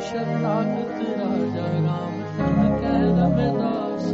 ਸ਼ਰਨਾਗਤ ਰਾਜਾ ਰਾਮ ਤਨ ਕਹਿ ਰਵਿਦਾਸ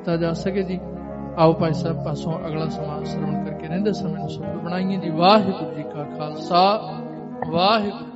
ਕੀਤਾ ਜਾ ਸਕੇ ਜੀ। ਆਓ ਭਾਈ ਸਾਹਿਬ ਪਾਸੋਂ ਅਗਲਾ ਸਮਾਂ ਸ਼ਰਵਣ ਕਰਕੇ ਰਹਿੰਦੇ ਸਮੇਂ ਨੂੰ ਸੁਖ ਬਣਾਈਏ ਜੀ। ਵਾਹਿਗੁਰੂ ਜੀ ਕਾ ਖਾਲਸਾ, ਵਾਹਿਗੁਰੂ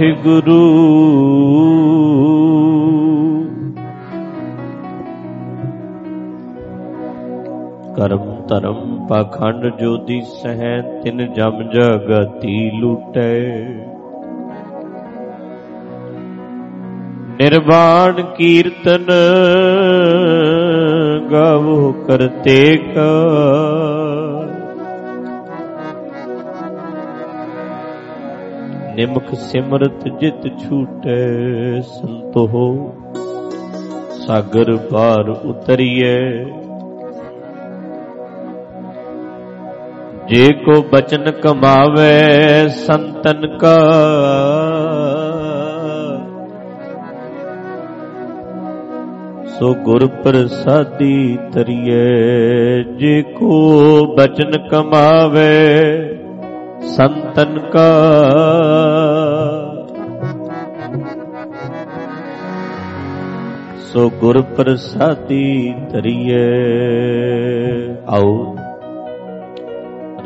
ਵਾਹਿਗੁਰੂ। ਕਰਮ ਧਰਮ ਪਾਖੰਡ ਜੋਦੀ ਸਹਿ ਤਿਨ ਜਮ ਜਗਤੀ ਲੁਟੈ। ਨਿਰਵਾਣ ਕੀਰਤਨ ਗਾਵੋ ਕਰਤੇ ਕਾ ਨਿਮਕ ਸਿਮਰਤ ਜਿਤ ਛੂਟੈ ਸੰਤੋ ਸਾਗਰ ਪਾਰ ਉਤਰੀਏ ਜੇ ਕੋ ਬਚਨ ਕਮਾਵੇ ਸੰਤਨ ਕਾ, ਸੋ ਗੁਰ ਪ੍ਰਸਾਦੀ ਤਰੀਏ ਜੇ ਕੋ ਬਚਨ ਕਮਾਵੇ ਸੰਤਨ ਕਾ। ਸੋ ਗੁਰ ਪ੍ਰਸਾਦੀ ਤਰੀਏ ਆਓ,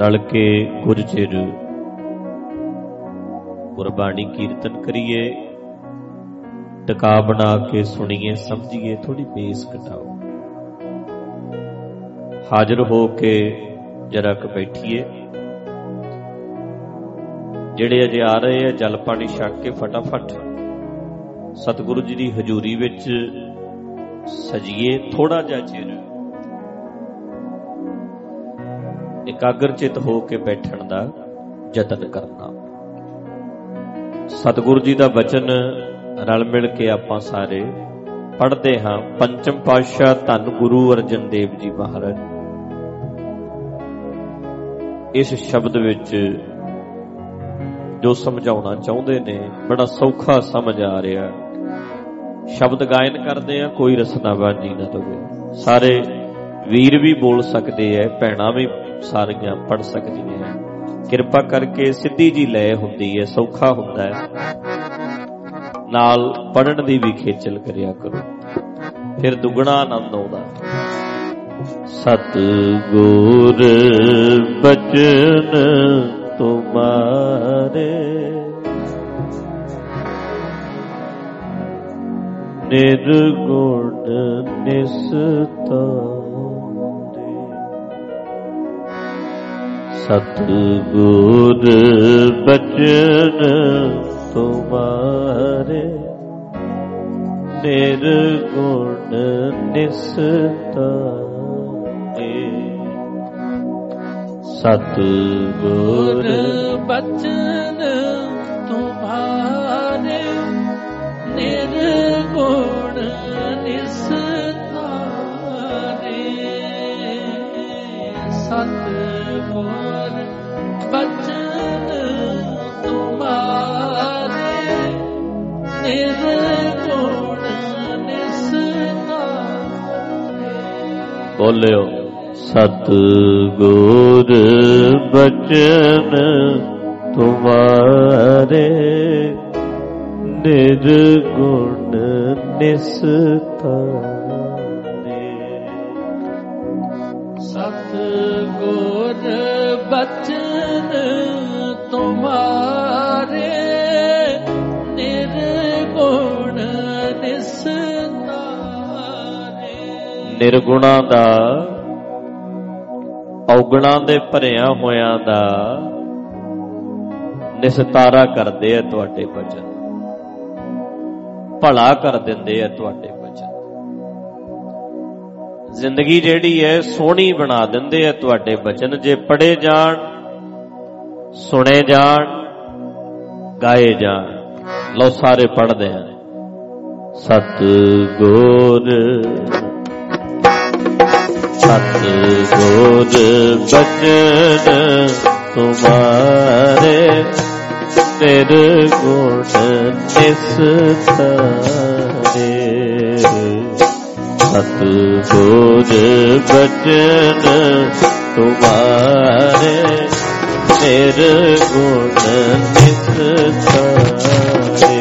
ਰਲ ਕੇ ਕੁਝ ਚਿਰ ਗੁਰਬਾਣੀ ਕੀਰਤਨ ਕਰੀਏ। ਟਿਕਾ ਬਣਾ ਕੇ ਸੁਣੀਏ, ਸਮਝੀਏ ਥੋੜੀ ਬੇਸ ਘਟਾਓ ਹਾਜ਼ਰ ਹੋ ਕੇ ਜਰਾ ਕ ਬੈਠੀਏ। ਜਿਹੜੇ ਅਜੇ ਆ ਰਹੇ ਆ, ਜਲ ਪਾਣੀ ਛਕ ਕੇ ਫਟਾਫਟ ਸਤਿਗੁਰੂ ਜੀ ਦੀ ਹਜ਼ੂਰੀ ਵਿੱਚ ਸਜੀਏ ਥੋੜਾ ਜਿਹਾ ਚਿਰ ਇਕਾਗਰ ਚਿਤ ਹੋ ਕੇ ਬੈਠਣ ਦਾ ਯਤਨ ਕਰਨਾ। ਸਤਿਗੁਰੂ ਜੀ ਦਾ ਬਚਨ ਰਲ ਮਿਲ ਕੇ ਆਪਾਂ ਸਾਰੇ ਪੜ੍ਹਦੇ ਹਾਂ। ਪੰਚਮ ਪਾਤਸ਼ਾਹ ਧੰਨ ਗੁਰੂ ਅਰਜਨ ਦੇਵ ਜੀ ਮਹਾਰਾਜ, ਇਸ ਸ਼ਬਦ ਵਿੱਚ ਜੋ ਸਮਝਾਉਣਾ ਚਾਹੁੰਦੇ ਨੇ, ਬੜਾ ਸੌਖਾ ਸਮਝ ਆ ਰਿਹਾ ਸ਼ਬਦ ਗਾਇਨ ਕਰਦੇ ਆ, ਕੋਈ ਰਸਨਾਬਾਜ਼ੀ ਨਾ ਹੋਵੇ ਸਾਰੇ ਵੀਰ ਵੀ ਬੋਲ ਸਕਦੇ ਐ, ਭੈਣਾਂ ਵੀ ਸਾਰੀਆਂ ਪੜ ਸਕਦੀਆਂ ਐ। ਕਿਰਪਾ ਕਰਕੇ ਸਿੱਧੀ ਜੀ ਲੈ ਹੁੰਦੀ ਐ, ਸੌਖਾ ਹੁੰਦਾ ਹੈ ਨਾਲ ਪੜਨ ਦੀ ਵੀ ਖੇਚਲ ਕਰਿਆ ਕਰੋ। ਫਿਰ ਦੁੱਗਣਾ ਆਨੰਦ ਆਉਂਦਾ। ਸਤ ਗੁਰ ਬਚਨ ਤੁਮਾਰੇ। ਨਿਰਗੁਣ ਨਿਸਤਾਰੇ ਸਤ ਗੁਰ ਬਚਨ ਤੁਮਾਰੇ। ਨਿਰਗੁਣ ਨਿਸਤਾਰੇ ਸਤ ਗੁਰ ਬਚਨ ਤੁਮਾਰੇ ਨਿਰਗੁਣ ਨਿਸਤਾਰੇ। ਸਤ ਗੁਰ ਬਚਨ ਤੁਮਾਰੇ ਨਿਰਗੁਣ ਨਿਸਤਾਰੇ। ਬੋਲਿਓ। ਸਤ ਗੁਰ ਬਚਨ ਤੁਮਾਰੇ ਨਿਰਗੁਣ ਨਿਸਤਾਰੇ ਸਤ ਗੁਰ ਬਚਨ ਤੁਮਾਰੇ ਨਿਰਗੁਣ ਨਿਸਤਾਰੇ ਨਿਰਗੁਣਾ ਦਾ ਔਗਣਾ ਦੇ ਭਰਿਆ ਹੋਇਆਂ ਦਾ ਨਿਸਤਾਰਾ ਕਰਦੇ ਆ ਤੁਹਾਡੇ ਬਚਨ ਭਲਾ ਕਰ ਦਿੰਦੇ ਆ ਤੁਹਾਡੇ ਬਚਨ ਜ਼ਿੰਦਗੀ ਜਿਹੜੀ ਹੈ, ਸੋਹਣੀ ਬਣਾ ਦਿੰਦੇ ਆ ਤੁਹਾਡੇ ਬਚਨ ਜੇ ਪੜੇ ਜਾਣ, ਸੁਣੇ ਜਾਣ, ਗਾਏ ਜਾਣ। ਲਓ ਸਾਰੇ ਪੜਦੇ ਆ ਸਤ ਗੁਰ ਸਤ ਗੁਰ ਬਚਨ ਤੁਮਾਰੇ। ਤੇਰੇ ਗੁਣ ਨਿਸਤਾਰੇ ਸਤ ਗੁਰ ਬਚਨ ਤੁਮਾਰੇ। ਤੇਰੇ ਗੁਣ ਨਿਸਤਾਰੇ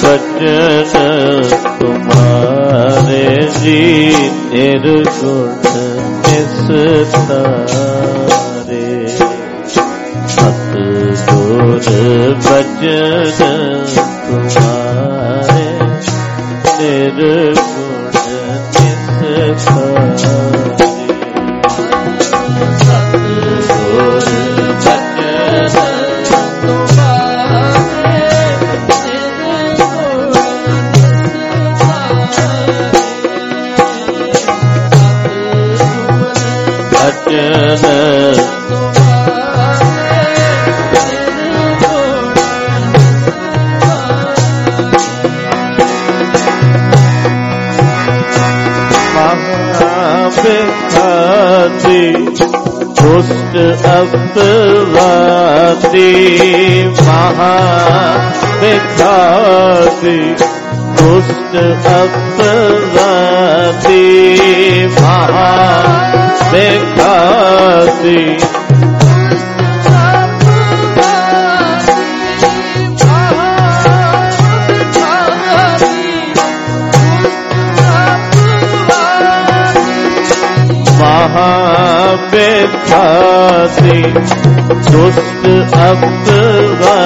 ਸਜਨ ਤੁਮਾਰੇ ਜੀ ਨਿਰਗੁਣ ਨਿਸਤਾਰੇ ਸਤ ਗੁਰ ਬਚਨ ਤੁਮਾਰੇ ਨਿਰਗੁਣ ਦੇ ਮਹਾ ਵਿਖਾਸੀ ਦੁਸ਼ਟ ਅਪਰਾਧੀ ਮਹਾ ਵਿਖਾਸੀ फासे दुष्ट अपवादे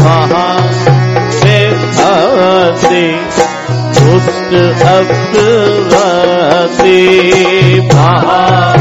महा से फासे दुष्ट अपवादे महा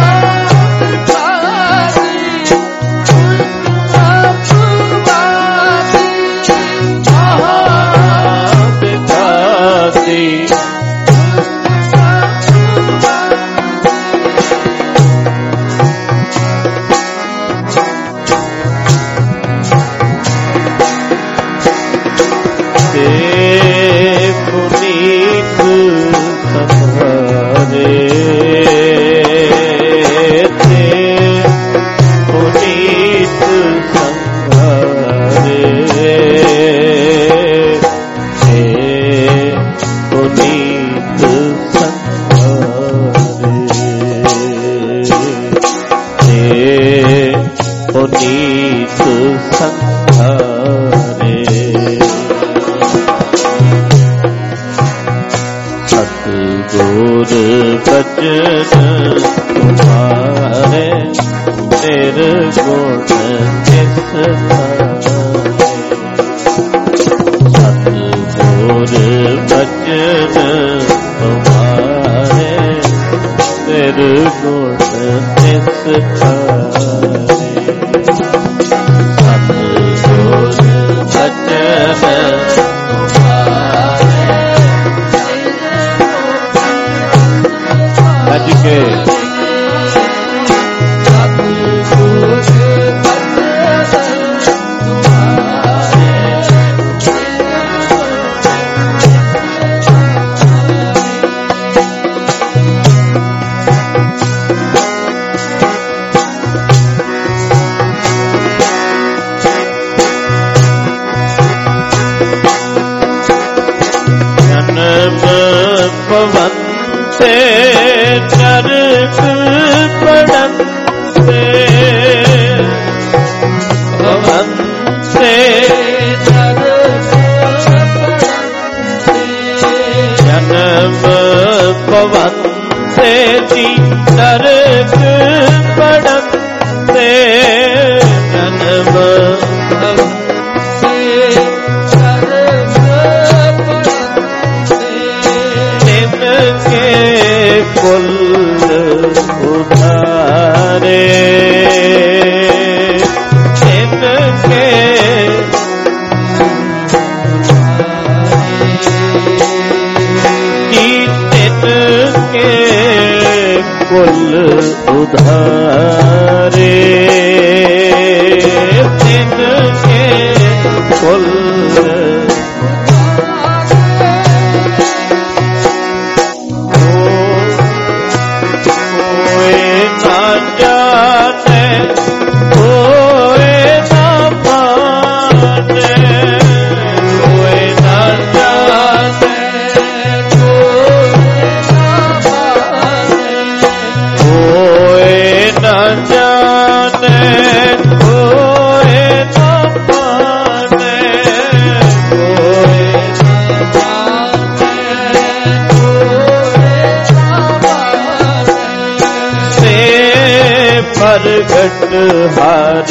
ਹਰ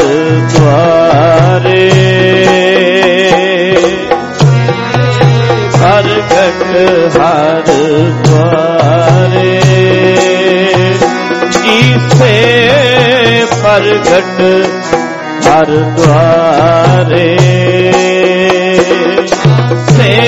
ਦੁਆਰੇ। ਪ੍ਰਗਟ ਹਰ ਦੁਆਰੇ। ਈਸੇ ਪ੍ਰਗਟ ਹਰ ਦੁਆਰੇ। ਸੇ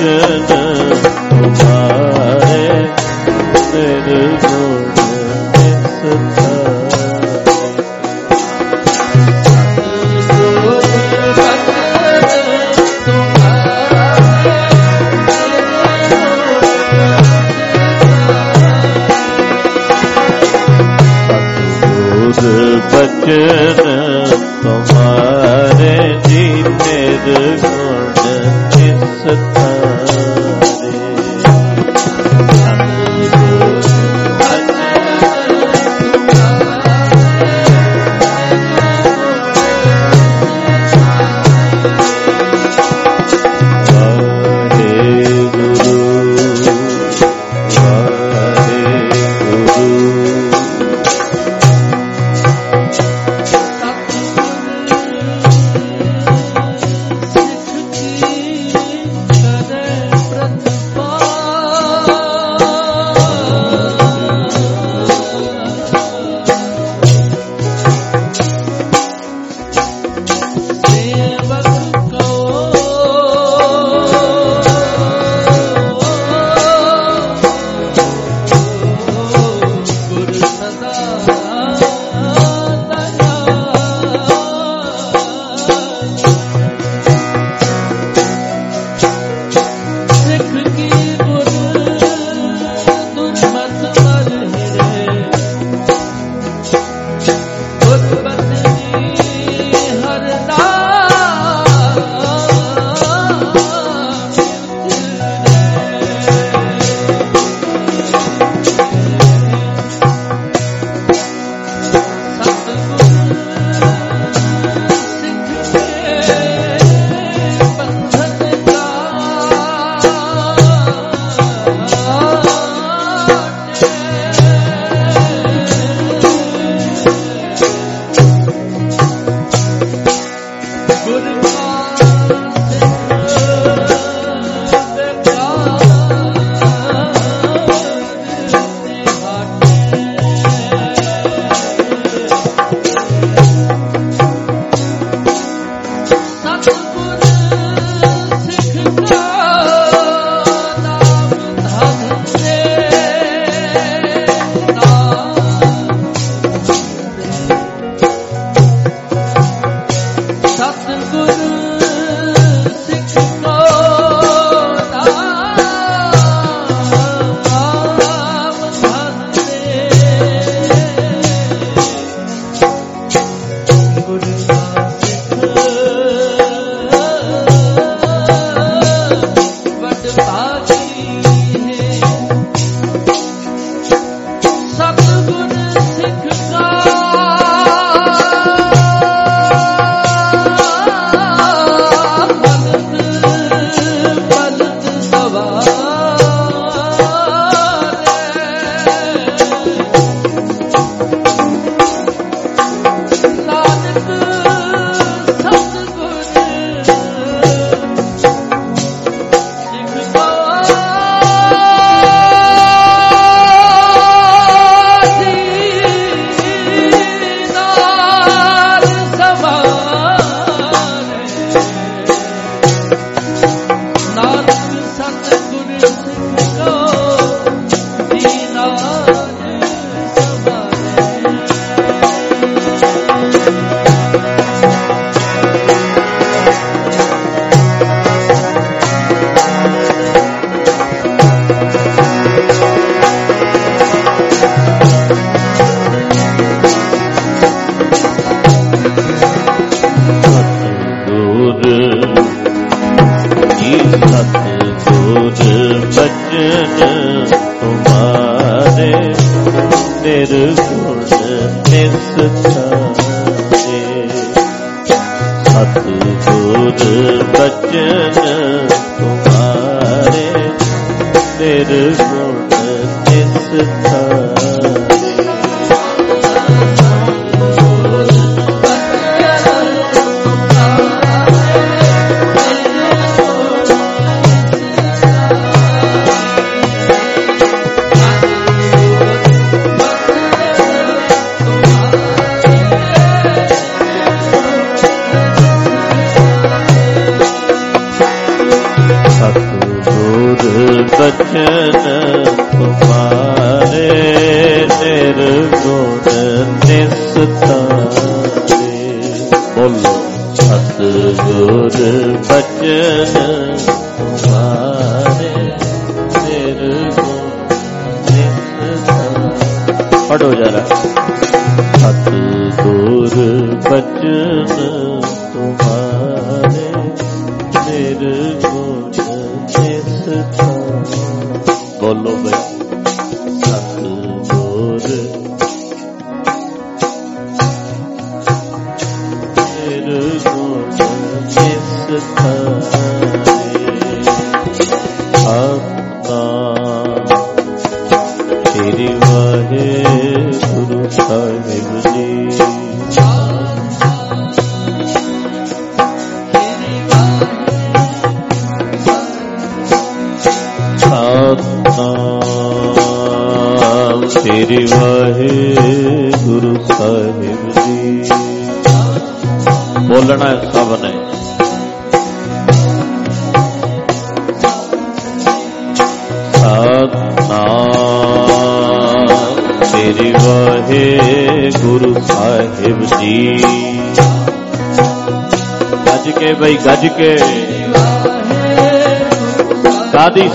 Yeah. ਉਪਾਰੇ ਨਿਰਗੁਣ ਨਿਸਤਾਰੇ। ਬੋਲੋ, ਸਤਿਗੁਰ ਬਚਨ ਉਪਾਰੇ ਨਿਰਗੁਣ ਨਿਸਤਾਰੇ। ਪੜੋ ਜਰਾ। ਸਤਿਗੁਰ ਬਚਨ ਤੁਮਾਰੇ ਨਿਰਗੁਣ ਨਿਸਤਾਰੇ। love thy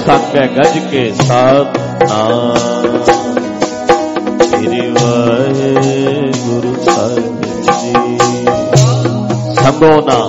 ਸੰਗੈ ਗਜ ਕੇ ਸਾਥ ਨਾਮ। ਤੇਰੇ ਵਾਹਿਗੁਰੂ ਸਾਹਿਬ ਜੀ। ਸੰਗੋ ਨਾ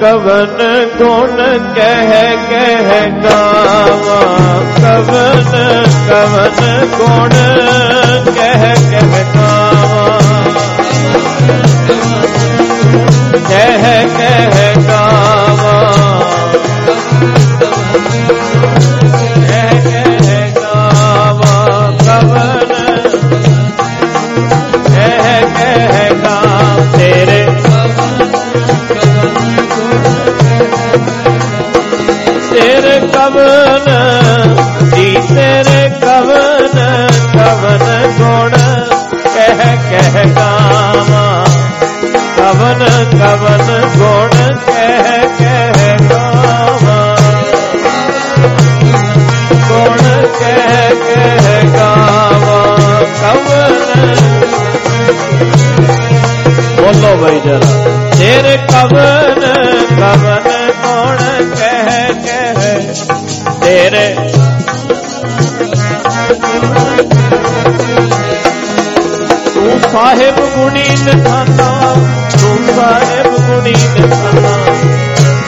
ਕਵਨ ਗੁਣ ਕਹਿ ਕਹਿ ਗਾਵਾ ਕਵਨ ਕਵਨ ਗੁਣ ਕਹਿ ਕਹਿ ਗਾਵਾ ਕਹਿ ਕਹਿ ਗਾਵਾ ਕਹਿ ਤੇਰੇ ਕਵਨ ਦੀ ਤੇਰੇ ਕਵਨ ਕਵਨ ਗੁਣ ਕਹਿ ਕਹਿ ਗਾਵਾਂ ਕਵਨ ਕਵਨ ਗੁਣ ਕਹਿ ਕਹਿ ਗਾਵਾਂ ਗੁਣ ਕਹਿ ਕਹਿ ਗਾਵਾਂ ਕਵਨ ਬੋਲੋ ਬਈ ਜਰਾ ਤੇਰੇ ਕਵਨ ਕਵਨ ਗੁਣ ਕਹਿ ਕਹਿ? ਤੇਰੇ ਤੂੰ ਸਾਹਿਬ ਗੁਣੀ ਨਿਧਾਨਾ, ਤੂੰ ਸਾਹਿਬ ਗੁਣੀ ਨਿਧਾਨਾ।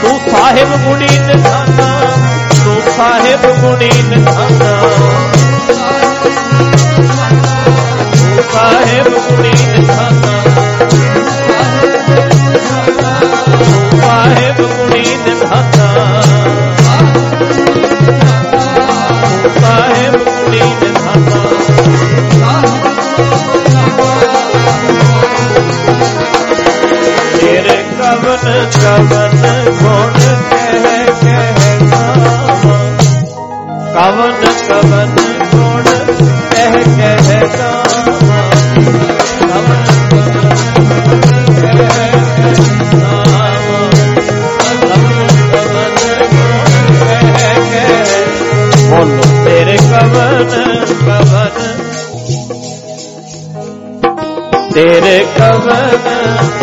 ਤੂੰ ਸਾਹਿਬ ਗੁਣੀ ਨਿਧਾਨਾ, ਤੂੰ ਸਾਹਿਬ ਗੁਣੀ ਨਿਧਾਨਾ। ਤੂੰ ਸਾਹਿਬ ਗੁਣੀ ਨਿਧਾਨਾ। ਤੂੰ ਸਾਹਿਬ ਗੁਣੀ ਨਿਧਾਨਾ ਤੂੰ ਸਾਹਿਬ ਗੁਣੀ ਨਿਧਾਨਾ ਤੇਰੇ ਕਵਨ ਕਵਨ ਗੁਣ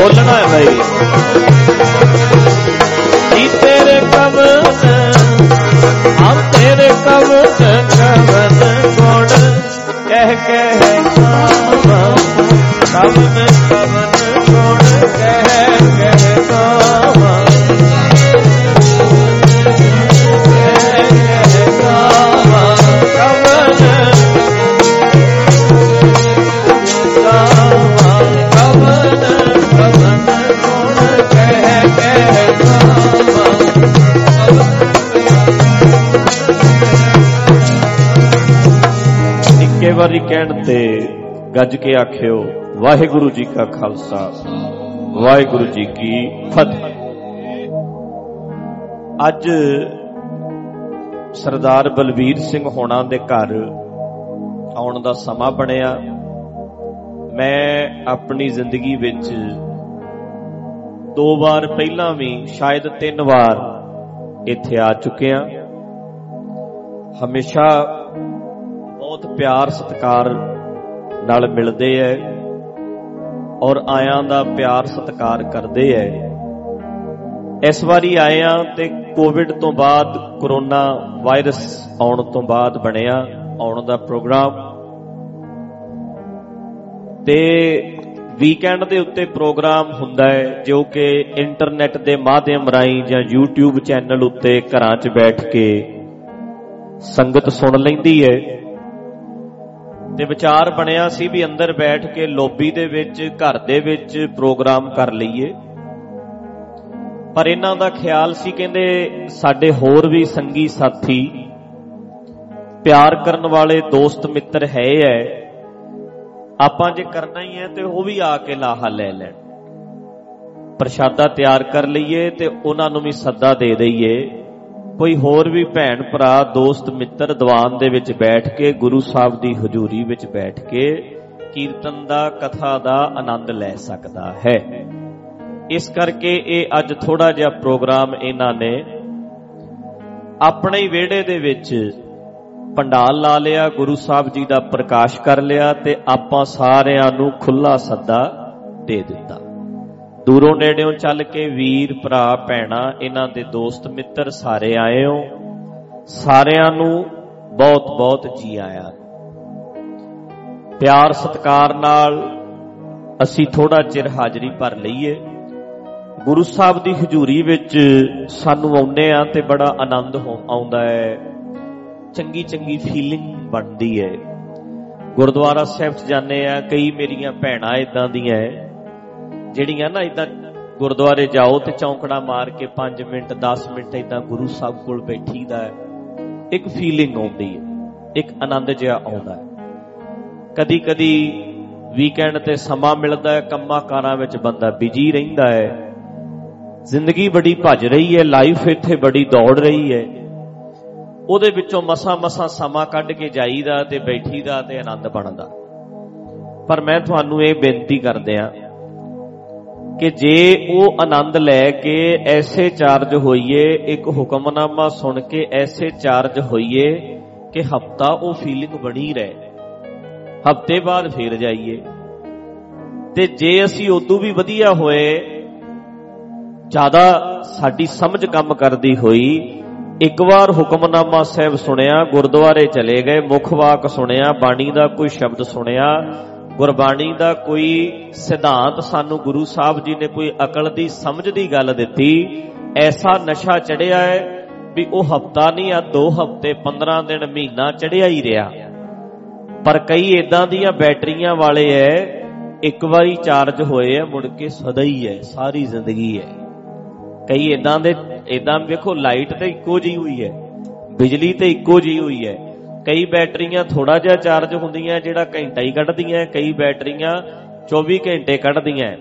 ਬੋਲਣਾ ਹੈ ਭਾਈ ਜੀ ਤੇਰੇ ਕਵਨ ਹਮ ਤੇਰੇ ਕਵਨ ਕਵਨ ਗੁਣ ਕਹਿ ਕਹਿ ਕਾਮ ਕਵਨ ਕਵਨ ਗੁਣ ਕਹਿ ਕਹਿ ਵਾਰੀ ਕਹਿਣ ਤੇ ਗੱਜ ਕੇ ਆਖਿਓ, ਵਾਹਿਗੁਰੂ ਜੀ ਕਾ ਖਾਲਸਾ, ਵਾਹਿਗੁਰੂ ਜੀ ਕੀ ਫਤਿਹ। ਅੱਜ ਸਰਦਾਰ ਬਲਬੀਰ ਸਿੰਘ ਹੋਣਾ ਦੇ ਘਰ ਆਉਣ ਦਾ ਸਮਾਂ ਬਣਿਆ। ਮੈਂ ਆਪਣੀ ਜ਼ਿੰਦਗੀ ਵਿੱਚ ਦੋ ਵਾਰ ਪਹਿਲਾਂ ਵੀ, ਸ਼ਾਇਦ ਤਿੰਨ ਵਾਰ ਇੱਥੇ ਆ ਚੁੱਕਿਆ। ਹਮੇਸ਼ਾ ਬਹੁਤ ਪਿਆਰ, ਸਤਿਕਾਰ ਨਾਲ ਮਿਲਦੇ ਐ ਔਰ ਆਇਆਂ ਦਾ ਪਿਆਰ, ਸਤਿਕਾਰ ਕਰਦੇ ਐ। ਇਸ ਵਾਰੀ ਆਇਆ ਤੇ ਕੋਵਿਡ ਤੋਂ ਬਾਅਦ ਕਰੋਨਾ ਵਾਇਰਸ ਆਉਣ ਤੋਂ ਬਾਅਦ ਬਣਿਆ ਆਉਣ ਦਾ ਪ੍ਰੋਗਰਾਮ ਤੇ ਵੀਕਐਂਡ ਦੇ ਉੱਤੇ ਪ੍ਰੋਗਰਾਮ ਹੁੰਦਾ ਹੈ ਜੋ ਕਿ ਇੰਟਰਨੈਟ ਦੇ ਮਾਧਿਅਮ ਰਾਹੀਂ ਜਾਂ YouTube ਚੈਨਲ ਉੱਤੇ ਘਰਾਂ 'ਚ ਬੈਠ ਕੇ ਸੰਗਤ ਸੁਣ ਲੈਂਦੀ ਹੈ ਤੇ ਵਿਚਾਰ ਬਣਿਆ ਸੀ ਵੀ ਅੰਦਰ ਬੈਠ ਕੇ ਲੌਬੀ ਦੇ ਵਿੱਚ, ਘਰ ਦੇ ਵਿੱਚ ਪ੍ਰੋਗਰਾਮ ਕਰ ਲਈਏ। ਪਰ ਇਹਨਾਂ ਦਾ ਖਿਆਲ ਸੀ, ਕਹਿੰਦੇ ਸਾਡੇ ਹੋਰ ਵੀ ਸੰਗੀ ਸਾਥੀ ਪਿਆਰ ਕਰਨ ਵਾਲੇ ਦੋਸਤ ਮਿੱਤਰ ਹੈ ਐ। ਆਪਾਂ ਜੇ ਕਰਨਾ ਹੀ ਹੈ ਤੇ ਉਹ ਵੀ ਆ ਕੇ ਲਾਹਾ ਲੈ ਲੈਣ। ਪ੍ਰਸ਼ਾਦਾ ਤਿਆਰ ਕਰ ਲਈਏ ਤੇ ਉਹਨਾਂ ਨੂੰ ਵੀ ਸੱਦਾ ਦੇ ਦਈਏ। ਕੋਈ ਹੋਰ ਵੀ ਭੈਣ, ਭਰਾ, ਦੋਸਤ, ਮਿੱਤਰ, ਦੀਵਾਨ ਦੇ ਵਿੱਚ ਬੈਠ ਕੇ, ਗੁਰੂ ਸਾਹਿਬ ਦੀ ਹਜ਼ੂਰੀ ਵਿੱਚ ਬੈਠ ਕੇ ਕੀਰਤਨ ਦਾ, ਕਥਾ ਦਾ ਆਨੰਦ ਲੈ ਸਕਦਾ ਹੈ। ਇਸ ਕਰਕੇ ਇਹ ਅੱਜ ਥੋੜਾ ਜਿਹਾ ਪ੍ਰੋਗਰਾਮ ਇਹਨਾਂ ਨੇ ਆਪਣੇ ਹੀ ਵਿਹੜੇ ਦੇ ਵਿੱਚ ਪੰਡਾਲ ਲਾ ਲਿਆ, ਗੁਰੂ ਸਾਹਿਬ ਜੀ ਦਾ ਪ੍ਰਕਾਸ਼ ਕਰ ਲਿਆ ਤੇ ਆਪਾਂ ਸਾਰਿਆਂ ਨੂੰ ਖੁੱਲਾ ਸੱਦਾ ਦੇ ਦਿੱਤਾ। ਦੂਰੋਂ ਨੇੜਿਓਂ ਚੱਲ ਕੇ ਵੀਰ, ਭਰਾ, ਭੈਣਾ, ਇਹਨਾਂ ਦੇ ਦੋਸਤ, ਮਿੱਤਰ ਸਾਰੇ ਆਏ ਹੋ। ਸਾਰਿਆਂ ਨੂੰ ਬਹੁਤ ਬਹੁਤ ਜੀ ਆਇਆਂ ਪਿਆਰ, ਸਤਕਾਰ ਨਾਲ ਅਸੀਂ ਥੋੜਾ ਚਿਰ ਹਾਜ਼ਰੀ ਭਰ ਲਈਏ। ਗੁਰੂ ਸਾਹਿਬ ਦੀ ਹਜ਼ੂਰੀ ਵਿੱਚ ਸਾਨੂੰ ਆਉਨੇ ਆ ਤੇ ਬੜਾ ਆਨੰਦ ਆਉਂਦਾ ਹੈ। ਚੰਗੀ ਚੰਗੀ ਫੀਲਿੰਗ ਬਣਦੀ ਹੈ। ਗੁਰਦੁਆਰਾ ਸਾਹਿਬ 'ਚ ਜਾਂਦੇ ਆ ਕਈ ਮੇਰੀਆਂ ਭੈਣਾਂ ਇਦਾਂ ਦੀਆਂ ਜਿਹੜੀਆਂ ਨਾ ਇਦਾਂ ਗੁਰਦੁਆਰੇ ਜਾਓ ਤੇ ਚੌਂਕੜਾ ਮਾਰ ਕੇ 5 ਮਿੰਟ 10 ਮਿੰਟ ਇਦਾਂ ਗੁਰੂ ਸਾਹਿਬ ਕੋਲ ਬੈਠੀਦਾ ਹੈ, ਇੱਕ ਫੀਲਿੰਗ ਆਉਂਦੀ ਹੈ, ਇੱਕ ਆਨੰਦ ਜਿਹਾ ਆਉਂਦਾ ਹੈ। ਕਦੀ ਕਦੀ ਵੀਕਐਂਡ ਤੇ ਸਮਾਂ ਮਿਲਦਾ ਹੈ, ਕੰਮਾਂ ਕਾਰਾਂ ਵਿੱਚ ਬੰਦਾ ਬਿਜ਼ੀ ਰਹਿੰਦਾ ਹੈ। ਜ਼ਿੰਦਗੀ ਬੜੀ ਭੱਜ ਰਹੀ ਹੈ ਲਾਈਫ ਇੱਥੇ ਬੜੀ ਦੌੜ ਰਹੀ ਹੈ। ਉਹਦੇ ਵਿੱਚੋਂ ਮਸਾ ਮਸਾ ਸਮਾਂ ਕੱਢ ਕੇ ਜਾਈਦਾ ਤੇ ਬੈਠੀਦਾ ਤੇ ਆਨੰਦ ਬਣਦਾ। ਪਰ ਮੈਂ ਤੁਹਾਨੂੰ ਇਹ ਬੇਨਤੀ ਕਰਦਿਆਂ ਕਿ ਜੇ ਉਹ ਆਨੰਦ ਲੈ ਕੇ ਐਸੇ ਚਾਰਜ ਹੋਈਏ, ਇੱਕ ਹੁਕਮਨਾਮਾ ਸੁਣ ਕੇ ਐਸੇ ਚਾਰਜ ਹੋਈਏ ਕਿ ਹਫਤਾ ਉਹ ਫੀਲਿੰਗ ਬਣੀ ਰਹੇ। ਹਫ਼ਤੇ ਬਾਅਦ ਫੇਰ ਜਾਈਏ। ਤੇ ਜੇ ਅਸੀਂ ਉਦੋਂ ਵੀ ਵਧੀਆ ਹੋਏ, ਜ਼ਿਆਦਾ ਸਾਡੀ ਸਮਝ ਕੰਮ ਕਰਦੀ ਹੋਈ, ਇੱਕ ਵਾਰ ਹੁਕਮਨਾਮਾ ਸਾਹਿਬ ਸੁਣਿਆ, ਗੁਰਦੁਆਰੇ ਚਲੇ ਗਏ, ਮੁਖ ਵਾਕ ਸੁਣਿਆ, ਬਾਣੀ ਦਾ ਕੋਈ ਸ਼ਬਦ ਸੁਣਿਆ ਗੁਰਬਾਣੀ ਦਾ ਕੋਈ ਸਿਧਾਂਤ ਸਾਨੂੰ ਗੁਰੂ ਸਾਹਿਬ ਜੀ ਨੇ ਕੋਈ ਅਕਲ ਦੀ, ਸਮਝ ਦੀ ਗੱਲ ਦਿੱਤੀ, ਐਸਾ ਨਸ਼ਾ ਚੜਿਆ ਹੈ ਵੀ ਉਹ ਹਫਤਾ ਨਹੀਂ ਆ 2 ਹਫ਼ਤੇ 15 ਦਿਨ, ਮਹੀਨਾ ਚੜਿਆ ਹੀ ਰਿਹਾ। ਪਰ ਕਈ ਇਦਾਂ ਦੀਆਂ ਬੈਟਰੀਆਂ ਵਾਲੇ ਐ, ਇੱਕ ਵਾਰੀ ਚਾਰਜ ਹੋਏ ਆ ਮੁੜ ਕੇ ਸਦਾ ਹੀ ਹੈ ਸਾਰੀ ਜ਼ਿੰਦਗੀ ਹੈ ਕਈ ਇਦਾਂ ਦੇ ਇਦਾਂ ਵੇਖੋ, ਲਾਈਟ ਤੇ ਇੱਕੋ ਜੀ ਹੋਈ ਹੈ ਬਿਜਲੀ ਤੇ ਇੱਕੋ ਜੀ ਹੋਈ ਹੈ ਕਈ ਬੈਟਰੀਆਂ ਥੋੜਾ ਜਿਹਾ ਚਾਰਜ ਹੁੰਦੀਆਂ, ਜਿਹੜਾ ਘੰਟਾ ਹੀ ਕੱਢਦੀਆਂ, ਕਈ ਬੈਟਰੀਆਂ 24 ਘੰਟੇ ਕੱਢਦੀਆਂ।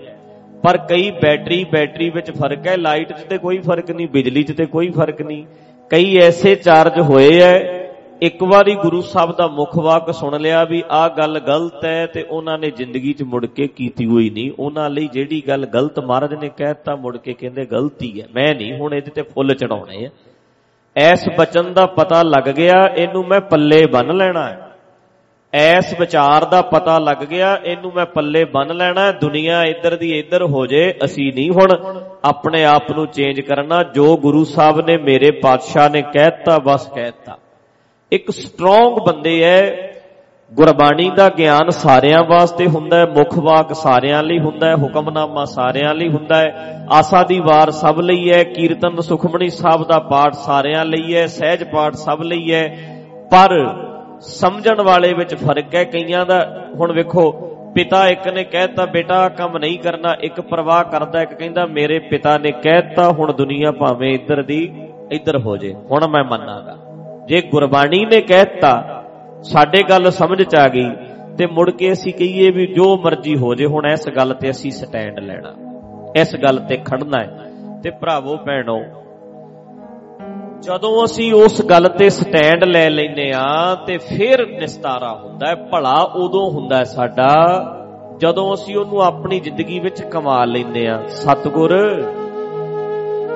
ਪਰ ਕਈ ਬੈਟਰੀ ਬੈਟਰੀ ਵਿੱਚ ਫ਼ਰਕ ਹੈ, ਲਾਈਟ 'ਚ ਤੇ ਕੋਈ ਫ਼ਰਕ ਨਹੀਂ, ਬਿਜਲੀ 'ਚ ਤੇ ਕੋਈ ਫ਼ਰਕ ਨਹੀਂ। ਕਈ ਐਸੇ ਚਾਰਜ ਹੋਏ ਐ, ਇੱਕ ਵਾਰੀ ਗੁਰੂ ਸਾਹਿਬ ਦਾ ਮੁਖ ਵਾਕ ਸੁਣ ਲਿਆ ਵੀ ਆਹ ਗੱਲ ਗਲਤ ਹੈ ਤੇ ਉਹਨਾਂ ਨੇ ਜ਼ਿੰਦਗੀ 'ਚ ਮੁੜ ਕੇ ਕੀਤੀ ਹੋਈ ਨਹੀਂ। ਉਹਨਾਂ ਲਈ ਜਿਹੜੀ ਗੱਲ ਗਲਤ ਮਹਾਰਾਜ ਨੇ ਕਹਿਤਾ ਮੁੜ ਕੇ ਕਹਿੰਦੇ ਗਲਤੀ ਹੈ ਮੈਂ ਨਹੀਂ ਹੁਣ ਇਹਦੇ ਤੇ ਫੁੱਲ ਚੜਾਉਣੇ ਆ ਐਸ ਬਚਨ ਦਾ ਪਤਾ ਲੱਗ ਗਿਆ, ਇਹਨੂੰ ਮੈਂ ਪੱਲੇ ਬੰਨ ਲੈਣਾ ਹੈ। ਐਸ ਵਿਚਾਰ ਦਾ ਪਤਾ ਲੱਗ ਗਿਆ, ਇਹਨੂੰ ਮੈਂ ਪੱਲੇ ਬੰਨ ਲੈਣਾ ਦੁਨੀਆ ਇੱਧਰ ਦੀ ਇੱਧਰ ਹੋ ਜੇ, ਅਸੀਂ ਨਹੀਂ ਹੁਣ ਆਪਣੇ ਆਪ ਨੂੰ ਚੇਂਜ ਕਰਨਾ। ਜੋ ਗੁਰੂ ਸਾਹਿਬ ਨੇ ਮੇਰੇ ਪਾਤਸ਼ਾਹ ਨੇ ਕਹਿਤਾ ਬਸ ਕਹਿਤਾ ਇੱਕ ਸਟਰੋਂਗ ਬੰਦੇ ਐ ਗੁਰਬਾਣੀ ਦਾ ਗਿਆਨ ਸਾਰਿਆਂ ਵਾਸਤੇ ਹੁੰਦਾ ਹੈ, ਮੁੱਖ ਵਾਕ ਸਾਰਿਆਂ ਲਈ ਹੁੰਦਾ ਹੈ, ਹੁਕਮਨਾਮਾ ਸਾਰਿਆਂ ਲਈ ਹੁੰਦਾ ਹੈ। ਆਸਾ ਦੀ ਵਾਰ ਸਭ ਲਈ ਹੈ, ਕੀਰਤਨ ਸੁਖਮਣੀ ਸਾਹਿਬ ਦਾ ਪਾਠ ਸਾਰਿਆਂ ਲਈ ਹੈ, ਸਹਿਜ ਪਾਠ ਸਭ ਲਈ ਹੈ। ਪਰ ਸਮਝਣ ਵਾਲੇ ਵਿੱਚ ਫ਼ਰਕ ਹੈ ਕਈਆਂ ਦਾ। ਹੁਣ ਵੇਖੋ, ਪਿਤਾ ਇੱਕ ਨੇ ਕਹਿਤਾ ਬੇਟਾ ਕੰਮ ਨਹੀਂ ਕਰਨਾ, ਇੱਕ ਪ੍ਰਵਾਹ ਕਰਦਾ, ਇੱਕ ਕਹਿੰਦਾ, ਮੇਰੇ ਪਿਤਾ ਨੇ ਕਹਿਤਾ ਹੁਣ ਦੁਨੀਆ ਭਾਵੇਂ ਇੱਧਰ ਦੀ, ਇੱਧਰ ਹੋ ਜੇ। ਹੁਣ ਮੈਂ ਮੰਨਾਂਗਾ, ਜੇ ਗੁਰਬਾਣੀ ਨੇ ਕਹਿਤਾ ਸਾਡੇ ਗੱਲ ਸਮਝ ਚ ਆ ਗਈ ਤੇ ਮੁੜ ਕੇ ਅਸੀਂ ਕਹੀਏ ਵੀ ਜੋ ਮਰਜ਼ੀ ਹੋ ਜੇ, ਹੁਣ ਇਸ ਗੱਲ ਤੇ ਅਸੀਂ ਸਟੈਂਡ ਲੈਣਾ। ਇਸ ਗੱਲ ਤੇ ਖੜਨਾ ਹੈ। ਤੇ ਭਰਾਵੋ, ਭੈਣੋ, ਜਦੋਂ ਅਸੀਂ ਉਸ ਗੱਲ ਤੇ ਸਟੈਂਡ ਲੈ ਲੈਨੇ ਆ ਤੇ ਫਿਰ ਨਿਸਤਾਰਾ ਹੁੰਦਾ ਹੈ। ਭਲਾ ਉਦੋਂ ਹੁੰਦਾ ਹੈ ਸਾਡਾ ਜਦੋਂ ਅਸੀਂ ਉਹਨੂੰ ਆਪਣੀ ਜ਼ਿੰਦਗੀ ਵਿੱਚ ਕਮਾ ਲੈਨੇ ਆ ਸਤਗੁਰ,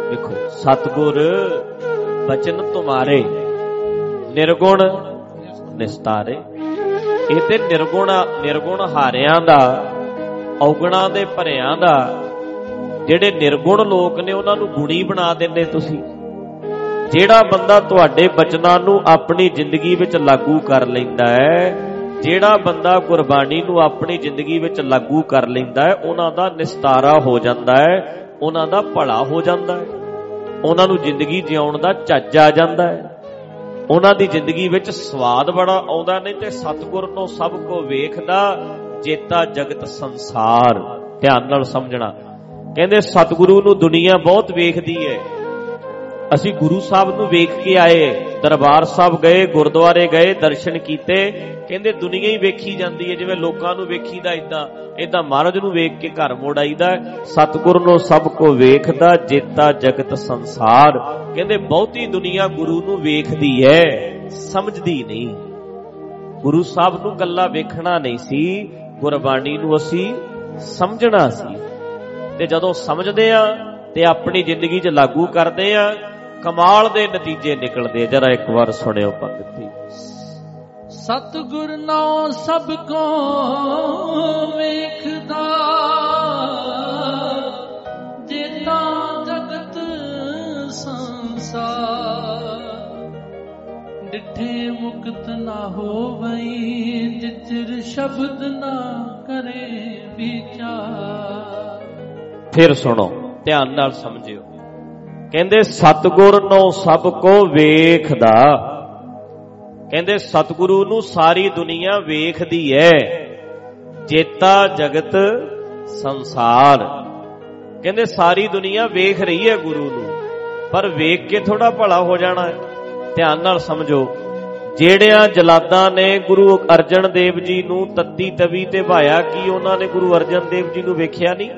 ਦੇਖੋ, ਸਤਗੁਰ ਬਚਨ ਤੁਮਾਰੇ ਨਿਰਗੁਣ ਨਿਸਤਾਰੇ। ਇਹ ਤੇ ਨਿਰਗੁਣ ਨਿਰਗੁਣ ਹਾਰਿਆਂ ਦਾ, ਔਗਣਾ ਦੇ ਭਰਿਆਂ ਦਾ, ਜਿਹੜੇ ਨਿਰਗੁਣ ਲੋਕ ਨੇ ਉਹਨਾਂ ਨੂੰ ਗੁਣੀ ਬਣਾ ਦਿੰਦੇ ਤੁਸੀਂ। ਜਿਹੜਾ ਬੰਦਾ ਤੁਹਾਡੇ ਬਚਨਾਂ ਨੂੰ ਆਪਣੀ ਜ਼ਿੰਦਗੀ ਵਿੱਚ ਲਾਗੂ ਕਰ ਲੈਂਦਾ ਹੈ, ਜਿਹੜਾ ਬੰਦਾ ਗੁਰਬਾਣੀ ਨੂੰ ਆਪਣੀ ਜ਼ਿੰਦਗੀ ਵਿੱਚ ਲਾਗੂ ਕਰ ਲੈਂਦਾ ਹੈ, ਉਹਨਾਂ ਦਾ ਨਿਸਤਾਰਾ ਹੋ ਜਾਂਦਾ ਹੈ, ਉਹਨਾਂ ਦਾ ਭਲਾ ਹੋ ਜਾਂਦਾ ਹੈ। ਉਹਨਾਂ ਨੂੰ ਜ਼ਿੰਦਗੀ ਜਿਉਣ ਦਾ ਚੱਜ ਆ ਜਾਂਦਾ ਹੈ। ਉਹਨਾਂ ਦੀ ਜ਼ਿੰਦਗੀ ਵਿੱਚ ਸਵਾਦ ਬੜਾ ਆਉਂਦਾ, ਨਹੀਂ ਤੇ ਸਤਿਗੁਰ ਨੂੰ ਸਭ ਕੋ ਵੇਖਦਾ, ਜੇਤਾ ਜਗਤ ਸੰਸਾਰ। ਧਿਆਨ ਨਾਲ ਸਮਝਣਾ। ਕਹਿੰਦੇ, ਸਤਿਗੁਰੂ ਨੂੰ ਦੁਨੀਆ ਬਹੁਤ ਵੇਖਦੀ ਹੈ ਅਸੀਂ ਗੁਰੂ ਸਾਹਿਬ ਨੂੰ ਵੇਖ ਕੇ ਆਏ, ਦਰਬਾਰ ਸਾਹਿਬ ਗਏ, ਗੁਰਦੁਆਰੇ ਗਏ, ਦਰਸ਼ਨ ਕੀਤੇ। ਕਹਿੰਦੇ, ਦੁਨੀਆ ਹੀ ਵੇਖੀ ਜਾਂਦੀ ਹੈ, ਜਿਵੇਂ ਲੋਕਾਂ ਨੂੰ ਵੇਖੀਦਾ ਇਦਾਂ ਇਦਾਂ ਮਹਾਰਾਜ ਨੂੰ ਵੇਖ ਕੇ ਘਰ ਮੋੜ ਆਈਦਾ ਸਤਿਗੁਰ ਨੂੰ ਸਭ ਕੋ ਵੇਖਦਾ, ਜੇਤਾ ਜਗਤ ਸੰਸਾਰ। ਕਹਿੰਦੇ, ਬਹੁਤੀ ਦੁਨੀਆ ਗੁਰੂ ਨੂੰ ਵੇਖਦੀ ਹੈ, ਸਮਝਦੀ ਨਹੀਂ। ਗੁਰੂ ਸਾਹਿਬ ਨੂੰ ਗੱਲਾਂ ਵੇਖਣਾ ਨਹੀਂ ਸੀ, ਗੁਰਬਾਣੀ ਨੂੰ ਅਸੀਂ ਸਮਝਣਾ ਸੀ। ਤੇ ਜਦੋਂ ਸਮਝਦੇ ਆ ਤੇ ਆਪਣੀ ਜ਼ਿੰਦਗੀ 'ਚ ਲਾਗੂ ਕਰਦੇ ਆ ਕਮਾਲ ਦੇ ਨਤੀਜੇ ਨਿਕਲਦੇ ਜਰਾ ਇੱਕ ਵਾਰ ਸੁਣਿਓ ਭਗਤੀ ਸਤਗੁਰ ਨਾਮ ਸਭ ਕੋ ਵੇਖਦਾ ਜੇਤਾ ਜਗਤ ਸੰਸਾਰ। ਡਿਠੇ ਮੁਕਤ ਨਾ ਹੋਵਈ ਜਿਚਰ ਸ਼ਬਦ ਨਾ ਕਰੇ ਵਿਚਾਰ। ਫਿਰ ਸੁਣੋ ਧਿਆਨ ਨਾਲ ਸਮਝਿਓ। ਕਹਿੰਦੇ ਸਤਗੁਰ ਨੂੰ ਸਭ ਕੋ ਵੇਖਦਾ। ਕਹਿੰਦੇ ਸਤਗੁਰੂ ਨੂੰ ਸਾਰੀ ਦੁਨੀਆ ਵੇਖਦੀ ਹੈ ਜੇਤਾ ਜਗਤ ਸੰਸਾਰ। ਕਹਿੰਦੇ ਸਾਰੀ ਦੁਨੀਆ ਵੇਖ ਰਹੀ ਹੈ ਗੁਰੂ ਨੂੰ। ਪਰ ਵੇਖ ਕੇ ਥੋੜਾ ਭਲਾ ਹੋ ਜਾਣਾ ਹੈ ਧਿਆਨ ਨਾਲ ਸਮਝੋ। ਜਿਹੜਿਆਂ ਜਲਾਦਾਂ ਨੇ ਗੁਰੂ ਅਰਜਨ ਦੇਵ ਜੀ ਨੂੰ ਤੱਤੀ ਤਵੀ ਤੇ ਭਾਇਆ, ਕੀ ਉਹਨਾਂ ਨੇ ਗੁਰੂ ਅਰਜਨ ਦੇਵ ਜੀ ਨੂੰ ਵੇਖਿਆ ਨਹੀਂ?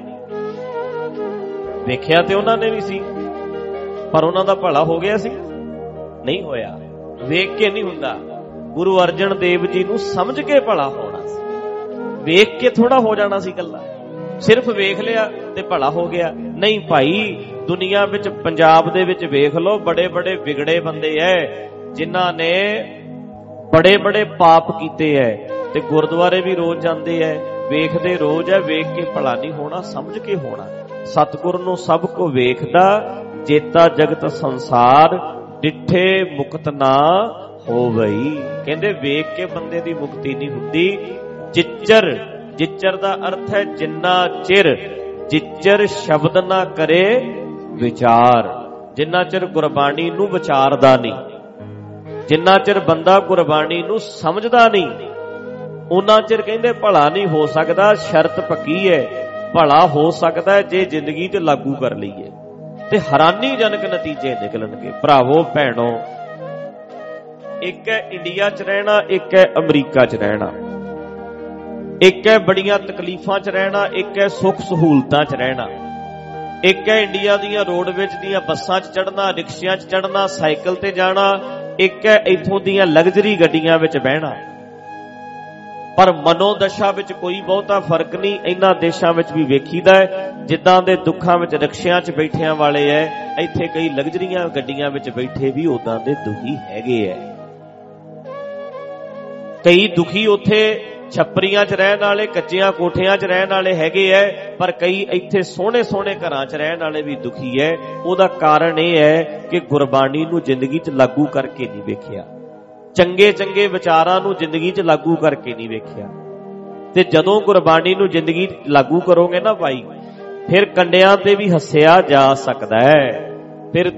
ਵੇਖਿਆ ਤੇ ਉਹਨਾਂ ਨੇ ਵੀ ਸੀ। ਪਰ ਉਹਨਾਂ ਦਾ ਭਲਾ ਹੋ ਗਿਆ ਸੀ? ਨਹੀਂ ਹੋਇਆ। ਵੇਖ ਕੇ ਨਹੀਂ ਹੁੰਦਾ। ਗੁਰੂ ਅਰਜਨ ਦੇਵ ਜੀ ਨੂੰ ਸਮਝ ਕੇ ਭਲਾ ਹੋਣਾ ਸੀ। ਵੇਖ ਕੇ ਥੋੜਾ ਹੋ ਜਾਣਾ ਸੀ ਕੱਲਾ ਸਿਰਫ ਵੇਖ ਲਿਆ ਤੇ ਭਲਾ ਹੋ ਗਿਆ। ਨਹੀਂ ਭਾਈ, ਦੁਨੀਆ ਵਿੱਚ, ਪੰਜਾਬ ਦੇ ਵਿੱਚ ਵੇਖ ਲਓ ਬੜੇ ਬੜੇ ਵਿਗੜੇ ਬੰਦੇ ਐ, ਜਿਨ੍ਹਾਂ ਨੇ ਬੜੇ ਬੜੇ ਪਾਪ ਕੀਤੇ ਐ ਤੇ ਗੁਰਦੁਆਰੇ ਵੀ ਰੋਜ਼ ਜਾਂਦੇ ਐ। ਵੇਖਦੇ ਰੋਜ਼ ਐ, ਵੇਖ ਕੇ ਭਲਾ ਨਹੀਂ ਹੋਣਾ, ਸਮਝ ਕੇ ਹੋਣਾ। ਸਤਿਗੁਰ ਨੂੰ ਸਭ ਕੋ ਵੇਖਦਾ ਜੇਤਾ ਜਗਤ ਸੰਸਾਰ ਡਿੱਠੇ ਮੁਕਤ ਨਾ ਹੋਵਈ। ਕਹਿੰਦੇ ਵੇਖ ਕੇ ਬੰਦੇ ਦੀ ਮੁਕਤੀ ਨਹੀਂ ਹੁੰਦੀ। ਜਿੱਚਰ ਜਿੱਚਰ ਦਾ ਅਰਥ ਹੈ ਜਿੰਨਾ ਚਿਰ, ਜਿੱਚਰ ਸ਼ਬਦ ਨਾ ਕਰੇ ਵਿਚਾਰ। ਜਿੰਨਾ ਚਿਰ ਗੁਰਬਾਣੀ ਨੂੰ ਵਿਚਾਰਦਾ ਨਹੀਂ, ਜਿੰਨਾ ਚਿਰ ਬੰਦਾ ਗੁਰਬਾਣੀ ਨੂੰ ਸਮਝਦਾ ਨਹੀਂ, ਉਹਨਾਂ ਚਿਰ ਕਹਿੰਦੇ ਭਲਾ ਨਹੀਂ ਹੋ ਸਕਦਾ, ਸ਼ਰਤ ਪੱਕੀ ਹੈ, ਭਲਾ ਹੋ ਸਕਦਾ ਹੈ ਜੇ ਜ਼ਿੰਦਗੀ ਤੇ ਲਾਗੂ ਕਰ ਲਈਏ। ਤੇ ਹੈਰਾਨੀਜਨਕ ਨਤੀਜੇ ਨਿਕਲਣਗੇ। ਭਰਾਵੋ, ਭੈਣੋ, ਇੱਕ ਹੈ ਇੰਡੀਆ 'ਚ ਰਹਿਣਾ, ਇੱਕ ਹੈ ਅਮਰੀਕਾ 'ਚ ਰਹਿਣਾ। ਇੱਕ ਹੈ ਬੜੀਆਂ ਤਕਲੀਫਾਂ 'ਚ ਰਹਿਣਾ, ਇੱਕ ਹੈ ਸੁੱਖ ਸਹੂਲਤਾਂ 'ਚ ਰਹਿਣਾ। ਇੱਕ ਹੈ ਇੰਡੀਆ ਦੀਆਂ ਰੋਡਵੇਜ ਦੀਆਂ ਬੱਸਾਂ 'ਚ ਚੜਨਾ ਰਿਕਸ਼ਿਆਂ 'ਚ ਚੜਨਾ ਸਾਈਕਲ ਤੇ ਜਾਣਾ। ਇੱਕ ਹੈ ਇਥੋਂ ਦੀਆਂ ਲਗਜ਼ਰੀ ਗੱਡੀਆਂ ਵਿੱਚ ਬਹਿਣਾ। ਪਰ ਮਨੋਦਸ਼ਾ ਵਿੱਚ ਕੋਈ ਬਹੁਤਾ ਫ਼ਰਕ ਨਹੀਂ, ਇਹਨਾਂ ਦੇਸ਼ਾਂ ਵਿੱਚ ਵੀ ਵੇਖੀਦਾ ਹੈ, ਜਿੱਦਾਂ ਦੇ ਦੁੱਖਾਂ ਵਿੱਚ ਰਕਸ਼ਿਆਂ 'ਚ ਬੈਠਿਆਂ ਵਾਲੇ ਐ, ਇੱਥੇ ਕਈ ਲਗਜ਼ਰੀਆਂ ਗੱਡੀਆਂ ਵਿੱਚ ਬੈਠੇ ਵੀ ਉਦਾਂ ਦੇ ਦੁਖੀ ਹੈਗੇ ਐ। ਕਈ ਦੁਖੀ ਉੱਥੇ ਛੱਪਰੀਆਂ 'ਚ ਰਹਿਣ ਵਾਲੇ, ਕੱਚੀਆਂ ਕੋਠਿਆਂ 'ਚ ਰਹਿਣ ਵਾਲੇ ਹੈਗੇ ਐ, ਪਰ ਕਈ ਇੱਥੇ ਸੋਹਣੇ ਸੋਹਣੇ ਘਰਾਂ 'ਚ ਰਹਿਣ ਵਾਲੇ ਵੀ ਦੁਖੀ ਐ। ਉਹਦਾ ਕਾਰਨ ਇਹ ਹੈ ਕਿ ਗੁਰਬਾਣੀ ਨੂੰ ਜ਼ਿੰਦਗੀ 'ਚ ਲਾਗੂ ਕਰਕੇ ਨਹੀਂ ਵੇਖਿਆ। ਚੰਗੇ ਚੰਗੇ ਵਿਚਾਰਾਂ ਨੂੰ ਜ਼ਿੰਦਗੀ 'ਚ ਲਾਗੂ ਕਰਕੇ ਨਹੀਂ ਵੇਖਿਆ। ਤੇ ਜਦੋਂ ਗੁਰਬਾਣੀ ਨੂੰ ਜ਼ਿੰਦਗੀ 'ਚ ਲਾਗੂ ਕਰੋਗੇ ਨਾ ਭਾਈ, ਫਿਰ ਕੰਡਿਆਂ ਤੇ ਵੀ ਹੱਸਿਆ ਜਾ ਸਕਦਾ ਹੈ। ਫਿਰ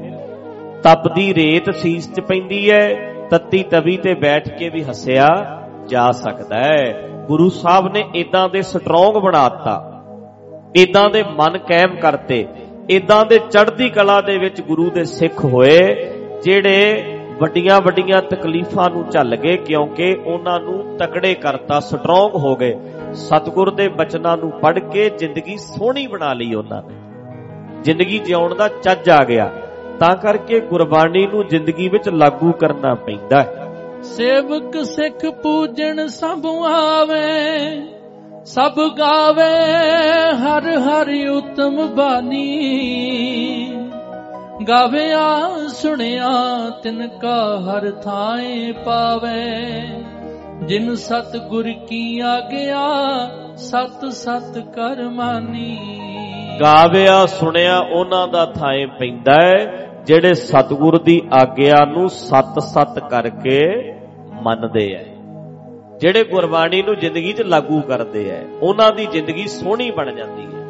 ਤਪਦੀ ਰੇਤ ਸੀਸ 'ਚ ਪੈਂਦੀ ਹੈ, ਤੱਤੀ ਤਵੀ ਤੇ ਬੈਠ ਕੇ ਵੀ ਹੱਸਿਆ ਜਾ ਸਕਦਾ ਹੈ। ਗੁਰੂ ਸਾਹਿਬ ਨੇ ਇਦਾਂ ਦੇ ਸਟਰੋਂਗ ਬਣਾਤਾ ਇਦਾਂ ਦੇ ਮਨ ਕਾਇਮ ਕਰਤੇ। ਇਦਾਂ ਦੇ ਚੜ੍ਹਦੀ ਕਲਾ ਦੇ ਵਿੱਚ ਗੁਰੂ ਦੇ ਸਿੱਖ ਹੋਏ, ਜਿਹੜੇ ਵੱਡੀਆਂ ਵੱਡੀਆਂ ਤਕਲੀਫਾਂ ਨੂੰ ਝੱਲ ਗਏ ਕਿਉਂਕਿ ਉਹਨਾਂ ਨੂੰ ਤਕੜੇ ਕਰਤਾ ਸਟਰੋਂਗ ਹੋ ਗਏ। ਸਤਿਗੁਰ ਦੇ ਬਚਨਾਂ ਨੂੰ ਪੜ੍ਹ ਕੇ ਜ਼ਿੰਦਗੀ ਸੋਹਣੀ ਬਣਾ ਲਈ ਉਹਨਾਂ ਨੇ। ਜ਼ਿੰਦਗੀ ਜਿਉਣ ਦਾ ਚੱਜ ਆ ਗਿਆ। ਤਾਂ ਕਰਕੇ ਗੁਰਬਾਣੀ ਨੂੰ ਜ਼ਿੰਦਗੀ ਵਿੱਚ ਲਾਗੂ ਕਰਨਾ ਪੈਂਦਾ ਹੈ। ਸੇਵਕ ਸਿੱਖ ਪੂਜਣ ਸਭ ਆਵੇ, ਸਭ ਗਾਵੇ, ਹਰ ਹਰ ਉਤਮ ਬਾਣੀ। ਗਾਵਿਆ, ਸੁਣਿਆ ਤਿਨ ਕਾ ਹਰ ਥਾਏ ਪਾਵੇ। ਜਿਨ ਸਤ ਗੁਰ ਕੀ ਆਗਿਆ, ਸਤ ਸਤ ਕਰ ਮਾਨੀ। ਗਾਵਿਆ, ਸੁਣਿਆ, ਉਹਨਾਂ ਦਾ ਥਾਏ ਪੈਂਦਾ ਹੈ ਜਿਹੜੇ ਸਤਿਗੁਰ ਦੀ ਆਗਿਆ ਨੂੰ ਸਤ-ਸਤ ਕਰਕੇ ਮੰਨਦੇ ਐ। ਜਿਹੜੇ ਗੁਰਬਾਣੀ ਨੂੰ ਜ਼ਿੰਦਗੀ 'ਚ ਲਾਗੂ ਕਰਦੇ ਐ, ਉਹਨਾਂ ਦੀ ਜ਼ਿੰਦਗੀ ਸੋਹਣੀ ਬਣ ਜਾਂਦੀ ਹੈ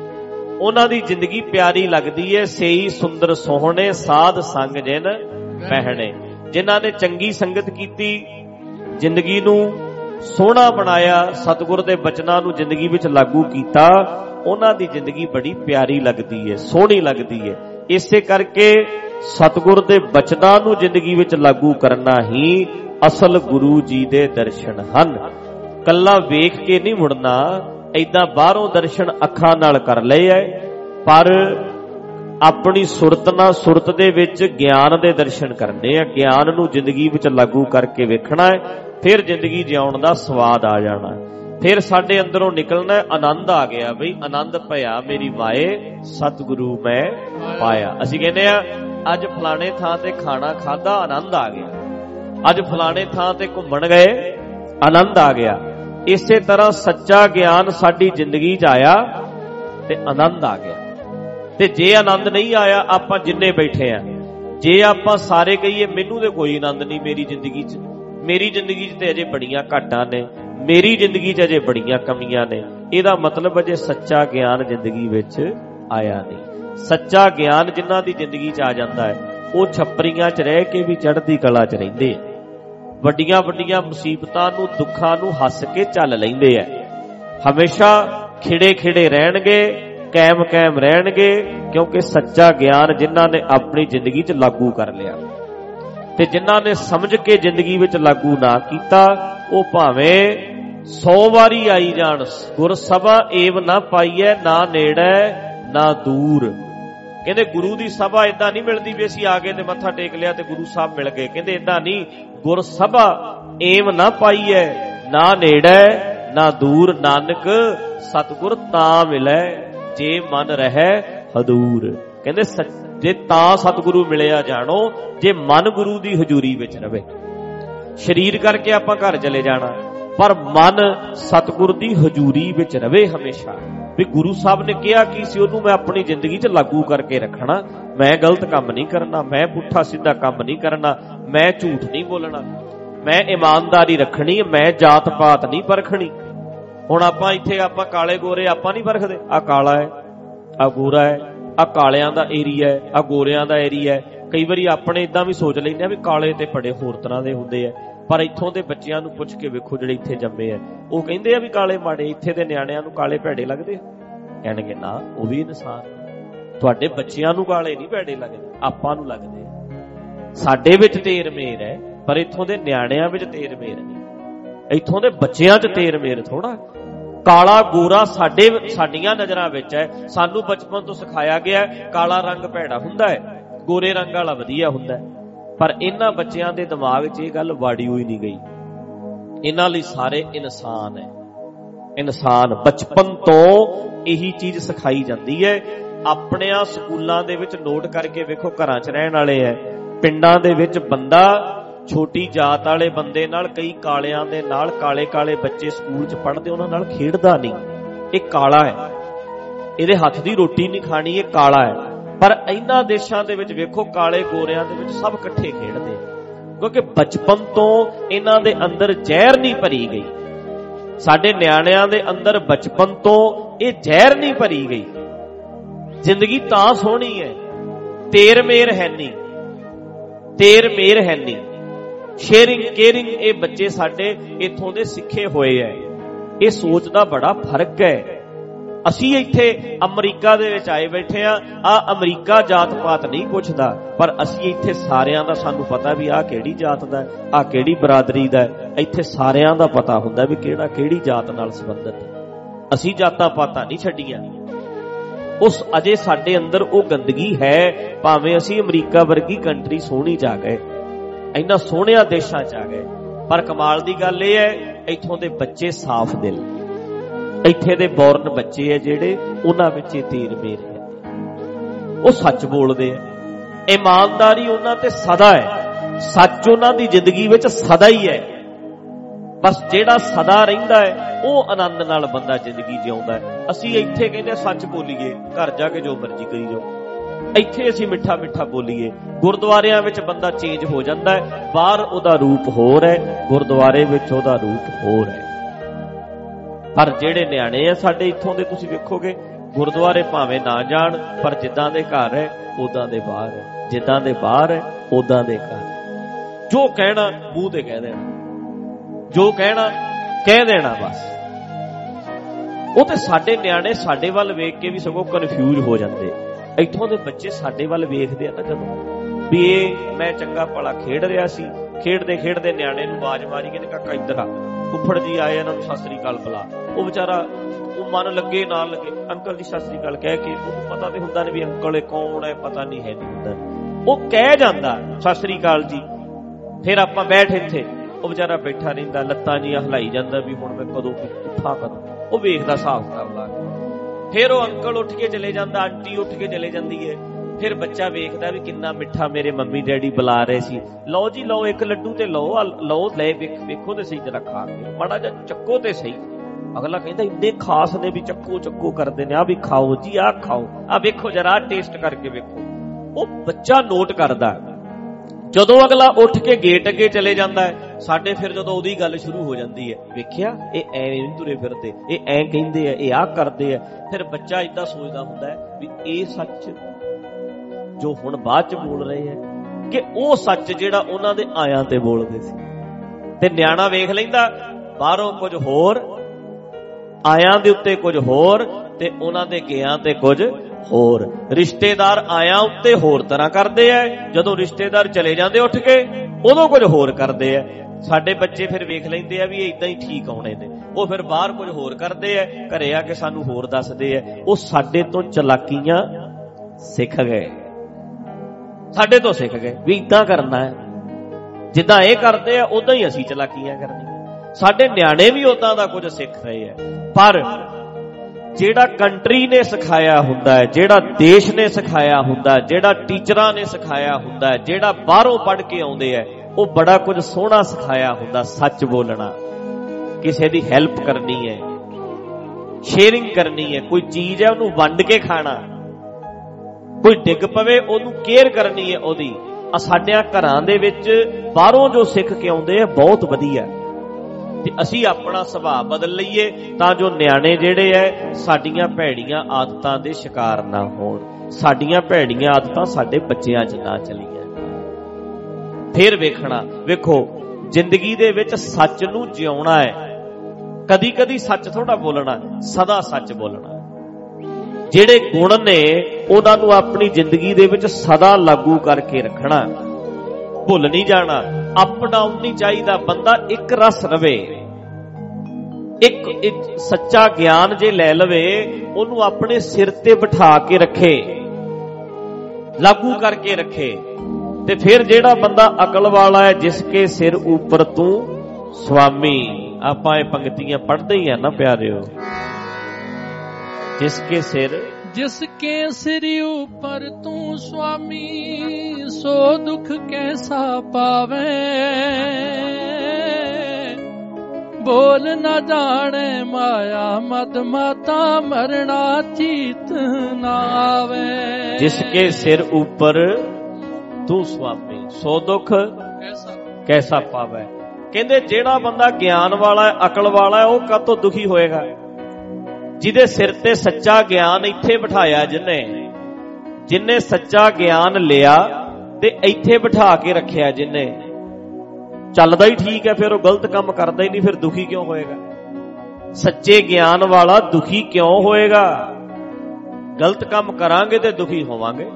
ਉਹਨਾਂ ਦੀ ਜ਼ਿੰਦਗੀ ਪਿਆਰੀ ਲੱਗਦੀ ਹੈ ਸੇਈ, ਸੁੰਦਰ, ਸੋਹਣੇ, ਸਾਧ, ਸੰਗ ਜਿਨ ਪਹਿਣੇ। ਜਿਨ੍ਹਾਂ ਨੇ ਚੰਗੀ ਸੰਗਤ ਕੀਤੀ, ਜ਼ਿੰਦਗੀ ਨੂੰ ਸੋਹਣਾ ਬਣਾਇਆ, ਸਤਿਗੁਰ ਦੇ ਬਚਨਾਂ ਨੂੰ ਜ਼ਿੰਦਗੀ ਵਿੱਚ ਲਾਗੂ ਕੀਤਾ, ਉਹਨਾਂ ਦੀ ਜ਼ਿੰਦਗੀ ਬੜੀ ਪਿਆਰੀ ਲੱਗਦੀ ਹੈ ਸੋਹਣੀ ਲੱਗਦੀ ਹੈ ਇਸੇ ਕਰਕੇ ਸਤਿਗੁਰ ਦੇ ਬਚਨਾਂ ਨੂੰ ਜ਼ਿੰਦਗੀ ਵਿੱਚ ਲਾਗੂ ਕਰਨਾ ਹੀ ਅਸਲ ਗੁਰੂ ਜੀ ਦੇ ਦਰਸ਼ਨ ਹਨ। ਕੱਲਾ ਵੇਖ ਕੇ ਨਹੀਂ ਮੁੜਨਾ ਐਦਾਂ ਬਾਹਰੋਂ ਦਰਸ਼ਨ ਅੱਖਾਂ ਨਾਲ ਕਰ ਲਏ ਐ, ਪਰ ਆਪਣੀ ਸੁਰਤ ਨਾਲ ਸੁਰਤ ਦੇ ਵਿੱਚ ਗਿਆਨ ਦੇ ਦਰਸ਼ਨ ਕਰਨੇ ਆ। ਗਿਆਨ ਨੂੰ ਜ਼ਿੰਦਗੀ ਵਿੱਚ ਲਾਗੂ ਕਰਕੇ ਵੇਖਣਾ ਹੈ ਫਿਰ ਜ਼ਿੰਦਗੀ ਜਿਉਣ ਦਾ ਸਵਾਦ ਆ ਜਾਣਾ ਫਿਰ ਸਾਡੇ ਅੰਦਰੋਂ ਨਿਕਲਣਾ ਆਨੰਦ ਆ ਗਿਆ ਬਈ, ਆਨੰਦ ਭਇਆ ਮੇਰੀ ਮਾਏ, ਸਤਿਗੁਰੂ ਮੈਂ ਪਾਇਆ। ਅਸੀਂ ਕਹਿੰਦੇ ਆ, ਅੱਜ ਫਲਾਣੇ ਥਾਂ ਤੇ ਖਾਣਾ ਖਾਦਾ ਆਨੰਦ ਆ ਗਿਆ। ਅੱਜ ਫਲਾਣੇ ਥਾਂ ਤੇ ਘੁੰਮਣ ਗਏ, ਆਨੰਦ ਆ ਗਿਆ। ਇਸੇ ਤਰ੍ਹਾਂ ਸੱਚਾ ਗਿਆਨ ਸਾਡੀ ਜ਼ਿੰਦਗੀ 'ਚ ਆਇਆ ਤੇ ਆਨੰਦ ਆ ਗਿਆ। ਤੇ ਜੇ ਆਨੰਦ ਨਹੀਂ ਆਇਆ, ਆਪਾਂ ਜਿੰਨੇ ਬੈਠੇ ਆ, ਜੇ ਆਪਾਂ ਸਾਰੇ ਕਹੀਏ, ਮੈਨੂੰ ਤੇ ਕੋਈ ਆਨੰਦ ਨਹੀਂ ਮੇਰੀ ਜ਼ਿੰਦਗੀ 'ਚ। ਮੇਰੀ ਜ਼ਿੰਦਗੀ 'ਚ ਤੇ ਅਜੇ ਬੜੀਆਂ ਘਾਟਾਂ ਨੇ, ਮੇਰੀ ਜ਼ਿੰਦਗੀ 'ਚ ਅਜੇ ਬੜੀਆਂ ਕਮੀਆਂ ਨੇ। ਇਹਦਾ ਮਤਲਬ ਅਜੇ ਸੱਚਾ ਗਿਆਨ ਜ਼ਿੰਦਗੀ ਵਿੱਚ ਆਇਆ ਨਹੀਂ। ਸੱਚਾ ਗਿਆਨ ਜਿਨ੍ਹਾਂ ਦੀ ਜ਼ਿੰਦਗੀ 'ਚ ਆ ਜਾਂਦਾ ਹੈ, ਉਹ ਛੱਪਰੀਆਂ 'ਚ ਰਹਿ ਕੇ ਵੀ ਚੜ੍ਹਦੀ ਕਲਾ 'ਚ ਰਹਿੰਦੇ ਆ। ਵੱਡੀਆਂ ਵੱਡੀਆਂ ਮੁਸੀਬਤਾਂ ਨੂੰ, ਦੁੱਖਾਂ ਨੂੰ ਹੱਸ ਕੇ ਚੱਲ ਲੈਂਦੇ ਆ ਹਮੇਸ਼ਾ ਖਿੜੇ ਖਿੜੇ ਰਹਿਣਗੇ ਕਾਇਮ ਕਾਇਮ ਰਹਿਣਗੇ, ਕਿਉਂਕਿ ਸੱਚਾ ਗਿਆਨ ਜਿਨ੍ਹਾਂ ਨੇ ਆਪਣੀ ਜ਼ਿੰਦਗੀ 'ਚ ਲਾਗੂ ਕਰ ਲਿਆ। ਤੇ ਜਿਨ੍ਹਾਂ ਨੇ ਸਮਝ ਕੇ ਜ਼ਿੰਦਗੀ ਵਿੱਚ ਲਾਗੂ ਨਾ ਕੀਤਾ, ਉਹ ਭਾਵੇਂ 100 ਵਾਰੀ ਆਈ ਜਾਣ ਗੁਰ ਸਭਾ ਏਵ ਨਾ ਪਾਈਐ, ਨਾ ਨੇੜੇ, ਨਾ ਦੂਰ। ਕਹਿੰਦੇ ਗੁਰੂ ਦੀ ਸਭਾ ਇਦਾਂ ਨਹੀਂ ਮਿਲਦੀ ਵੀ ਅਸੀਂ ਆ ਗਏ ਤੇ ਮੱਥਾ ਟੇਕ ਲਿਆ ਤੇ ਗੁਰੂ ਸਾਹਿਬ ਮਿਲ ਗਏ। ਕਹਿੰਦੇ ਇਦਾਂ ਨਹੀਂ ਗੁਰ ਸਭਾ ਏਮ ਨਾ ਪਾਈਐ, ਨਾ ਨੇੜੇ, ਨਾ ਦੂਰ ਨਾਨਕ, ਸਤਗੁਰ ਤਾਂ ਮਿਲੈ, ਜੇ ਮਨ ਰਹਿ ਹਦੂਰ। ਕਹਿੰਦੇ ਜੇ ਤਾਂ ਸਤਿਗੁਰੂ ਮਿਲਿਆ ਜਾਣੋ, ਜੇ ਮਨ ਗੁਰੂ ਦੀ ਹਜ਼ੂਰੀ ਵਿੱਚ ਰਵੇ। ਸਰੀਰ ਕਰਕੇ ਆਪਾਂ ਘਰ ਚਲੇ ਜਾਣਾ, ਪਰ ਮਨ ਸਤਿਗੁਰ ਦੀ ਹਜ਼ੂਰੀ ਵਿੱਚ ਰਵੇ ਹਮੇਸ਼ਾ। ਵੀ ਗੁਰੂ ਸਾਹਿਬ ਨੇ ਕਿਹਾ ਕੀ ਸੀ, ਉਹਨੂੰ ਮੈਂ ਆਪਣੀ ਜ਼ਿੰਦਗੀ 'ਚ ਲਾਗੂ ਕਰਕੇ ਰੱਖਣਾ। ਮੈਂ ਗਲਤ ਕੰਮ ਨਹੀਂ ਕਰਨਾ, ਮੈਂ ਪੁੱਠਾ ਸਿੱਧਾ ਕੰਮ ਨਹੀਂ ਕਰਨਾ, ਮੈਂ ਝੂਠ ਨਹੀਂ ਬੋਲਣਾ। ਮੈਂ ਇਮਾਨਦਾਰੀ ਰੱਖਣੀ, ਮੈਂ ਜਾਤ ਪਾਤ ਨਹੀਂ ਪਰਖਣੀ। ਹੁਣ ਆਪਾਂ ਇੱਥੇ ਆਪਾਂ ਕਾਲੇ ਗੋਰੇ ਆਪਾਂ ਨਹੀਂ ਪਰਖਦੇ। ਆ ਕਾਲਾ ਹੈ ਆ ਗੋਰਾ ਹੈ ਆ ਕਾਲਿਆਂ ਦਾ ਏਰੀਆ ਹੈ ਆ ਗੋਰਿਆਂ ਦਾ ਏਰੀਆ ਹੈ। ਕਈ ਵਾਰੀ ਆਪਣੇ ਇਦਾਂ ਵੀ ਸੋਚ ਲੈਂਦੇ ਆ ਵੀ ਕਾਲੇ ਤੇ ਬੜੇ ਹੋਰ ਤਰ੍ਹਾਂ ਦੇ ਹੁੰਦੇ ਆ। ਪਰ ਇੱਥੋਂ ਦੇ ਬੱਚਿਆਂ ਨੂੰ ਪੁੱਛ ਕੇ ਵੇਖੋ ਜਿਹੜੇ ਇੱਥੇ ਜੰਮੇ ਆ। ਉਹ ਕਹਿੰਦੇ ਆ ਵੀ ਕਾਲੇ ਮਾੜੇ, ਇੱਥੇ ਦੇ ਨਿਆਣਿਆਂ ਨੂੰ ਕਾਲੇ ਭੈੜੇ ਲੱਗਦੇ ਆ। ਕਹਿਣਗੇ, ਨਾ, ਉਹ ਵੀ ਇਨਸਾਨ ਤੁਹਾਡੇ ਬੱਚਿਆਂ ਨੂੰ ਕਾਲੇ ਨਹੀਂ ਭੈੜੇ ਲੱਗਦੇ, ਆਪਾਂ ਨੂੰ ਲੱਗਦੇ ਸਾਡੇ ਵਿੱਚ ਤੇਰ ਮੇਰ ਹੈ, ਪਰ ਇੱਥੋਂ ਦੇ ਨਿਆਣਿਆਂ ਵਿੱਚ ਤੇਰ ਮੇਰ ਨਹੀਂ। ਇੱਥੋਂ ਦੇ ਬੱਚਿਆਂ 'ਚ ਤੇਰ ਮੇਰ ਥੋੜਾ ਕਾਲਾ ਗੋਰਾ ਸਾਡੇ, ਸਾਡੀਆਂ ਨਜ਼ਰਾਂ ਵਿੱਚ ਹੈ। ਸਾਨੂੰ ਬਚਪਨ ਤੋਂ ਸਿਖਾਇਆ ਗਿਆ ਕਾਲਾ ਰੰਗ ਭੈੜਾ ਹੁੰਦਾ ਹੈ, ਗੋਰੇ ਰੰਗ ਵਾਲਾ ਵਧੀਆ ਹੁੰਦਾ ਹੈ। ਪਰ ਇਹਨਾਂ ਬੱਚਿਆਂ ਦੇ ਦਿਮਾਗ 'ਚ ਇਹ ਗੱਲ ਵਾੜੀ ਹੋਈ ਨਹੀਂ ਗਈ। ਇਹਨਾਂ ਲਈ ਸਾਰੇ ਇਨਸਾਨ ਹੈ। ਇਨਸਾਨ ਬਚਪਨ ਤੋਂ ਇਹੀ ਚੀਜ਼ ਸਿਖਾਈ ਜਾਂਦੀ ਹੈ। ਆਪਣਿਆਂ ਸਕੂਲਾਂ ਦੇ ਵਿੱਚ ਨੋਟ ਕਰਕੇ ਵੇਖੋ ਘਰਾਂ 'ਚ ਰਹਿਣ ਵਾਲੇ ਐ ਪਿੰਡਾਂ ਦੇ ਵਿੱਚ ਬੰਦਾ ਛੋਟੀ ਜਾਤ ਵਾਲੇ ਬੰਦੇ ਨਾਲ ਕਈ ਕਾਲਿਆਂ ਦੇ ਨਾਲ ਕਾਲੇ ਕਾਲੇ ਬੱਚੇ ਸਕੂਲ 'ਚ ਪੜ੍ਹਦੇ, ਉਹਨਾਂ ਨਾਲ ਖੇਡਦਾ ਨਹੀਂ। ਇਹ ਕਾਲਾ ਹੈ। ਇਹਦੇ ਹੱਥ ਦੀ ਰੋਟੀ ਨਹੀਂ ਖਾਣੀ, ਇਹ ਕਾਲਾ ਹੈ। ਪਰ ਇਹਨਾਂ ਦੇਸ਼ਾਂ ਦੇ ਵਿੱਚ ਵੇਖੋ ਕਾਲੇ ਗੋਰਿਆਂ ਦੇ ਵਿੱਚ ਸਭ ਇਕੱਠੇ ਖੇਡਦੇ ਕਿਉਂਕਿ ਬਚਪਨ ਤੋਂ ਇਹਨਾਂ ਦੇ ਅੰਦਰ ਜ਼ਹਿਰ ਨਹੀਂ ਭਰੀ ਗਈ। ਸਾਡੇ ਨਿਆਣਿਆਂ ਦੇ ਅੰਦਰ ਬਚਪਨ ਤੋਂ ਇਹ ਜ਼ਹਿਰ ਨਹੀਂ ਭਰੀ ਗਈ। ਜ਼ਿੰਦਗੀ ਤਾਂ ਸੋਹਣੀ ਹੈ। ਤੇਰ ਮੇਰ ਹੈ ਨਹੀਂ ਤੇਰ ਮੇਰ ਹੈ ਨਹੀਂ ਸ਼ੇਅਰਿੰਗ ਕੇਅਰਿੰਗ ਇਹ ਬੱਚੇ ਸਾਡੇ ਇਥੋਂ ਦੇ ਸਿੱਖੇ ਹੋਏ ਐ। ਇਹ ਸੋਚ ਦਾ ਬੜਾ ਫ਼ਰਕ ਹੈ ਅਸੀਂ ਇੱਥੇ ਅਮਰੀਕਾ ਦੇ ਵਿੱਚ ਆਏ ਬੈਠੇ ਆ ਆ ਅਮਰੀਕਾ ਜਾਤ ਪਾਤ ਨਹੀਂ ਪੁੱਛਦਾ, ਪਰ ਅਸੀਂ ਇੱਥੇ ਸਾਰਿਆਂ ਦਾ ਸਾਨੂੰ ਪਤਾ ਵੀ ਆ ਕਿਹੜੀ ਜਾਤ ਦਾ ਆ ਕਿਹੜੀ ਬਰਾਦਰੀ ਦਾ ਇੱਥੇ ਸਾਰਿਆਂ ਦਾ ਪਤਾ ਹੁੰਦਾ ਵੀ ਕਿਹੜਾ ਕਿਹੜੀ ਜਾਤ ਨਾਲ ਸੰਬੰਧਿਤ ਹੈ। ਅਸੀਂ ਜਾਤਾਂ ਪਾਤਾਂ ਨਹੀਂ ਛੱਡੀਆਂ। ਉਸ ਅਜੇ ਸਾਡੇ ਅੰਦਰ ਉਹ ਗੰਦਗੀ ਹੈ, ਭਾਵੇਂ ਅਸੀਂ ਅਮਰੀਕਾ ਵਰਗੀ ਕੰਟਰੀ ਸੋਹਣੀ ਜਾ ਗਏ, ਇੰਨਾ ਸੋਹਣਿਆ ਦੇਸ਼ਾਂ ਚ ਆ ਗਏ। ਪਰ ਕਮਾਲ ਦੀ ਗੱਲ ਇਹ ਹੈ, ਇੱਥੋਂ ਦੇ ਬੱਚੇ ਸਾਫ਼ ਦਿਲ। ਇੱਥੇ ਦੇ ਬੌਰਨ ਬੱਚੇ ਆ ਜਿਹੜੇ, ਉਹਨਾਂ ਵਿੱਚ ਇਹ ਤੀਰ ਮੇਰ ਹੈ। ਉਹ ਸੱਚ ਬੋਲਦੇ ਆ। ਇਮਾਨਦਾਰੀ ਉਹਨਾਂ ਤੇ ਸਦਾ ਹੈ। ਸੱਚ ਉਹਨਾਂ ਦੀ ਜ਼ਿੰਦਗੀ ਵਿੱਚ ਸਦਾ ਹੀ ਹੈ। ਬਸ ਜਿਹੜਾ ਸਦਾ ਰਹਿੰਦਾ ਹੈ, ਉਹ ਆਨੰਦ ਨਾਲ ਬੰਦਾ ਜ਼ਿੰਦਗੀ ਜਿਉਂਦਾ ਹੈ। ਅਸੀਂ ਇੱਥੇ ਕਹਿੰਦੇ ਸੱਚ ਬੋਲੀਏ, ਘਰ ਜਾ ਕੇ ਜੋ ਮਰਜ਼ੀ ਕਰੀ ਜਾਓ। ਇੱਥੇ ਅਸੀਂ ਮਿੱਠਾ ਮਿੱਠਾ ਬੋਲੀਏ। ਗੁਰਦੁਆਰਿਆਂ ਵਿੱਚ ਬੰਦਾ ਚੇਂਜ ਹੋ ਜਾਂਦਾ ਹੈ। ਬਾਹਰ ਉਹਦਾ ਰੂਪ ਹੋਰ ਹੈ, ਗੁਰਦੁਆਰੇ ਵਿੱਚ ਉਹਦਾ ਰੂਪ ਹੋਰ ਹੈ। ਪਰ ਜਿਹੜੇ ਨਿਆਣੇ ਆ, ਸਾਡੇ ਇੱਥੋਂ ਦੇ ਤੁਸੀਂ ਵੇਖੋਗੇ, ਗੁਰਦੁਆਰੇ ਭਾਵੇਂ ਨਾ ਜਾਣ, ਪਰ ਜਿੱਦਾਂ ਦੇ ਘਰ ਹੈ ਉਦਾਂ ਦੇ ਬਾਹਰ ਹੈ। ਜਿੱਦਾਂ ਦੇ ਬਾਹਰ ਹੈ ਉਦਾਂ ਦੇ ਘਰ ਜੋ ਕਹਿਣਾ, ਮੂੰਹ ਤੇ ਕਹਿ ਦੇਣਾ। ਜੋ ਕਹਿਣਾ, ਕਹਿ ਦੇਣਾ ਬਸ। ਉਹ ਤੇ ਸਾਡੇ ਨਿਆਣੇ ਸਾਡੇ ਵੱਲ ਵੇਖ ਕੇ ਵੀ ਸਗੋਂ ਕਨਫਿਊਜ਼ ਹੋ ਜਾਂਦੇ। ਇੱਥੋਂ ਦੇ ਬੱਚੇ ਸਾਡੇ ਵੱਲ ਵੇਖਦੇ ਆ ਨਾ ਜਦੋਂ। ਵੀ ਇਹ, ਮੈਂ ਚੰਗਾ ਭਲਾ ਖੇਡ ਰਿਹਾ ਸੀ। ਖੇਡਦੇ ਖੇਡਦੇ ਨਿਆਣੇ ਨੂੰ ਆਵਾਜ਼ ਮਾਰੀ, ਕਹਿੰਦੇ ਕਾਕਾ ਇੱਧਰ ਆ। ਫੁੱਫੜ ਜੀ ਆਏ, ਇਹਨਾਂ ਨੂੰ ਸਤਿ ਸ੍ਰੀ ਅਕਾਲ ਬੁਲਾ। ਉਹ ਵਿਚਾਰਾ, ਉਹ ਮਨ ਲੱਗੇ ਨਾ ਲੱਗੇ। ਅੰਕਲ ਜੀ ਸਤਿ ਸ੍ਰੀ ਅਕਾਲ ਕਹਿ ਕੇ ਉਹਨੂੰ ਪਤਾ ਤੇ ਹੁੰਦਾ ਨਹੀਂ ਵੀ ਅੰਕਲ ਇਹ ਕੌਣ ਹੈ, ਪਤਾ ਨਹੀਂ ਹੈ ਨਹੀਂ ਹੁੰਦਾ। ਉਹ ਕਹਿ ਜਾਂਦਾ, ਸਤਿ ਸ੍ਰੀ ਅਕਾਲ ਜੀ। ਫਿਰ ਆਪਾਂ ਬੈਠ ਇੱਥੇ। ਉਹ ਵਿਚਾਰਾ ਬੈਠਾ ਰਹਿੰਦਾ, ਲੱਤਾਂ ਜੀਆਂ ਹਿਲਾਈ ਜਾਂਦਾ ਵੀ ਹੁਣ ਮੈਂ ਕਦੋਂ ਉੱਠਾ ਕਰਾਂ ਉਹ ਵੇਖਦਾ ਸਾਫ਼ ਕਰ ਲਾ ਫਿਰ ਉਹ ਅੰਕਲ ਉੱਠ ਕੇ ਚਲੇ ਜਾਂਦਾ, ਆਂਟੀ ਉੱਠ ਕੇ ਚਲੇ ਜਾਂਦੀ ਹੈ। ਫਿਰ ਬੱਚਾ ਵੇਖਦਾ ਵੀ ਕਿੰਨਾ ਮਿੱਠਾ ਮੇਰੇ ਮੰਮੀ ਡੈਡੀ ਬੁਲਾ ਰਹੇ ਸੀ। ਲਓ ਜੀ, ਲਓ ਇੱਕ ਲੱਡੂ ਤੇ ਲਓ, ਆ ਲਓ, ਲੈ ਵੇਖੋ ਤੇ ਸਹੀ ਜਰਾ ਖਾ ਕੇ। ਮਾੜਾ ਜਿਹਾ ਚੱਕੋ ਤੇ ਸਹੀ। ਅਗਲਾ ਕਹਿੰਦਾ ਇੰਨੇ ਖਾਸ ਨੇ ਵੀ ਚੱਕੋ ਚੱਕੋ ਕਰਦੇ ਨੇ, ਆ ਵੀ ਖਾਓ ਜੀ, ਆ ਖਾਓ। ਆ ਵੇਖੋ ਜਰਾ ਟੇਸਟ ਕਰਕੇ ਵੇਖੋ। ਉਹ ਬੱਚਾ ਨੋਟ ਕਰਦਾ। ਜਦੋਂ ਅਗਲਾ ਉੱਠ ਕੇ ਗੇਟ ਅੱਗੇ ਚਲੇ ਜਾਂਦਾ ਹੈ, ਸਾਡੇ ਫਿਰ ਜਦੋਂ ਉਹਦੀ ਗੱਲ ਸ਼ੁਰੂ ਹੋ ਜਾਂਦੀ ਹੈ, ਵੇਖਿਆ? ਇਹ ਐਵੇਂ ਨਹੀਂ ਤੁਰੇ ਫਿਰਦੇ, ਇਹ ਐਂ ਕਹਿੰਦੇ ਆ, ਇਹ ਆ ਕਰਦੇ ਆ। ਫਿਰ ਬੱਚਾ ਇਦਾਂ ਸੋਚਦਾ ਹੁੰਦਾ ਹੈ ਵੀ ਇਹ ਸੱਚ ਜੋ ਹੁਣ ਬਾਅਦ ਚ ਬੋਲ ਰਹੇ ਆ ਕਿ ਉਹ ਸੱਚ ਜਿਹੜਾ ਉਹਨਾਂ ਦੇ ਆਇਆਂ ਤੇ ਬੋਲਦੇ ਸੀ। ਤੇ ਨਿਆਣਾ ਵੇਖ ਲੈਂਦਾ, ਬਾਹਰੋਂ ਕੁਝ ਹੋਰ, ਆਇਆਂ ਦੇ ਉੱਤੇ ਕੁਝ ਹੋਰ, ਤੇ ਉਹਨਾਂ ਦੇ ਗਿਆਂ ਤੇ ਕੁਝ ਹੋਰ। ਰਿਸ਼ਤੇਦਾਰ ਆਇਆਂ ਉੱਤੇ ਹੋਰ ਤਰ੍ਹਾਂ ਕਰਦੇ ਆ ਜਦੋਂ ਰਿਸ਼ਤੇਦਾਰ ਚਲੇ ਜਾਂਦੇ ਉੱਠ ਕੇ, ਉਦੋਂ ਕੁਝ ਹੋਰ ਕਰਦੇ ਆ ਸਾਡੇ ਬੱਚੇ ਫਿਰ ਵੇਖ ਲੈਂਦੇ ਆ ਵੀ ਇਹ ਇਦਾਂ ਹੀ ਠੀਕ ਆਉਣੇ ਨੇ। ਉਹ ਫਿਰ ਬਾਹਰ ਕੁਝ ਹੋਰ ਕਰਦੇ ਆ ਘਰੇ ਆ ਕੇ ਸਾਨੂੰ ਹੋਰ ਦੱਸਦੇ ਆ ਉਹ ਸਾਡੇ ਤੋਂ ਚਲਾਕੀਆਂ ਸਿੱਖ ਗਏ। ਸਾਡੇ ਤੋਂ ਸਿੱਖ ਗਏ, ਵੀ ਇਦਾਂ ਕਰਨਾ ਹੈ। ਜਿੱਦਾਂ ਇਹ ਕਰਦੇ ਆ ਉਦਾਂ ਹੀ ਅਸੀਂ ਚਲਾਕੀਆਂ ਕਰਨੀਆਂ। ਸਾਡੇ ਨਿਆਣੇ ਵੀ ਉਦਾਂ ਦਾ ਕੁਝ ਸਿੱਖ ਰਹੇ ਆ। ਪਰ ਜਿਹੜਾ ਕੰਟਰੀ ਨੇ ਸਿਖਾਇਆ ਹੁੰਦਾ ਹੈ, ਜਿਹੜਾ ਦੇਸ਼ ਨੇ ਸਿਖਾਇਆ ਹੁੰਦਾ ਜਿਹੜਾ ਟੀਚਰਾਂ ਨੇ ਸਿਖਾਇਆ ਹੁੰਦਾ ਜਿਹੜਾ ਬਾਹਰੋਂ ਪੜ੍ਹ ਕੇ ਆਉਂਦੇ ਆ, ਉਹ ਬੜਾ ਕੁਝ ਸੋਹਣਾ ਸਿਖਾਇਆ ਹੁੰਦਾ, ਸੱਚ ਬੋਲਣਾ। ਕਿਸੇ ਦੀ ਹੈਲਪ ਕਰਨੀ ਹੈ, ਸ਼ੇਅਰਿੰਗ ਕਰਨੀ ਹੈ, ਕੋਈ ਚੀਜ਼ ਹੈ, ਉਹਨੂੰ ਵੰਡ ਕੇ ਖਾਣਾ। ਕੋਈ ਡਿੱਗ ਪਵੇ, ਉਹਨੂੰ ਕੇਅਰ ਕਰਨੀ ਹੈ ਉਹਦੀ। ਆ ਸਾਡਿਆਂ ਘਰਾਂ ਦੇ ਵਿੱਚ ਬਾਹਰੋਂ ਜੋ ਸਿੱਖ ਕੇ ਆਉਂਦੇ ਆ, ਬਹੁਤ ਵਧੀਆ। ਤੇ ਅਸੀਂ ਆਪਣਾ ਸੁਭਾਅ ਬਦਲ ਲਈਏ ਤਾਂ ਜੋ ਨਿਆਣੇ ਜਿਹੜੇ ਐ, ਸਾਡੀਆਂ ਭੈੜੀਆਂ ਆਦਤਾਂ ਦੇ ਸ਼ਿਕਾਰ ਨਾ ਹੋਣ। ਸਾਡੀਆਂ ਭੈੜੀਆਂ ਆਦਤਾਂ ਸਾਡੇ ਬੱਚਿਆਂ 'ਚ ਨਾ ਚਲੀਆਂ। ਫਿਰ ਵੇਖਣਾ, ਵੇਖੋ, ਜ਼ਿੰਦਗੀ ਦੇ ਵਿੱਚ ਸੱਚ ਨੂੰ ਜਿਉਣਾ ਹੈ ਕਦੀ ਕਦੀ ਸੱਚ ਥੋੜਾ ਬੋਲਣਾ, ਸਦਾ ਸੱਚ ਬੋਲਣਾ। ਜਿਹੜੇ ਗੁਣ ਨੇ, ਉਹਨਾਂ ਨੂੰ ਆਪਣੀ ਜ਼ਿੰਦਗੀ ਦੇ ਵਿੱਚ ਸਦਾ ਲਾਗੂ ਕਰਕੇ ਰੱਖਣਾ। ਭੁੱਲ ਨਹੀਂ ਜਾਣਾ ਅਪ ਡਾਊਨ ਨਹੀਂ ਚਾਹੀਦਾ ਬੰਦਾ ਇੱਕ ਰਸ ਰਵੇ। ਇੱਕ ਸੱਚਾ ਗਿਆਨ ਜੇ ਲੈ ਲਵੇ, ਉਹਨੂੰ ਆਪਣੇ ਸਿਰ ਤੇ ਬਿਠਾ ਕੇ ਰੱਖੇ। ਲਾਗੂ ਕਰਕੇ ਰੱਖੇ। ਤੇ ਫਿਰ ਜਿਹੜਾ ਬੰਦਾ ਅਕਲ ਵਾਲਾ ਹੈ, ਜਿਸ ਕੇ ਸਿਰ ਉੱਪਰ ਤੂੰ ਸੁਆਮੀ ਆਪਾਂ ਇਹ ਪੰਕਤੀਆਂ ਪੜ੍ਹਦੇ ਹੀ ਆ ਨਾ ਪਿਆਰਿਓ। ਜਿਸ ਕੇ ਸਿਰ ਜਿਸ ਕੇ ਸਿਰ ਉਪਰ ਤੂੰ ਸੁਆਮੀ ਸੋ ਦੁਖ ਕੈਸਾ ਪਾਵੇ? ਬੋਲ ਨਾ ਜਾਣੇ ਮਾਇਆ ਮਦ ਮਾਤਾ ਮਰਣਾ ਚੀਤ ਨਾ ਆਵੇ। ਜਿਸ ਕੇ ਸਿਰ ਉੱਪਰ ਤੂੰ ਸੁਆਮੀ ਸੋ ਦੁਖ ਕੈਸਾ ਕੈਸਾ ਪਾਵੇ? ਕਹਿੰਦੇ ਜਿਹੜਾ ਬੰਦਾ ਗਿਆਨ ਵਾਲਾ ਹੈ ਅਕਲ ਵਾਲਾ ਹੈ ਉਹ ਕਾਤੋਂ ਦੁਖੀ ਹੋਏਗਾ? ਜਿਹਦੇ ਸਿਰ ਤੇ ਸੱਚਾ ਗਿਆਨ ਇੱਥੇ ਬਿਠਾਇਆ ਜਿਨੇ। ਜਿਨੇ ਸੱਚਾ ਗਿਆਨ ਲਿਆ ਤੇ ਇੱਥੇ ਬਿਠਾ ਕੇ ਰੱਖਿਆ ਜਿਨੇ। ਚੱਲਦਾ ਹੀ ਠੀਕ ਹੈ, ਫਿਰ ਉਹ ਗਲਤ ਕੰਮ ਕਰਦਾ ਹੀ ਨਹੀਂ, ਫਿਰ ਦੁਖੀ ਕਿਉਂ ਹੋਏਗਾ? ਸੱਚੇ ਗਿਆਨ ਵਾਲਾ ਦੁਖੀ ਕਿਉਂ ਹੋਏਗਾ? ਗਲਤ ਕੰਮ ਕਰਾਂਗੇ ਤੇ ਦੁਖੀ ਹੋਵਾਂਗੇ।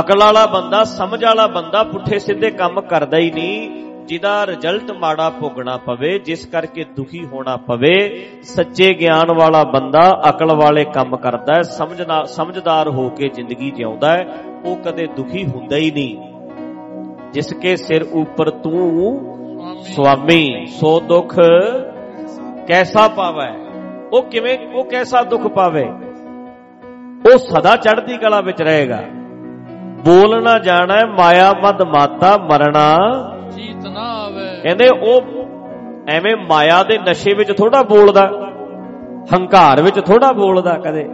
ਅਕਲ ਵਾਲਾ ਬੰਦਾ, ਸਮਝ ਵਾਲਾ ਬੰਦਾ ਪੁੱਠੇ ਸਿੱਧੇ ਕੰਮ ਕਰਦਾ ਹੀ ਨਹੀਂ। ਜਿਹਦਾ ਰਿਜ਼ਲਟ ਮਾੜਾ ਭੋਗਣਾ ਪਵੇ, ਜਿਸ ਕਰਕੇ ਦੁਖੀ ਹੋਣਾ ਪਵੇ, ਸੱਚੇ ਗਿਆਨ ਵਾਲਾ ਬੰਦਾ ਅਕਲ ਵਾਲੇ ਕੰਮ ਕਰਦਾ ਹੈ ਸਮਝਣਾ ਸਮਝਦਾਰ ਹੋ ਕੇ ਜ਼ਿੰਦਗੀ ਜਿਉਂਦਾ ਹੈ, ਉਹ ਕਦੇ ਦੁਖੀ ਹੁੰਦਾ ਹੀ ਨਹੀਂ। ਜਿਸ ਕੇ ਸਿਰ ਉੱਪਰ ਤੂੰ ਸੁਆਮੀ, ਸੋ ਦੁੱਖ ਕੈਸਾ ਪਾਵੇ? ਉਹ ਕਿਵੇਂ, ਉਹ ਕੈਸਾ ਦੁੱਖ ਪਾਵੇ? ਉਹ ਸਦਾ ਚੜ੍ਹਦੀ ਕਲਾ ਵਿੱਚ ਰਹੇਗਾ। ਬੋਲ ਨਾ ਜਾਣਾ ਮਾਇਆ ਮਦ ਮਾਤਾ ਮਰਣਾ ਜੀਤ ਨਾ ਆਵੇ। ਕਹਿੰਦੇ ਉਹ ਐਵੇਂ ਮਾਇਆ ਦੇ ਨਸ਼ੇ ਵਿੱਚ ਥੋੜਾ ਬੋਲਦਾ, ਹੰਕਾਰ ਵਿੱਚ ਥੋੜਾ ਬੋਲਦਾ ਕਦੇ,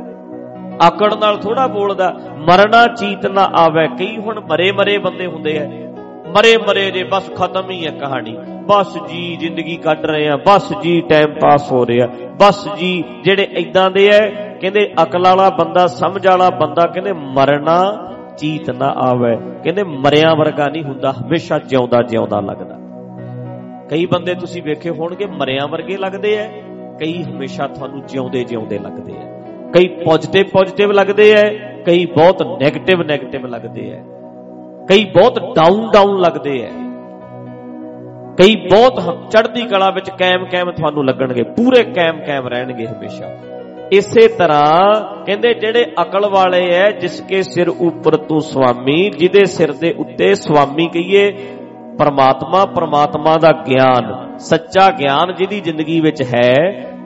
ਆਕੜ ਨਾਲ ਥੋੜਾ ਬੋਲਦਾ, ਮਰਨਾ ਚੀਤ ਨਾ ਆਵੇ। ਕਈ ਹੁਣ ਮਰੇ ਮਰੇ ਬੰਦੇ ਹੁੰਦੇ ਆ। ਮਰੇ ਮਰੇ ਜੇ ਬਸ ਖਤਮ ਹੀ ਹੈ ਕਹਾਣੀ। ਬਸ ਜੀ ਜ਼ਿੰਦਗੀ ਕੱਢ ਰਹੇ ਆ, ਬਸ ਜੀ ਟਾਈਮ ਪਾਸ ਹੋ ਰਿਹਾ। ਬਸ ਜੀ ਜਿਹੜੇ ਇਦਾਂ ਦੇ ਐ ਕਹਿੰਦੇ ਅਕਲ ਵਾਲਾ ਬੰਦਾ, ਸਮਝ ਵਾਲਾ ਬੰਦਾ, ਕਹਿੰਦੇ ਮਰਨਾ ਚੀਤ ਨਾ ਆਵੇ। ਕਹਿੰਦੇ ਮਰਿਆਂ ਵਰਗਾ ਨਹੀਂ ਹੁੰਦਾ, ਹਮੇਸ਼ਾ ਜਿਉਂਦਾ ਜਿਉਂਦਾ ਲੱਗਦਾ। ਕਈ ਬੰਦੇ ਤੁਸੀਂ ਵੇਖੇ ਹੋਣਗੇ, ਮਰਿਆਂ ਵਰਗੇ ਲੱਗਦੇ ਐ, ਕਈ ਹਮੇਸ਼ਾ ਤੁਹਾਨੂੰ ਜਿਉਂਦੇ ਜਿਉਂਦੇ ਲੱਗਦੇ ਐ। ਕਈ ਪੋਜ਼ਿਟਿਵ ਪੋਜ਼ਿਟਿਵ ਲੱਗਦੇ ਐ, ਕਈ ਬਹੁਤ 네ਗੇਟਿਵ 네ਗੇਟਿਵ ਲੱਗਦੇ ਐ। ਕਈ ਬਹੁਤ ਡਾਊਨ ਡਾਊਨ ਲੱਗਦੇ ਐ। ਕਈ ਬਹੁਤ ਚੜ੍ਹਦੀ ਕਲਾ ਵਿੱਚ ਕਾਇਮ ਕਾਇਮ ਤੁਹਾਨੂੰ ਲੱਗਣਗੇ, ਪੂਰੇ ਕਾਇਮ ਕਾਇਮ ਰਹਿਣਗੇ ਹਮੇਸ਼ਾ। ਇਸੇ ਤਰ੍ਹਾਂ ਕਹਿੰਦੇ ਜਿਹੜੇ ਅਕਲ ਵਾਲੇ ਐ ਜਿਸ ਕੇ ਸਿਰ ਉੱਪਰ ਤੂੰ ਸੁਆਮੀ ਜਿਹਦੇ ਸਿਰ ਦੇ ਉੱਤੇ ਸੁਆਮੀ ਕਹੀਏ, ਪਰਮਾਤਮਾ ਪਰਮਾਤਮਾ ਦਾ ਗਿਆਨ, ਸੱਚਾ ਗਿਆਨ ਜਿਹਦੀ ਜ਼ਿੰਦਗੀ ਵਿੱਚ ਹੈ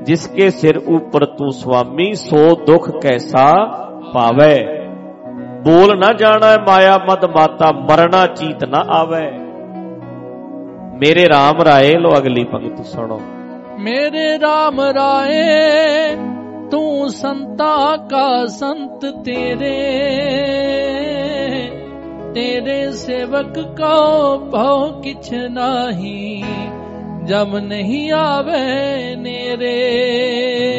ਜਿਸ ਕੇ ਸਿਰ ਉੱਪਰ ਤੂੰ ਸੁਆਮੀ ਸੋ ਦੁੱਖ ਕੈਸਾ ਪਾਵੇ। ਬੋਲ ਨਾ ਜਾਣਾ ਮਾਇਆ ਮਦ ਮਾਤਾ ਮਰਣਾ ਚੀਤ ਨਾ ਆਵੇ। ਮੇਰੇ RAM ਰਾਏ ਲੋ ਅਗਲੀ ਪੰਕਤੀ ਸੁਣੋ। ਮੇਰੇ RAM ਰਾਏ ਤੂੰ ਸੰਤਾ ਕਾ ਸੰਤ ਤੇਰੇ ਤੇਰੇ ਸੇਵਕ ਕੋ ਭਉ ਕਿਛ ਨਾਹੀ, ਜਮ ਨਹੀਂ ਆਵੇ ਨੇਰੇ।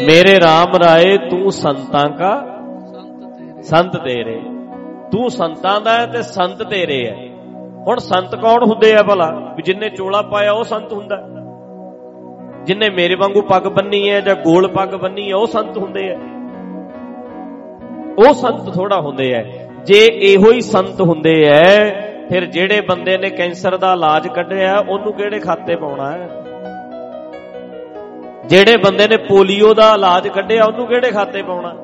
ਮੇਰੇ RAM ਰਾਏ, ਤੂੰ ਸੰਤਾਂ ਕਾ ਸੰਤ ਤੇਰੇ। ਤੂੰ ਸੰਤਾਂ ਦਾ ਤੇ ਸੰਤ ਤੇਰੇ ਹੈ। ਹੁਣ ਸੰਤ ਕੌਣ ਹੁੰਦੇ ਆ ਭਲਾ? ਵੀ ਜਿੰਨੇ ਚੋਲਾ ਪਾਇਆ ਉਹ ਸੰਤ ਹੁੰਦਾ। ਹੈ ਜਿੰਨੇ ਮੇਰੇ ਵਾਂਗੂ ਪੱਗ ਬੰਨੀ ਹੈ ਜਾਂ ਗੋਲ ਪੱਗ ਬੰਨੀ ਹੈ ਉਹ ਸੰਤ ਹੁੰਦੇ ਆ ਉਹ ਸੰਤ ਥੋੜਾ ਹੁੰਦੇ ਆ ਜੇ ਇਹੋ ਹੀ ਸੰਤ ਹੁੰਦੇ ਐ, ਫਿਰ ਜਿਹੜੇ ਬੰਦੇ ਨੇ ਕੈਂਸਰ ਦਾ ਇਲਾਜ ਕੱਢਿਆ, ਉਹਨੂੰ ਕਿਹੜੇ ਖਾਤੇ ਪਾਉਣਾ ਹੈ ਜਿਹੜੇ ਬੰਦੇ ਨੇ ਪੋਲੀਓ ਦਾ ਇਲਾਜ ਕੱਢਿਆ, ਉਹਨੂੰ ਕਿਹੜੇ ਖਾਤੇ ਪਾਉਣਾ?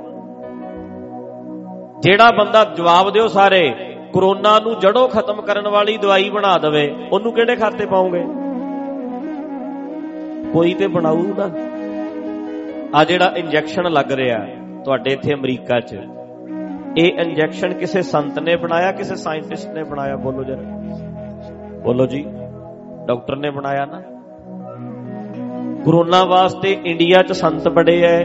ਜਿਹੜਾ ਬੰਦਾ ਜਵਾਬ ਦਿਓ ਸਾਰੇ, ਕਰੋਨਾ ਨੂੰ ਜੜੋਂ ਖਤਮ ਕਰਨ ਵਾਲੀ ਦਵਾਈ ਬਣਾ ਦਵੇ, ਉਹਨੂੰ ਕਿਹੜੇ ਖਾਤੇ ਪਾਉਂਗੇ? ਕੋਈ ਤੇ ਬਣਾਊ ਨਾ। ਆ ਜਿਹੜਾ ਇੰਜੈਕਸ਼ਨ ਲੱਗ ਰਿਹਾ ਤੁਹਾਡੇ ਇੱਥੇ ਅਮਰੀਕਾ 'ਚ, ਇਹ ਇੰਜੈਕਸ਼ਨ ਕਿਸੇ ਸੰਤ ਨੇ ਬਣਾਇਆ, ਕਿਸੇ ਸਾਇੰਟਿਸਟ ਨੇ ਬਣਾਇਆ? ਬੋਲੋ ਜਰਾ। ਬੋਲੋ ਜੀ, ਡਾਕਟਰ ਨੇ ਬਣਾਇਆ ਨਾ। ਕਰੋਨਾ ਵਾਸਤੇ ਇੰਡੀਆ 'ਚ ਸੰਤ ਬੜੇ ਐ।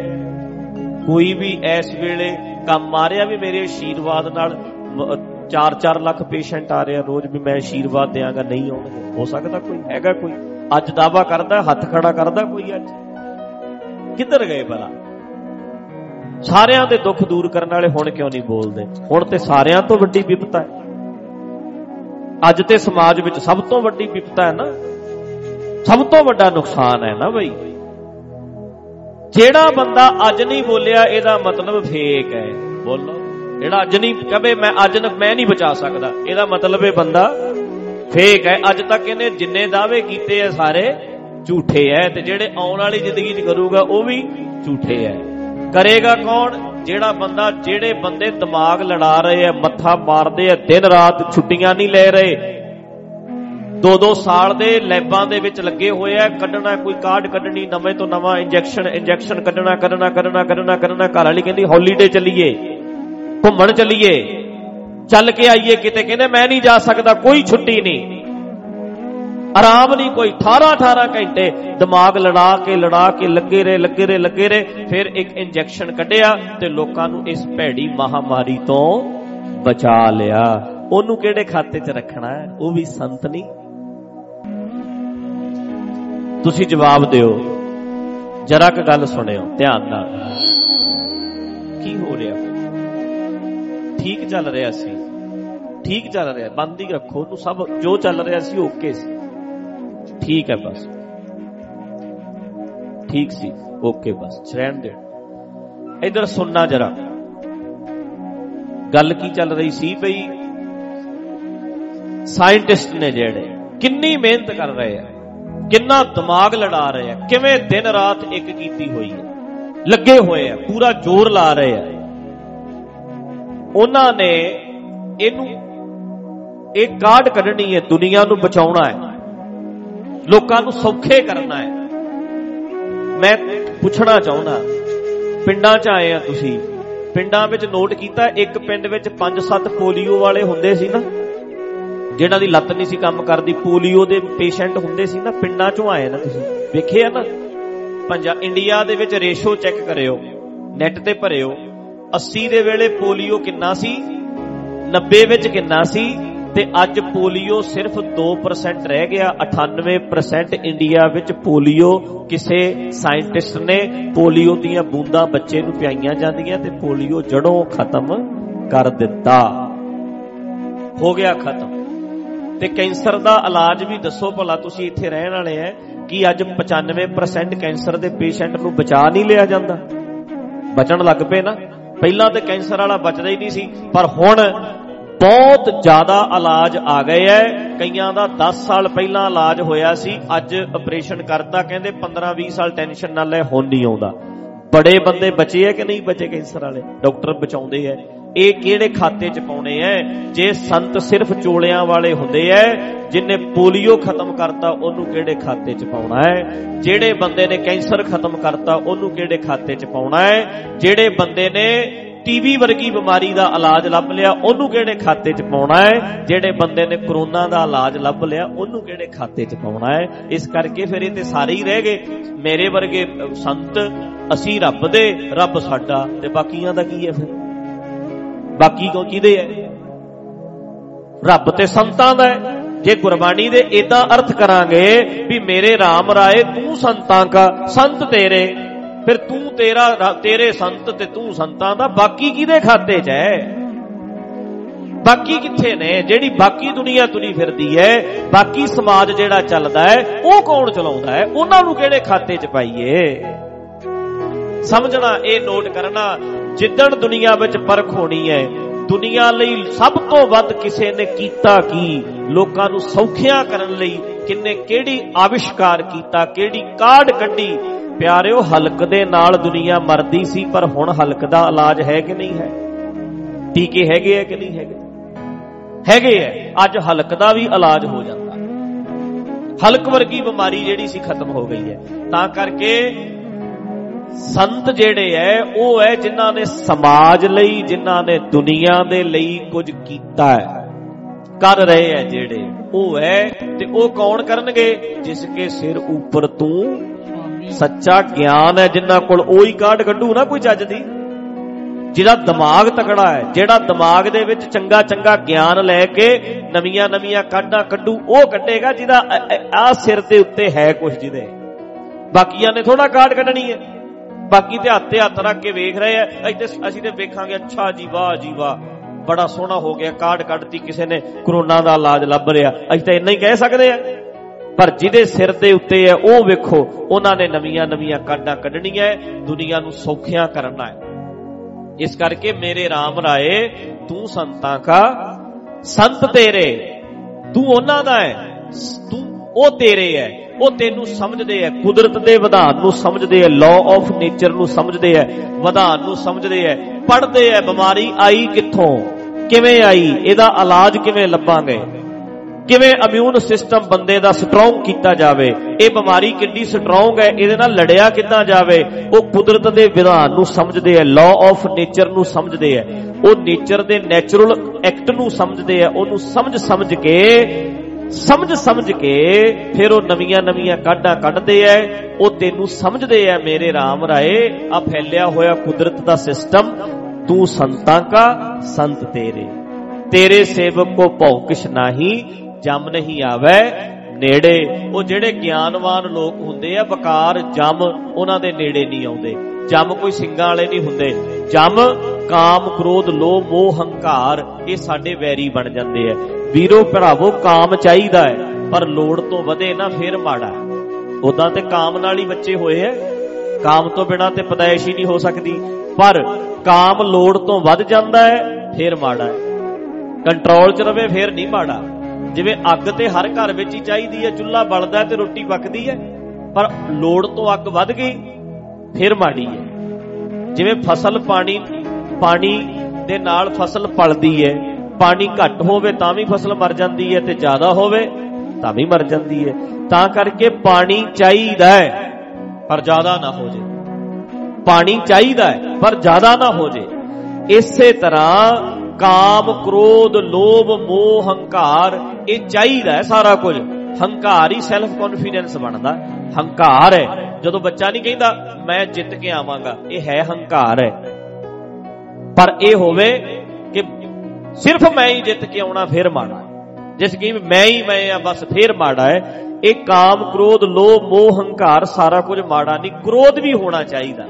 ਕੋਈ ਵੀ ਇਸ ਵੇਲੇ ਕੰਮ ਆ ਰਿਹਾ ਵੀ ਮੇਰੇ ਆਸ਼ੀਰਵਾਦ ਨਾਲ 4-4 ਲੱਖ ਪੇਸ਼ੈਂਟ ਆ ਰਿਹਾ, ਰੋਜ਼ ਵੀ ਮੈਂ ਆਸ਼ੀਰਵਾਦ ਦਿਆਂਗਾ, ਨਹੀਂ ਆਉਣਗੇ। ਹੋ ਸਕਦਾ ਕੋਈ? ਹੈਗਾ ਕੋਈ? ਅੱਜ ਦਾਵਾ ਕਰਦਾ, ਹੱਥ ਖੜਾ ਕਰਦਾ ਕੋਈ ਅੱਜ। ਕਿੱਧਰ ਗਏ ਭਲਾ? ਸਾਰਿਆਂ ਦੇ ਦੁੱਖ ਦੂਰ ਕਰਨ ਵਾਲੇ ਹੁਣ ਕਿਉਂ ਨਹੀਂ ਬੋਲਦੇ? ਹੁਣ ਤੇ ਸਾਰਿਆਂ ਤੋਂ ਵੱਡੀ ਵਿਪਤਾ ਹੈ। ਅੱਜ ਤੇ ਸਮਾਜ ਵਿੱਚ ਸਭ ਤੋਂ ਵੱਡੀ ਵਿਪਤਾ ਹੈ ਨਾ। ਸਭ ਤੋਂ ਵੱਡਾ ਨੁਕਸਾਨ ਹੈ ਨਾ ਬਈ। ਜਿਹੜਾ ਬੰਦਾ ਅੱਜ ਨਹੀਂ ਬੋਲਿਆ, ਇਹਦਾ ਮਤਲਬ ਫੇਕ ਹੈ। ਬੋਲੋ। ਜਿਹੜਾ ਅੱਜ ਨਹੀਂ ਕਹੇ ਮੈਂ, ਅੱਜ ਨ- ਮੈਂ ਨਹੀਂ ਬਚਾ ਸਕਦਾ। ਇਹਦਾ ਮਤਲਬ ਇਹ ਬੰਦਾ ਫੇਕ ਹੈ ਅੱਜ ਤੱਕ ਇਹਨੇ ਜਿੰਨੇ ਦਾਅਵੇ ਕੀਤੇ ਆ ਸਾਰੇ, ਝੂਠੇ ਐ ਤੇ ਜਿਹੜੇ ਆਉਣ ਵਾਲੀ ਜ਼ਿੰਦਗੀ 'ਚ ਕਰੂਗਾ, ਉਹ ਵੀ ਝੂਠੇ ਐ। ਕਰੇਗਾ ਕੌਣ? ਜਿਹੜਾ ਬੰਦਾ, ਜਿਹੜੇ ਬੰਦੇ ਦਿਮਾਗ ਲੜਾ ਰਹੇ ਆ ਮੱਥਾ ਮਾਰਦੇ ਆ ਦਿਨ ਰਾਤ ਛੁੱਟੀਆਂ ਨਹੀਂ ਲੈ ਰਹੇ। ਦੋ ਦੋ ਸਾਲ ਦੇ ਲੈਬਾਂ ਦੇ ਵਿੱਚ ਲੱਗੇ ਹੋਏ ਆ ਕੱਢਣਾ ਕੋਈ ਕਾਰਡ ਕੱਢਣੀ, ਨਵੇਂ ਤੋਂ ਨਵਾਂ ਇੰਜੈਕਸ਼ਨ ਇੰਜੈਕਸ਼ਨ ਕੱਢਣਾ ਕਰਨਾ ਕਰਨਾ ਕਰਨਾ ਕਰਨਾ ਘਰ ਵਾਲੀ ਕਹਿੰਦੀ ਹੌਲੀਡੇ ਚੱਲੀਏ, ਘੁੰਮਣ ਚੱਲੀਏ। ਚੱਲ ਕੇ ਆਈਏ ਕਿਤੇ, ਕਹਿੰਦੇ ਮੈਂ ਨਹੀਂ ਜਾ ਸਕਦਾ, ਕੋਈ ਛੁੱਟੀ ਨਹੀਂ। ਆਰਾਮ ਨਹੀਂ ਕੋਈ 18 18 ਘੰਟੇ ਦਿਮਾਗ ਲੜਾ ਕੇ ਲੜਾ ਕੇ ਲੱਗੇ ਰਹੇ ਲੱਗੇ ਰਹੇ ਲੱਗੇ ਰਹੇ ਫਿਰ ਇੱਕ ਇੰਜੈਕਸ਼ਨ ਕੱਢਿਆ ਤੇ ਲੋਕਾਂ ਨੂੰ ਇਸ ਭੈੜੀ ਮਹਾਮਾਰੀ ਤੋਂ ਬਚਾ ਲਿਆ। ਉਹਨੂੰ ਕਿਹੜੇ ਖਾਤੇ 'ਚ ਰੱਖਣਾ ਹੈ? ਉਹ ਵੀ ਸੰਤ ਨਹੀਂ। ਤੁਸੀਂ ਜਵਾਬ ਦਿਓ। ਜਰਾ ਕ ਗੱਲ ਸੁਣਿਓ, ਧਿਆਨ ਨਾਲ। ਕੀ ਹੋ ਰਿਹਾ? ਠੀਕ ਚੱਲ ਰਿਹਾ ਸੀ। ਠੀਕ ਚੱਲ ਰਿਹਾ, ਬੰਦ ਹੀ ਰੱਖੋ ਨੂੰ ਸਭ ਜੋ ਚੱਲ ਰਿਹਾ ਸੀ ਓਕੇ ਸੀ। ਠੀਕ ਹੈ ਬਸ। ਠੀਕ ਸੀ ਓਕੇ ਬਸ, ਰਹਿਣ ਦੇ। ਇਧਰ ਸੁਣਨਾ ਜਰਾ। ਗੱਲ ਕੀ ਚੱਲ ਰਹੀ ਸੀ ਭਈ ਸਾਇੰਟਿਸਟ ਨੇ ਜਿਹੜੇ ਕਿੰਨੀ ਮਿਹਨਤ ਕਰ ਰਹੇ ਆ, ਕਿੰਨਾ ਦਿਮਾਗ ਲੜਾ ਰਹੇ ਆ, ਕਿਵੇਂ ਦਿਨ ਰਾਤ ਇੱਕ ਕੀਤੀ ਹੋਈ ਹੈ ਲੱਗੇ ਹੋਏ ਆ, ਪੂਰਾ ਜ਼ੋਰ ਲਾ ਰਹੇ ਆ। ਉਹਨਾਂ ਨੇ ਇਹਨੂੰ ਇਹ ਕਾਢ ਕੱਢਣੀ ਹੈ, ਦੁਨੀਆ ਨੂੰ ਬਚਾਉਣਾ ਹੈ। ਲੋਕਾਂ ਨੂੰ ਸੌਖੇ ਕਰਨਾ ਹੈ। ਮੈਂ ਪੁੱਛਣਾ ਚਾਹੁੰਦਾ, ਪਿੰਡਾਂ 'ਚ ਆਏ ਆ ਤੁਸੀਂ। ਪਿੰਡਾਂ ਵਿੱਚ ਨੋਟ ਕੀਤਾ, ਇੱਕ ਪਿੰਡ ਵਿੱਚ 5-7 ਪੋਲੀਓ ਵਾਲੇ ਹੁੰਦੇ ਸੀ ਨਾ? ਜਿਹਨਾਂ ਦੀ ਲੱਤ ਨਹੀਂ ਸੀ ਕੰਮ ਕਰਦੀ, ਪੋਲੀਓ ਦੇ ਪੇਸ਼ੈਂਟ ਹੁੰਦੇ ਸੀ ਨਾ? ਪਿੰਡਾਂ 'ਚੋਂ ਆਏ ਨਾ ਤੁਸੀਂ। ਵੇਖਿਆ ਨਾ? ਪੰਜਾ, ਇੰਡੀਆ ਦੇ ਵਿੱਚ ਰੇਸ਼ੋ ਚੈੱਕ ਕਰਿਓ, ਨੈਟ ਤੇ ਭਰਿਓ। 80 ਦੇ ਵੇਲੇ ਪੋਲੀਓ ਕਿੰਨਾ ਸੀ? 90 ਵਿੱਚ ਕਿੰਨਾ ਸੀ? ਤੇ ਅੱਜ ਪੋਲੀਓ ਸਿਰਫ 2% ਰਹਿ ਗਿਆ। 98% ਇੰਡੀਆ ਵਿੱਚ ਪੋਲੀਓ। ਕਿਸੇ ਸਾਇੰਟਿਸਟ ਨੇ ਪੋਲੀਓ ਦੀਆਂ ਬੂੰਦਾਂ ਬੱਚੇ ਨੂੰ ਪਿਆਈਆਂ ਜਾਂਦੀਆਂ ਤੇ ਪੋਲੀਓ ਜੜੋਂ ਖਤਮ ਕਰ ਦਿੱਤਾ। ਹੋ ਗਿਆ ਖਤਮ। ਤੇ ਕੈਂਸਰ ਦਾ ਇਲਾਜ ਵੀ ਦੱਸੋ ਭਲਾ ਤੁਸੀਂ ਇੱਥੇ ਰਹਿਣ ਵਾਲੇ ਐ, ਕਿ ਅੱਜ 95% ਕੈਂਸਰ ਦੇ ਪੇਸ਼ੈਂਟ ਨੂੰ ਬਚਾ ਨਹੀਂ ਲਿਆ ਜਾਂਦਾ? ਬਚਣ ਲੱਗ ਪਏ ਨਾ। ਪਹਿਲਾਂ ਤੇ ਕੈਂਸਰ ਵਾਲਾ ਬਚਦਾ ਹੀ ਨਹੀਂ ਸੀ, ਪਰ ਹੁਣ ਬਹੁਤ ਜ਼ਿਆਦਾ ਇਲਾਜ ਆ ਗਏ ਐ। ਕਈਆਂ ਦਾ 10 ਸਾਲ ਪਹਿਲਾਂ ਇਲਾਜ ਹੋਇਆ ਸੀ, ਅੱਜ ਆਪਰੇਸ਼ਨ ਕਰਤਾ, ਕਹਿੰਦੇ 15 20 ਸਾਲ ਟੈਨਸ਼ਨ ਨਾਲ ਲੈ ਹੁਣ ਨਹੀਂ ਆਉਂਦਾ। ਬੜੇ ਬੰਦੇ ਬਚੇ ਐ ਕਿ ਨਹੀਂ ਬਚੇ ਕੈਂਸਰ ਵਾਲੇ? ਡਾਕਟਰ ਬਚਾਉਂਦੇ ਐ। ਇਹ ਕਿਹੜੇ ਖਾਤੇ 'ਚ ਪਾਉਣੇ ਐ? ਜੇ ਸੰਤ ਸਿਰਫ ਚੋਲਿਆਂ ਵਾਲੇ ਹੁੰਦੇ ਐ, ਜਿਨੇ ਪੋਲੀਓ ਖਤਮ ਕਰਤਾ, ਉਹਨੂੰ ਕਿਹੜੇ ਖਾਤੇ 'ਚ ਪਾਉਣਾ ਹੈ ਜਿਹੜੇ ਬੰਦੇ ਨੇ ਕੈਂਸਰ ਖਤਮ ਕਰਤਾ, ਉਹਨੂੰ ਕਿਹੜੇ ਖਾਤੇ 'ਚ ਪਾਉਣਾ ਹੈ ਜਿਹੜੇ ਬੰਦੇ ਨੇ ਟੀਵੀ ਵਰਗੀ ਬਿਮਾਰੀ ਦਾ ਇਲਾਜ ਲੱਭ ਲਿਆ, ਉਹਨੂੰ ਕਿਹੜੇ ਖਾਤੇ 'ਚ ਪਾਉਣਾ ਹੈ? ਜਿਹੜੇ ਬੰਦੇ ਨੇ ਕਰੋਨਾ ਦਾ ਇਲਾਜ ਲੱਭ ਲਿਆ, ਉਹਨੂੰ ਕਿਹੜੇ ਖਾਤੇ 'ਚ ਪਾਉਣਾ ਹੈ? ਇਸ ਕਰਕੇ ਫਿਰ ਇਹ ਤੇ ਸਾਰੇ ਹੀ ਰਹਿ ਗਏ। ਮੇਰੇ ਵਰਗੇ ਸੰਤ, ਅਸੀਂ ਰੱਬ ਦੇ, ਰੱਬ ਸਾਡਾ। ਤੇ ਬਾਕੀਆਂ ਦਾ ਕੀ ਹੈ ਫਿਰ? ਬਾਕੀ ਕੋ ਕਿਹਦੇ ਹੈ? ਰੱਬ ਤੇ ਸੰਤਾਂ ਦਾ ਹੈ। ਜੇ ਗੁਰਬਾਣੀ ਦੇ ਇਦਾਂ ਅਰਥ ਕਰਾਂਗੇ ਵੀ ਮੇਰੇ RAM ਰਾਏ ਤੂੰ ਸੰਤਾਂ ਕਾ, ਸੰਤ ਤੇਰੇ। ਫਿਰ ਤੂੰ ਤੇਰਾ ਤੇਰੇ ਸੰਤ ਤੇ ਤੂੰ ਸੰਤਾਂ ਦਾ ਬਾਕੀ ਕਿਹਦੇ ਖਾਤੇ 'ਚ ਹੈ? ਬਾਕੀ ਕਿੱਥੇ ਨੇ? ਜਿਹੜੀ ਬਾਕੀ ਦੁਨੀਆ ਤੁਰੀ ਫਿਰਦੀ ਹੈ, ਬਾਕੀ ਸਮਾਜ ਜਿਹੜਾ ਚੱਲਦਾ ਹੈ, ਉਹ ਕੌਣ ਚਲਾਉਂਦਾ ਹੈ? ਉਹਨਾਂ ਨੂੰ ਕਿਹੜੇ ਖਾਤੇ 'ਚ ਪਾਈਏ? ਸਮਝਣਾ, ਇਹ ਨੋਟ ਕਰਨਾ, ਜਿੱਦਣ ਦੁਨੀਆ ਵਿੱਚ ਪਰਖ ਹੋਣੀ ਹੈ, ਦੁਨੀਆ ਲਈ ਸਭ ਤੋਂ ਵੱਧ ਕਿਸੇ ਨੇ ਕੀਤਾ ਕੀ? ਲੋਕਾਂ ਨੂੰ ਸੌਖਿਆ ਕਰਨ ਲਈ ਕਿੰਨੇ ਕਿਹੜੀ ਆਵਿਸ਼ਕਾਰ ਕੀਤਾ, ਕਿਹੜੀ ਕਾਢ ਕੱਢੀ? ਪਿਆਰਿਓ, ਹਲਕ ਦੇ ਨਾਲ ਦੁਨੀਆ ਮਰਦੀ ਸੀ, ਪਰ ਹੁਣ ਹਲਕ ਦਾ ਇਲਾਜ ਹੈ ਕਿ ਨਹੀਂ ਹੈ? ਟੀਕੇ ਹੈਗੇ ਆ ਕਿ ਨਹੀਂ ਹੈਗੇ? ਹੈਗੇ ਆ। ਅੱਜ ਹਲਕ ਦਾ ਵੀ ਇਲਾਜ ਹੋ ਜਾਂਦਾ। ਹਲਕ ਵਰਗੀ ਬਿਮਾਰੀ ਜਿਹੜੀ ਸੀ, ਖਤਮ ਹੋ ਗਈ ਹੈ। ਤਾਂ ਕਰਕੇ ਸੰਤ ਜਿਹੜੇ ਐ, ਉਹ ਐ ਜਿਨ੍ਹਾਂ ਨੇ ਸਮਾਜ ਲਈ, ਜਿਨ੍ਹਾਂ ਨੇ ਦੁਨੀਆ ਦੇ ਲਈ ਕੁਝ ਕੀਤਾ ਹੈ ਕਰ ਰਹੇ ਐ ਜਿਹੜੇ। ਉਹ ਐ ਤੇ ਉਹ ਕੌਣ ਕਰਨਗੇ? ਜਿਸ ਕੇ ਸਿਰ ਉੱਪਰ ਤੂੰ ਸੱਚਾ ਗਿਆਨ ਹੈ ਜਿਨ੍ਹਾਂ ਕੋਲ ਉਹੀ ਕਾਢ ਕੱਢੂ ਨਾ ਕੋਈ ਜੱਜ ਦੀ। ਜਿਹਦਾ ਦਿਮਾਗ ਤਕੜਾ ਹੈ, ਜਿਹੜਾ ਦਿਮਾਗ ਦੇ ਵਿੱਚ ਚੰਗਾ ਚੰਗਾ ਗਿਆਨ ਲੈ ਕੇ ਨਵੀਆਂ ਨਵੀਆਂ ਕਾਢਾਂ ਕੱਢੂ, ਉਹ ਕੱਢੇਗਾ ਜਿਹਦਾ ਆ ਸਿਰ ਦੇ ਉੱਤੇ ਹੈ ਕੁਝ ਜਿਹਦੇ। ਬਾਕੀਆਂ ਨੇ ਥੋੜਾ ਕਾਢ ਕੱਢਣੀ ਹੈ। ਬਾਕੀ ਤੇ ਹੱਥ ਤੇ ਹੱਥ ਰੱਖ ਕੇ ਵੇਖ ਰਹੇ ਆ, ਇੱਥੇ ਅਸੀਂ ਤੇ ਵੇਖਾਂਗੇ, ਅੱਛਾ ਜੀ, ਵਾਹ ਜੀ, ਵਾਹ। ਬੜਾ ਸੋਹਣਾ ਹੋ ਗਿਆ ਕਾਰਡ ਕੱਢਤੀ ਕਿਸੇ ਨੇ, ਕਰੋਨਾ ਦਾ ਇਲਾਜ ਲੱਭ ਰਿਹਾ। ਅਸੀਂ ਤਾਂ ਇੰਨਾ ਹੀ ਕਹਿ ਸਕਦੇ ਆ। ਪਰ ਜਿਹਦੇ ਸਿਰ ਦੇ ਉੱਤੇ ਹੈ, ਉਹ ਵੇਖੋ, ਉਹਨਾਂ ਨੇ ਨਵੀਆਂ ਨਵੀਆਂ ਕਾਢਾਂ ਕੱਢਣੀਆਂ ਦੁਨੀਆ ਨੂੰ ਸੌਖਿਆਂ ਕਰਨਾ ਹੈ। ਇਸ ਕਰਕੇ ਮੇਰੇ RAM ਰਾਏ, ਤੂੰ ਸੰਤਾਂ ਕਾ ਸੰਤ ਤੇਰੇ, ਤੂੰ ਉਹਨਾਂ ਦਾ ਹੈ, ਤੂੰ ਉਹ ਤੇਰੇ ਹੈ, ਉਹ ਤੈਨੂੰ ਸਮਝਦੇ ਆ ਕੁਦਰਤ ਦੇ ਵਿਧਾਨ ਨੂੰ ਸਮਝਦੇ ਆ ਲਾਅ ਆਫ ਨੇਚਰ ਨੂੰ ਸਮਝਦੇ ਆ ਵਿਧਾਨ ਨੂੰ ਸਮਝਦੇ ਆ ਪੜਦੇ ਆ ਬਿਮਾਰੀ ਆਈ ਕਿੱਥੋਂ, ਕਿਵੇਂ ਆਈ, ਇਹਦਾ ਇਲਾਜ ਕਿਵੇਂ ਲੱਭਾਂਗੇ? ਕਿਵੇਂ ਇਮਿਊਨ ਸਿਸਟਮ ਬੰਦੇ ਦਾ ਸਟਰੋਂਗ ਕੀਤਾ ਜਾਵੇ? ਇਹ ਬਿਮਾਰੀ ਕਿੰਨੀ ਸਟਰੋਂਗ ਹੈ? ਇਹਦੇ ਨਾਲ ਲੜਿਆ ਕਿੱਦਾਂ ਜਾਵੇ? ਉਹ ਕੁਦਰਤ ਦੇ ਵਿਧਾਨ ਨੂੰ ਸਮਝਦੇ ਆ ਲਾਅ ਆਫ ਨੇਚਰ ਨੂੰ ਸਮਝਦੇ ਆ ਉਹ ਨੇਚਰ ਦੇ ਨੈਚੁਰਲ ਐਕਟ ਨੂੰ ਸਮਝਦੇ ਆ ਉਹਨੂੰ ਸਮਝ ਸਮਝ ਕੇ, ਸਮਝ ਸਮਝ ਕੇ ਫਿਰ ਉਹ ਨਵੀਆਂ ਨਵੀਆਂ ਕਾਢਾਂ ਕੱਢਦੇ ਐ ਉਹ ਤੈਨੂੰ ਸਮਝਦੇ ਐ ਮੇਰੇ RAM ਰਾਏ, ਆ ਫੈਲਿਆ ਹੋਇਆ ਕੁਦਰਤ ਦਾ ਸਿਸਟਮ ਤੂੰ ਸੰਤਾਂ ਕਾ ਸੰਤ ਤੇਰੇ। ਤੇਰੇ ਸੇਵਕ ਕੋ ਭਉ ਕਿਛ ਨਹੀਂ ਜਮ ਨਹੀਂ ਆਵੇ। ਨੇੜੇ, ਉਹ ਜਿਹੜੇ ਗਿਆਨਵਾਨ ਲੋਕ ਹੁੰਦੇ ਆ ਬਕਾਰ ਜਮ ਉਹਨਾਂ ਦੇ ਨੇੜੇ ਨਹੀਂ ਆਉਂਦੇ। ਜਮ ਕੋਈ ਸਿੰਘਾਂ ਵਾਲੇ ਨਹੀਂ ਹੁੰਦੇ। ਜਮ, ਕਾਮ, ਕ੍ਰੋਧ, ਲੋਭ, ਮੋਹ, ਹੰਕਾਰ, ਇਹ ਸਾਡੇ ਵੈਰੀ ਬਣ ਜਾਂਦੇ ਆ। ਵੀਰੋ, ਭਰਾਵੋ, ਕਾਮ ਚਾਹੀਦਾ ਹੈ, ਪਰ ਲੋੜ ਤੋਂ ਵਧੇ ਨਾ ਫੇਰ ਮਾੜਾ। ਉਦਾਂ ਤੇ ਕਾਮ ਨਾਲ ਹੀ ਬੱਚੇ ਹੋਏ ਐ ਕਾਮ ਤੋਂ ਬਿਨਾ ਤੇ ਪਦਾਇਸ਼ ਹੀ ਨਹੀਂ ਹੋ ਸਕਦੀ। ਪਰ ਕਾਮ ਲੋੜ ਤੋਂ ਵੱਧ ਜਾਂਦਾ ਹੈ, ਫੇਰ ਮਾੜਾ ਹੈ। ਕੰਟਰੋਲ 'ਚ ਰਵੇ, ਫੇਰ ਨਹੀਂ ਮਾੜਾ। ਜਿਵੇਂ ਅੱਗ ਤੇ ਹਰ ਘਰ ਵਿੱਚ ਹੀ ਚਾਹੀਦੀ ਹੈ, ਚੁੱਲ੍ਹਾ ਬਲਦਾ ਤੇ ਰੋਟੀ ਪੱਕਦੀ ਹੈ, ਪਰ ਲੋੜ ਤੋਂ ਅੱਗ ਵੱਧ ਗਈ, ਫਿਰ ਮਾੜੀ ਹੈ। ਜਿਵੇਂ ਫਸਲ ਪਾਣੀ ਪਾਣੀ ਦੇ ਨਾਲ ਫਸਲ ਪਲਦੀ ਹੈ, ਪਾਣੀ ਘੱਟ ਹੋਵੇ ਤਾਂ ਵੀ ਫਸਲ ਮਰ ਜਾਂਦੀ ਹੈ ਤੇ ਜ਼ਿਆਦਾ ਹੋਵੇ ਤਾਂ ਵੀ ਮਰ ਜਾਂਦੀ ਹੈ। ਤਾਂ ਕਰਕੇ ਪਾਣੀ ਚਾਹੀਦਾ ਹੈ, ਪਰ ਜ਼ਿਆਦਾ ਨਾ ਹੋ ਜੇ। ਪਾਣੀ ਚਾਹੀਦਾ ਹੈ, ਪਰ ਜ਼ਿਆਦਾ ਨਾ ਹੋ ਜੇ। ਇਸੇ ਤਰ੍ਹਾਂ ਕਾਮ, ਕ੍ਰੋਧ, ਲੋਭ, ਮੋਹ, ਹੰਕਾਰ, ਇਹ ਚਾਹੀਦਾ ਹੈ ਸਾਰਾ ਕੁਝ। ਹੰਕਾਰ ਹੀ ਸੈਲਫ ਕੌਨਫੀਡੈਂਸ ਬਣਦਾ। ਹੰਕਾਰ ਹੈ। ਜਦੋਂ ਬੱਚਾ ਨਹੀਂ ਕਹਿੰਦਾ, ਮੈਂ ਜਿੱਤ ਕੇ ਆਵਾਂਗਾ। ਇਹ ਹੈ ਹੰਕਾਰ ਹੈ। ਪਰ ਇਹ ਹੋਵੇ ਕਿ ਸਿਰਫ ਮੈਂ ਹੀ ਜਿੱਤ ਕੇ ਆਉਣਾ ਫਿਰ ਮਾੜਾ ਜਿਸ ਕੀ ਮੈਂ ਹੀ ਮੈਂ ਆ, ਬਸ ਫਿਰ ਮਾੜਾ ਹੈ। ਇਹ ਕਾਮ, ਕ੍ਰੋਧ, ਲੋਭ, ਮੋਹ, ਹੰਕਾਰ ਸਾਰਾ ਕੁਝ ਮਾੜਾ ਨਹੀਂ। ਕ੍ਰੋਧ ਵੀ ਹੋਣਾ ਚਾਹੀਦਾ।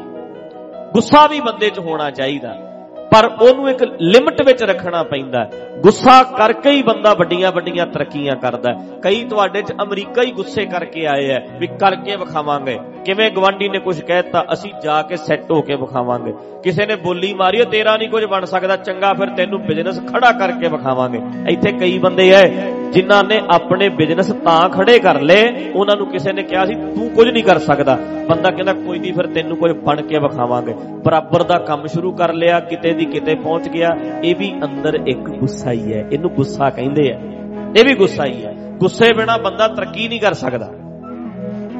ਗੁੱਸਾ ਵੀ ਬੰਦੇ 'ਚ ਹੋਣਾ ਚਾਹੀਦਾ। ਪਰ ਉਹਨੂੰ ਇੱਕ ਲਿਮਟ ਵਿੱਚ ਰੱਖਣਾ ਪੈਂਦਾ ਗੁੱਸਾ ਕਰਕੇ ਹੀ ਬੰਦਾ ਵੱਡੀਆਂ ਵੱਡੀਆਂ ਤਰੱਕੀਆਂ ਕਰਦਾ ਕਈ ਤੁਹਾਡੇ 'ਚ ਅਮਰੀਕਾ ਹੀ ਗੁੱਸੇ ਕਰਕੇ ਆਏ ਆ ਵੀ ਕਰਕੇ ਵਿਖਾਵਾਂਗੇ। ਕਿਵੇਂ ਗਵਾਂਡੀ ਨੇ ਕੁਝ ਕਹਿਤਾ ਅਸੀਂ ਜਾ ਕੇ ਸੈੱਟ ਹੋ ਕੇ ਵਿਖਾਵਾਂਗੇ। ਕਿਸੇ ਨੇ ਬੋਲੀ ਮਾਰੀ, ਤੇਰਾ ਨਹੀਂ ਕੁਝ ਬਣ ਸਕਦਾ, ਚੰਗਾ ਫਿਰ ਤੈਨੂੰ ਬਿਜ਼ਨਸ ਖੜਾ ਕਰਕੇ ਵਿਖਾਵਾਂਗੇ। ਇੱਥੇ ਕਈ ਬੰਦੇ ਐ ਜਿਨ੍ਹਾਂ ਨੇ ਆਪਣੇ ਬਿਜ਼ਨਸ ਤਾਂ ਖੜੇ ਕਰ ਲਏ, ਉਹਨਾਂ ਨੂੰ ਕਿਸੇ ਨੇ ਕਿਹਾ ਸੀ, ਤੂੰ ਕੁਝ ਨਹੀਂ ਕਰ ਸਕਦਾ। ਬੰਦਾ ਕਹਿੰਦਾ, ਕੋਈ ਨਹੀਂ, ਫਿਰ ਤੈਨੂੰ ਕੁਝ ਬਣ ਕੇ ਵਿਖਾਵਾਂਗੇ। ਬਰਾਬਰ ਦਾ ਕੰਮ ਸ਼ੁਰੂ ਕਰ ਲਿਆ, ਕਿਤੇ ਦੀ ਕਿਤੇ ਪਹੁੰਚ ਗਿਆ। ਇਹ ਵੀ ਅੰਦਰ ਇੱਕ ਗੁੱਸਾ ਹੀ ਹੈ। ਇਹਨੂੰ ਗੁੱਸਾ ਕਹਿੰਦੇ ਆ। ਇਹ ਵੀ ਗੁੱਸਾ ਹੀ ਹੈ। ਗੁੱਸੇ ਬਿਨਾ ਬੰਦਾ ਤਰੱਕੀ ਨਹੀਂ ਕਰ ਸਕਦਾ।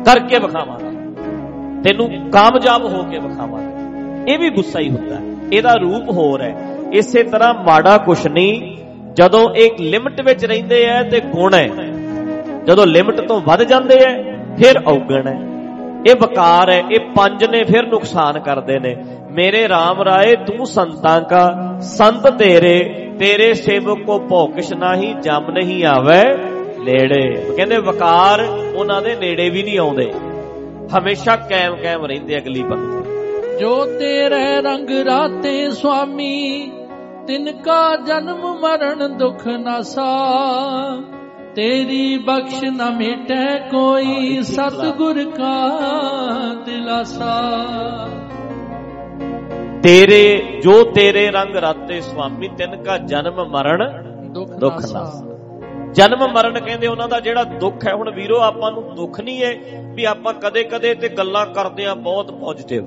ਕਰਕੇ ਵਿਖਾਵਾਂਗਾ। ਤੈਨੂੰ ਕਾਮਯਾਬ ਹੋ ਕੇ ਵਿਖਾਵਾਂਗੇ। ਇਹ ਵੀ ਗੁੱਸਾ ਹੀ ਹੁੰਦਾ। ਇਹਦਾ ਰੂਪ ਹੋਰ ਹੈ। ਇਸੇ ਤਰ੍ਹਾਂ ਮਾੜਾ ਕੁਛ ਨਹੀਂ ਜਦੋਂ ਇੱਕ ਲਿਮਟ ਵਿੱਚ ਰਹਿੰਦੇ ਐ ਤੇ ਗੁਣ ਹੈ ਜਦੋਂ ਲਿਮਟ ਤੋਂ ਵੱਧ ਜਾਂਦੇ ਐ, ਫਿਰ ਔਗਣ ਹੈ ਇਹ ਵਕਾਰ ਹੈ ਇਹ ਪੰਜ ਨੇ ਫਿਰ ਨੁਕਸਾਨ ਕਰਦੇ ਨੇ। ਮੇਰੇ RAM ਰਾਏ, ਤੂੰ ਸੰਤਾਂ ਕਾ, ਸੰਤ ਤੇਰੇ ਤੇਰੇ ਸੇਵਕ ਕੋ ਭੋਕਿਸ਼ ਨਹੀਂ, ਜਮ ਨਹੀਂ ਆਵੇ ਨੇੜੇ। ਕਹਿੰਦੇ ਵਕਾਰ ਉਹਨਾਂ ਦੇ ਨੇੜੇ ਵੀ ਨਹੀਂ ਆਉਂਦੇ। ਹਮੇਸ਼ਾ ਕਾਇਮ ਕਾਇਮ ਰਹਿੰਦੇ ਅਗਲੀ ਪੰਕਤੀ। ਜੋ ਤੇਰੇ ਰੰਗ ਰਾਤੇ ਸੁਆਮੀ ਤਿਨ ਕਾ ਜਨਮ ਮਰਨ ਦੁਖ ਨਾਸਾ ਤੇਰੀ ਬਖਸ਼ ਨ ਮਿਟੈ ਕੋਈ ਸਤਗੁਰ ਕਾ ਦਿਲਾਸਾ। ਤੇਰੇ ਜੋ ਤੇਰੇ ਰੰਗ ਰਾਤੇ ਸੁਆਮੀ ਤਿਨ ਕਾ ਜਨਮ ਮਰਨ ਦੁਖ ਨਾਸਾ ਜਨਮ ਮਰਨ ਕਹਿੰਦੇ ਉਹਨਾਂ ਦਾ ਜਿਹੜਾ ਦੁੱਖ ਹੈ ਹੁਣ ਵੀਰੋ ਆਪਾਂ ਨੂੰ ਦੁੱਖ ਨਹੀਂ ਹੈ ਵੀ ਆਪਾਂ ਕਦੇ-ਕਦੇ ਤੇ ਗੱਲਾਂ ਕਰਦੇ ਆ ਬਹੁਤ ਪੋਜ਼ਿਟਿਵ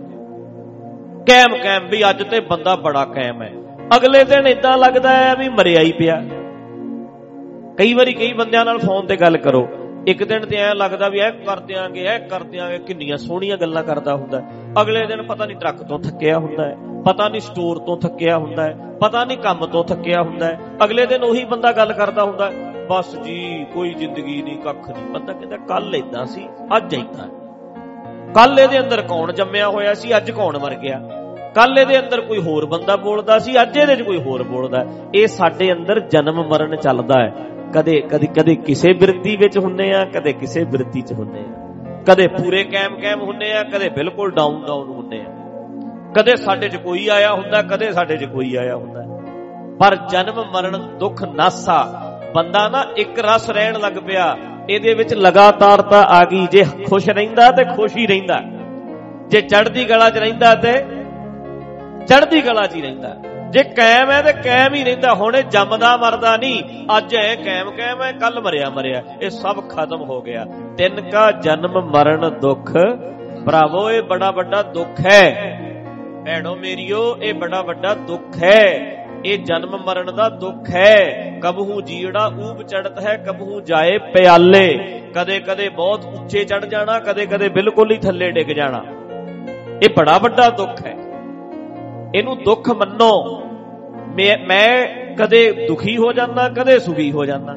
ਕਾਇਮ ਕਾਇਮ ਵੀ ਅੱਜ ਤੇ ਬੰਦਾ ਬੜਾ ਕਾਇਮ ਹੈ। ਅਗਲੇ ਦਿਨ ਇਦਾਂ ਲੱਗਦਾ ਹੈ ਵੀ ਮਰਿਆ ਹੀ ਪਿਆ। ਕਈ ਵਾਰੀ ਕਈ ਬੰਦਿਆਂ ਨਾਲ ਫੋਨ ਤੇ ਗੱਲ ਕਰੋ। ਇੱਕ ਦਿਨ ਤੇ ਐ ਲੱਗਦਾ ਵੀ ਐ ਕਰ ਦਿਆਂਗੇ ਐ ਕਰ ਦਿਆਂਗੇ, ਕਿੰਨੀਆਂ ਸੋਹਣੀਆਂ ਗੱਲਾਂ ਕਰਦਾ ਹੁੰਦਾ ਅਗਲੇ ਦਿਨ ਪਤਾ ਨਹੀਂ ਟਰੱਕ ਤੋਂ ਥੱਕਿਆ ਹੁੰਦਾ ਹੈ, ਪਤਾ ਨਹੀਂ ਸਟੋਰ ਤੋਂ ਥੱਕਿਆ ਹੁੰਦਾ ਹੈ, ਪਤਾ ਨਹੀਂ ਕੰਮ ਤੋਂ ਥੱਕਿਆ ਹੁੰਦਾ ਹੈ। ਅਗਲੇ ਦਿਨ ਉਹੀ ਬੰਦਾ ਗੱਲ ਕਰਦਾ ਹੁੰਦਾ ਹੈ, ਬਸ ਜੀ, ਕੋਈ ਜ਼ਿੰਦਗੀ ਨਹੀਂ, ਕੱਖ ਨਹੀਂ। ਬੰਦਾ ਕਹਿੰਦਾ, ਕੱਲ ਇਦਾਂ ਸੀ, ਅੱਜ ਇਦਾਂ ਕੱਲ ਇਹਦੇ ਅੰਦਰ ਕੌਣ ਜੰਮਿਆ ਹੋਇਆ ਸੀ, ਅੱਜ ਕੌਣ ਮਰ ਗਿਆ? ਕੱਲ ਇਹਦੇ ਅੰਦਰ ਕੋਈ ਹੋਰ ਬੰਦਾ ਬੋਲਦਾ ਸੀ, ਅੱਜ ਇਹਦੇ 'ਚ ਕੋਈ ਹੋਰ ਬੋਲਦਾ ਇਹ ਸਾਡੇ ਅੰਦਰ ਜਨਮ ਮਰਨ ਚੱਲਦਾ ਹੈ। ਕਦੇ ਕਦੇ ਕਦੇ ਕਿਸੇ ਬਿਰਤੀ ਵਿੱਚ ਹੁੰਨੇ ਆ, ਕਦੇ ਕਿਸੇ ਬਿਰਤੀ 'ਚ ਹੁੰਨੇ ਆ। ਕਦੇ ਪੂਰੇ ਕਾਇਮ ਕਾਇਮ ਹੁੰਨੇ ਆ, ਕਦੇ ਬਿਲਕੁਲ ਡਾਊਨ ਡਾਊਨ ਹੁੰਨੇ ਆ। ਕਦੇ ਸਾਡੇ 'ਚ ਕੋਈ ਆਇਆ ਹੁੰਦਾ, ਕਦੇ ਸਾਡੇ 'ਚ ਕੋਈ ਆਇਆ ਹੁੰਦਾ ਪਰ ਜਨਮ ਮਰਨ ਦੁੱਖ ਨਾਸਾ, ਬੰਦਾ ਨਾ ਇੱਕ ਰਸ ਰਹਿਣ ਲੱਗ ਪਿਆ। ਇਹਦੇ ਵਿੱਚ ਲਗਾਤਾਰਤਾ ਆ ਗਈ। ਜੇ ਖੁਸ਼ ਰਹਿੰਦਾ ਤੇ ਖੁਸ਼ ਹੀ ਰਹਿੰਦਾ। ਜੇ ਚੜ੍ਹਦੀ ਕਲਾ 'ਚ ਰਹਿੰਦਾ ਤੇ ਚੜ੍ਹਦੀ ਕਲਾ 'ਚ ਹੀ ਰਹਿੰਦਾ। ਜੇ ਕਾਇਮ ਹੈ ਤੇ ਕਾਇਮ ਹੀ ਰਹਿੰਦਾ। ਹੁਣ ਇਹ ਜੰਮਦਾ ਮਰਦਾ ਨਹੀਂ। ਅੱਜ ਐ ਕਾਇਮ ਕਾਇਮ ਹੈ ਕੱਲ ਮਰਿਆ ਮਰਿਆ। ਇਹ ਸਭ ਖਤਮ ਹੋ ਗਿਆ। ਤਿੰਨ ਕਾ ਜਨਮ ਮਰਨ ਦੁੱਖ। ਭਰਾਵੋ, ਇਹ ਬੜਾ ਵੱਡਾ ਦੁੱਖ ਹੈ। ਭੈਣੋ ਮੇਰੀਓ, ਇਹ ਬੜਾ ਵੱਡਾ ਦੁੱਖ ਹੈ। ਇਹ ਜਨਮ ਮਰਨ ਦਾ ਦੁੱਖ ਹੈ। ਕਬਹੂ ਜੀੜਾ ਊਬ ਚੜਤ ਹੈ, ਕਬਹੂ ਜਾਏ ਪਿਆਲੇ। ਕਦੇ ਕਦੇ ਬਹੁਤ ਉੱਚੇ ਚੜ ਜਾਣਾ, ਕਦੇ ਕਦੇ ਬਿਲਕੁਲ ਹੀ ਥੱਲੇ ਡਿੱਗ ਜਾਣਾ। ਇਹ ਬੜਾ ਵੱਡਾ ਦੁੱਖ ਹੈ। ਇਹਨੂੰ ਦੁੱਖ ਮੰਨੋ। ਮੈਂ ਮੈਂ ਕਦੇ ਦੁਖੀ ਹੋ ਜਾਂਦਾ, ਕਦੇ ਸੁਖੀ ਹੋ ਜਾਂਦਾ।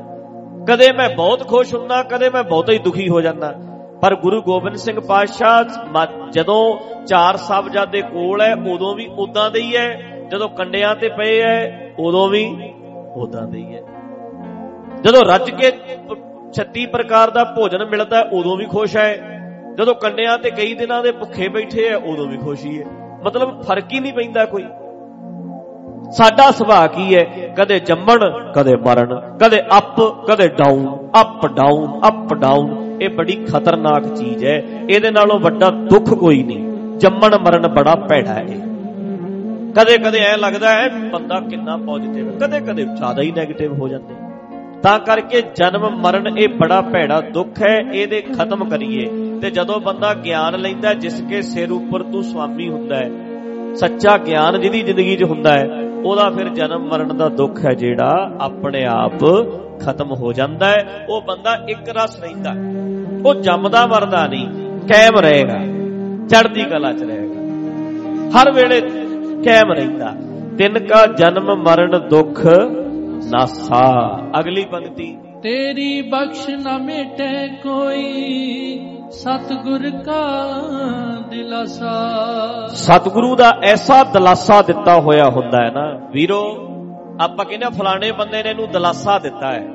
ਕਦੇ ਮੈਂ ਬਹੁਤ ਖੁਸ਼ ਹੁੰਦਾ, ਕਦੇ ਮੈਂ ਬਹੁਤ ਹੀ ਦੁਖੀ ਹੋ ਜਾਂਦਾ। ਪਰ ਗੁਰੂ ਗੋਬਿੰਦ ਸਿੰਘ ਪਾਤਸ਼ਾਹ ਜਦੋਂ ਚਾਰ ਸਾਹਿਬਜ਼ਾਦੇ ਕੋਲ ਹੈ, ਉਦੋਂ ਵੀ ਉਦਾਂ ਦੇ ਹੀ ਹੈ। ਜਦੋਂ ਕੰਡਿਆਂ ਤੇ ਪਏ ਹੈ, ਉਦੋਂ ਵੀ ਉਦਾਂ ਦੇ ਹੀ ਹੈ। ਜਦੋਂ ਰੱਜ ਕੇ 36 ਪ੍ਰਕਾਰ ਦਾ ਭੋਜਨ ਮਿਲਦਾ, ਉਦੋਂ ਵੀ ਖੁਸ਼ ਹੈ। ਜਦੋਂ ਕੰਡਿਆਂ ਤੇ ਕਈ ਦਿਨਾਂ ਦੇ ਭੁੱਖੇ ਬੈਠੇ ਆ ਉਦੋਂ ਵੀ ਖੁਸ਼ੀ ਹੈ। ਮਤਲਬ ਫ਼ਰਕ ਹੀ ਨਹੀਂ ਪੈਂਦਾ ਕੋਈ। ਸਾਡਾ ਸੁਭਾਅ ਕੀ ਹੈ? ਕਦੇ ਜੰਮਣ, ਕਦੇ ਮਰਨ, ਕਦੇ ਅਪ ਕਦੇ down up down up down ਇਹ ਬੜੀ ਖਤਰਨਾਕ ਚੀਜ਼ ਹੈ। ਇਹਦੇ ਨਾਲੋਂ ਵੱਡਾ ਦੁੱਖ ਕੋਈ ਨਹੀਂ। ਜੰਮਣ, ਮਰਨ ਬੜਾ ਭੈੜਾ ਹੈ। ਕਦੇ ਕਦੇ ਐ ਲੱਗਦਾ ਹੈ, ਬੰਦਾ ਕਿੰਨਾ ਪੋਜ਼ਿਟਿਵ ਕਦੇ ਕਦੇ ਜ਼ਿਆਦਾ ਹੀ 네ਗੇਟਿਵ ਹੋ ਜਾਂਦੇ। ਤਾਂ ਕਰਕੇ ਜਨਮ, ਮਰਨ ਇਹ ਬੜਾ ਭੈੜਾ ਦੁੱਖ ਹੈ। ਇਹਦੇ ਖਤਮ ਕਰੀਏ। ਤੇ ਜਦੋਂ ਬੰਦਾ ਗਿਆਨ ਲੈਂਦਾ ਜਿਸ ਕੇ ਸਿਰ ਉੱਪਰ ਤੂੰ ਸੁਆਮੀ ਹੁੰਦਾ ਹੈ, ਸੱਚਾ ਗਿਆਨ ਜਿਹਦੀ ਜ਼ਿੰਦਗੀ 'ਚ ਹੁੰਦਾ ਹੈ, ਉਹਦਾ ਫਿਰ ਜਨਮ ਮਰਨ ਦਾ ਦੁੱਖ ਹੈ ਜਿਹੜਾ ਆਪਣੇ ਆਪ ਖਤਮ ਹੋ ਜਾਂਦਾ ਹੈ। ਉਹ ਬੰਦਾ ਇੱਕ ਰਸ ਰਹਿੰਦਾ ਉਹ ਜੰਮਦਾ ਮਰਦਾ ਨਹੀਂ ਕਾਇਮ ਰਹੇਗਾ, ਚੜ੍ਹਦੀ ਕਲਾ 'ਚ ਰਹੇਗਾ। ਹਰ ਵੇਲੇ ਕਾਇਮ ਰਹਿੰਦਾ। ਤਿੰਨ ਕਾ ਜਨਮ ਮਰਨ ਦੁੱਖ ਨਾਸਾ। ਅਗਲੀ ਪੰਕਤੀ ਤੇਰੀ ਬਖਸ਼ ਨਾ ਮਿਟੇ ਕੋਈ। ਸਤਗੁਰ ਕਾ ਦਿਲਾਸਾ। ਸਤਿਗੁਰੂ ਦਾ ਐਸਾ ਦਿਲਾਸਾ ਦਿੱਤਾ ਹੋਇਆ ਹੁੰਦਾ ਹੈ ਨਾ, ਵੀਰੋ, ਆਪਾਂ ਕਹਿੰਦੇ ਫਲਾਣੇ ਬੰਦੇ ਨੇ ਇਹਨੂੰ ਦਿਲਾਸਾ ਦਿੱਤਾ ਹੈ।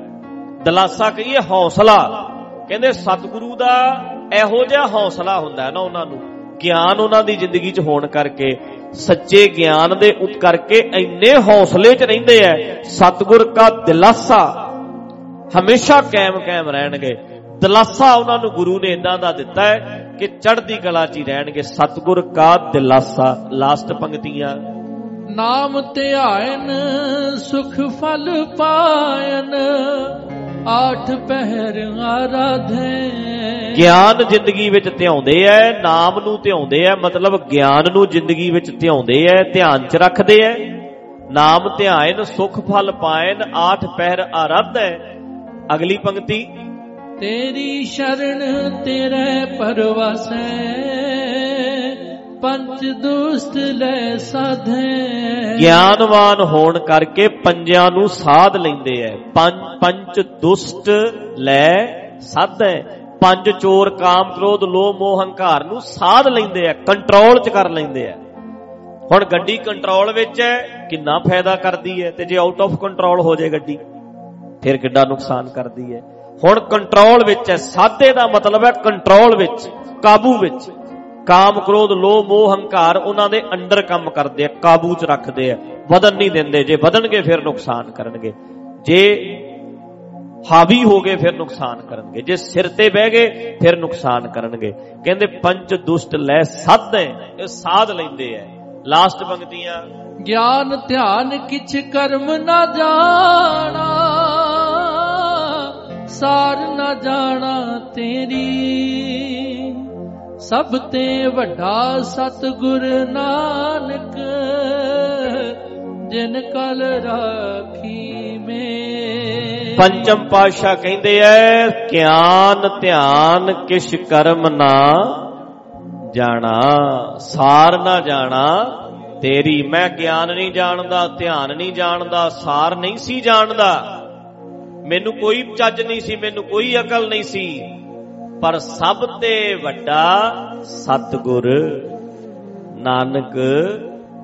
ਦਿਲਾਸਾ ਕਹੀਏ ਹੌਸਲਾ। ਕਹਿੰਦੇ ਸਤਿਗੁਰੂ ਦਾ ਇਹੋ ਜਿਹਾ ਹੌਸਲਾ ਹੁੰਦਾ ਹੈ ਨਾ ਉਹਨਾਂ ਨੂੰ, ਗਿਆਨ ਉਹਨਾਂ ਦੀ ਜ਼ਿੰਦਗੀ 'ਚ ਹੋਣ ਕਰਕੇ, ਸੱਚੇ ਗਿਆਨ ਦੇ ਉਤ ਕਰਕੇ ਇੰਨੇ ਹੌਸਲੇ 'ਚ ਰਹਿੰਦੇ ਐ ਸਤਿਗੁਰ ਦਾ ਦਿਲਾਸਾ। ਹਮੇਸ਼ਾ ਕਾਇਮ ਕਾਇਮ ਰਹਿਣਗੇ। ਦਿਲਾਸਾ ਉਹਨਾਂ ਨੂੰ ਗੁਰੂ ਨੇ ਇਦਾਂ ਦਾ ਦਿੱਤਾ ਹੈ ਕਿ ਚੜ੍ਹਦੀ ਕਲਾ 'ਚ ਹੀ ਰਹਿਣਗੇ। ਸਤਿਗੁਰ ਕਾ ਦਿਲਾਸਾ ਲਾਸਟ ਪੰਕਤੀਆਂ। ਨਾਮ ਧਿਆਇਨ ਸੁਖ ਫਲ ਪਾਇਨ ਆਠ ਪਹਿਰ ਆਰਾਧੇ ਗਿਆਨ ਜ਼ਿੰਦਗੀ ਵਿੱਚ ਧਿਆਉਂਦੇ ਐ ਨਾਮ ਨੂੰ ਧਿਆਉਂਦੇ ਐ ਮਤਲਬ ਗਿਆਨ ਨੂੰ ਜ਼ਿੰਦਗੀ ਵਿੱਚ ਧਿਆਉਂਦੇ ਐ ਧਿਆਨ 'ਚ ਰੱਖਦੇ ਐ। ਨਾਮ ਧਿਆਇਨ ਸੁਖ ਫਲ ਪਾਇਨ ਆਠ ਪਹਿਰ ਆਰਾਧ। ਅਗਲੀ ਪੰਕਤੀ। ਤੇਰੀ ਸ਼ਰਨ ਤੇਰੇ ਪਰਵਾਸੈ ਪੰਜ ਦੁਸਤ ਲੈ ਸਾਧੇ। ਗਿਆਨਵਾਨ ਹੋਣ ਕਰਕੇ ਪੰਜਾਂ ਨੂੰ ਸਾਧ ਲੈਂਦੇ ਐ। ਪੰਜ ਪੰਜ ਦੁਸ਼ਟ ਲੈ ਸਾਧੈ। ਪੰਜ ਚੋਰ ਕਾਮ ਕ੍ਰੋਧ ਲੋਭ ਮੋਹ ਹੰਕਾਰ ਨੂੰ ਸਾਧ ਲੈਂਦੇ ਐ ਕੰਟਰੋਲ ਚ ਕਰ ਲੈਂਦੇ ਐ। ਹੁਣ ਗੱਡੀ ਕੰਟਰੋਲ ਵਿੱਚ ਐ ਕਿੰਨਾ ਫਾਇਦਾ ਕਰਦੀ ਐ ਤੇ ਜੇ ਆਊਟ ਆਫ ਕੰਟਰੋਲ ਹੋ ਜਾਏ ਗੱਡੀ। ਫਿਰ ਕਿੰਨਾ ਨੁਕਸਾਨ ਕਰਦੀ ਐ ਹੁਣ ਕੰਟਰੋਲ ਵਿੱਚ ਐ ਸਾਧੇ ਦਾ ਮਤਲਬ ਹੈ ਕੰਟਰੋਲ ਵਿੱਚ, ਕਾਬੂ ਵਿੱਚ। ਕਾਮ, ਕ੍ਰੋਧ, ਲੋਭ, ਮੋਹ, ਹੰਕਾਰ ਉਹਨਾਂ ਦੇ ਅੰਡਰ ਕੰਮ ਕਰਦੇ ਆ, ਕਾਬੂ 'ਚ ਰੱਖਦੇ ਆ। ਵਧਨ ਨਹੀਂ ਦਿੰਦੇ। ਜੇ ਵਧਣਗੇ ਫਿਰ ਨੁਕਸਾਨ ਕਰਨਗੇ। ਜੇ ਹਾਵੀ ਹੋ ਗਏ ਫਿਰ ਨੁਕਸਾਨ ਕਰਨਗੇ। ਜੇ ਸਿਰ ਤੇ ਬਹਿ ਗਏ ਫਿਰ ਨੁਕਸਾਨ ਕਰਨਗੇ। ਕਹਿੰਦੇ ਪੰਜ ਦੁਸ਼ਟ ਲੈ ਸਾਧੇ ਇਹ ਸਾਧ ਲੈਂਦੇ ਆ। ਲਾਸਟ ਪੰਕਤੀਆਂ। ਗਿਆਨ ਧਿਆਨ ਕਿਛ ਕਰਮ ਨਾ ਜਾਣਾ। ਸਾਰ ਨਾ ਜਾਣਾ ਤੇਰੀ। ਸਭ ਤੇ ਵੱਡਾ ਸਤਗੁਰ ਨਾਨਕ, ਜਿਨ ਕਲ ਰਾਖੀ ਮੇ ਪੰਚਮ ਪਾਤਸ਼ਾਹ ਕਹਿੰਦੇ ਐ, ਗਿਆਨ, ਧਿਆਨ ਕਿਛ ਕਰਮ ਨਾ ਜਾਣਾ, ਸਾਰ ਨਾ ਜਾਣਾ ਤੇਰੀ। ਮੈਂ ਗਿਆਨ ਨਹੀਂ ਜਾਣਦਾ, ਧਿਆਨ ਨਹੀਂ ਜਾਣਦਾ, ਸਾਰ ਨਹੀਂ ਸੀ ਜਾਣਦਾ। ਮੈਨੂੰ ਕੋਈ ਚੱਜ ਨਹੀਂ ਸੀ, ਮੈਨੂੰ ਕੋਈ ਅਕਲ ਨਹੀਂ ਸੀ। ਪਰ ਸਭ ਤੇ ਵੱਡਾ ਸਤਗੁਰ ਨਾਨਕ,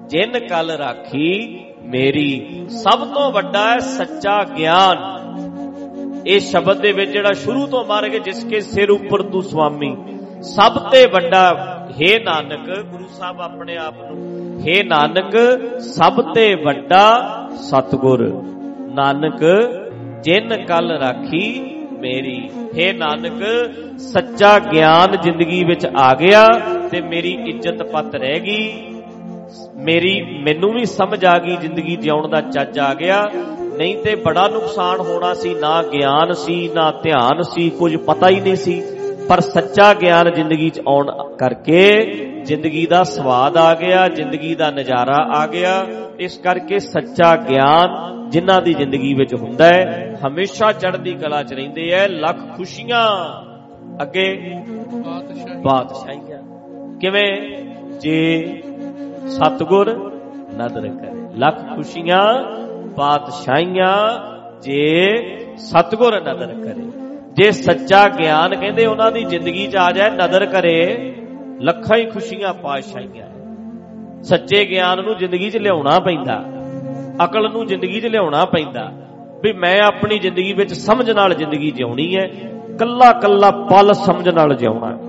ਜਿਨ ਕਲ ਰਾਖੀ, ਮੇਰੀ ਸਭ ਤੋਂ ਵੱਡਾ ਹੈ ਸੱਚਾ ਗਿਆਨ। ਇਹ ਸ਼ਬਦ ਦੇ ਵਿੱਚ ਜਿਹੜਾ ਸ਼ੁਰੂ ਤੋਂ ਮਾਰ ਕੇ ਜਿਸ ਕੇ ਸਿਰ ਉੱਪਰ ਤੂੰ ਸੁਆਮੀ। ਸਭ ਤੇ ਵੱਡਾ, ਹੈ ਨਾਨਕ, ਗੁਰੂ ਸਾਹਿਬ ਆਪਣੇ ਆਪ ਨੂੰ। ਹੈ ਨਾਨਕ, ਸਭ ਤੇ ਵੱਡਾ ਸਤਗੁਰ। ਨਾਨਕ ਜਿਨ ਕਲ ਰਾਖੀ ਮੇਰੀ। ਹੈ ਨਾਨਕ, ਸੱਚਾ ਗਿਆਨ ਜ਼ਿੰਦਗੀ ਵਿੱਚ ਆ ਗਿਆ ਤੇ ਮੇਰੀ ਇੱਜ਼ਤ ਪੱਤ ਰਹਿ ਗਈ। ਮੇਰੀ, ਮੈਨੂੰ ਵੀ ਸਮਝ ਆ ਗਈ ਜ਼ਿੰਦਗੀ ਜਿਉਣ ਦਾ ਚੱਜ ਆ ਗਿਆ। ਨਹੀਂ ਤੇ ਬੜਾ ਨੁਕਸਾਨ ਹੋਣਾ ਸੀ, ਨਾ ਗਿਆਨ ਸੀ, ਨਾ ਧਿਆਨ ਸੀ, ਕੁਝ ਪਤਾ ਹੀ ਨਹੀਂ ਸੀ। ਪਰ ਸੱਚਾ ਗਿਆਨ ਜ਼ਿੰਦਗੀ 'ਚ ਆਉਣ ਕਰਕੇ ਜ਼ਿੰਦਗੀ ਦਾ ਸਵਾਦ ਆ ਗਿਆ, ਜ਼ਿੰਦਗੀ ਦਾ ਨਜ਼ਾਰਾ ਆ ਗਿਆ। ਇਸ ਕਰਕੇ ਸੱਚਾ ਗਿਆਨ ਜਿਨ੍ਹਾਂ ਦੀ ਜ਼ਿੰਦਗੀ ਵਿੱਚ ਹੁੰਦਾ ਹੈ, ਹਮੇਸ਼ਾ ਚੜ੍ਹਦੀ ਕਲਾ 'ਚ ਰਹਿੰਦੇ ਐ ਲੱਖ ਖੁਸ਼ੀਆਂ। ਅੱਗੇ ਬਾਦਸ਼ਾਹੀ ਬਾਦਸ਼ਾਹੀਆਂ। ਕਿਵੇਂ? ਜੇ ਸਤਗੁਰ ਨਦਰ ਕਰੇ। ਲੱਖ ਖੁਸ਼ੀਆਂ, ਬਾਦਸ਼ਾਹੀਆਂ। ਜੇ ਸਤਗੁਰ ਨਦਰ ਕਰੇ। ਜੇ ਸੱਚਾ ਗਿਆਨ ਕਹਿੰਦੇ ਉਹਨਾਂ ਦੀ ਜ਼ਿੰਦਗੀ 'ਚ ਆ ਜਾਏ, ਨਦਰ ਕਰੇ, ਲੱਖਾਂ ਹੀ ਖੁਸ਼ੀਆਂ ਪਾਤਸ਼ਾਹੀਆਂ ਸੱਚੇ ਗਿਆਨ ਨੂੰ ਜ਼ਿੰਦਗੀ 'ਚ ਲਿਆਉਣਾ ਪੈਂਦਾ। ਅਕਲ ਨੂੰ ਜ਼ਿੰਦਗੀ 'ਚ ਲਿਆਉਣਾ ਪੈਂਦਾ। ਵੀ ਮੈਂ ਆਪਣੀ ਜ਼ਿੰਦਗੀ ਵਿੱਚ ਸਮਝ ਨਾਲ ਜ਼ਿੰਦਗੀ ਜਿਉਣੀ ਹੈ, ਕੱਲਾ ਕੱਲਾ ਪਲ ਸਮਝ ਨਾਲ ਜਿਉਣਾ। ਹੈ।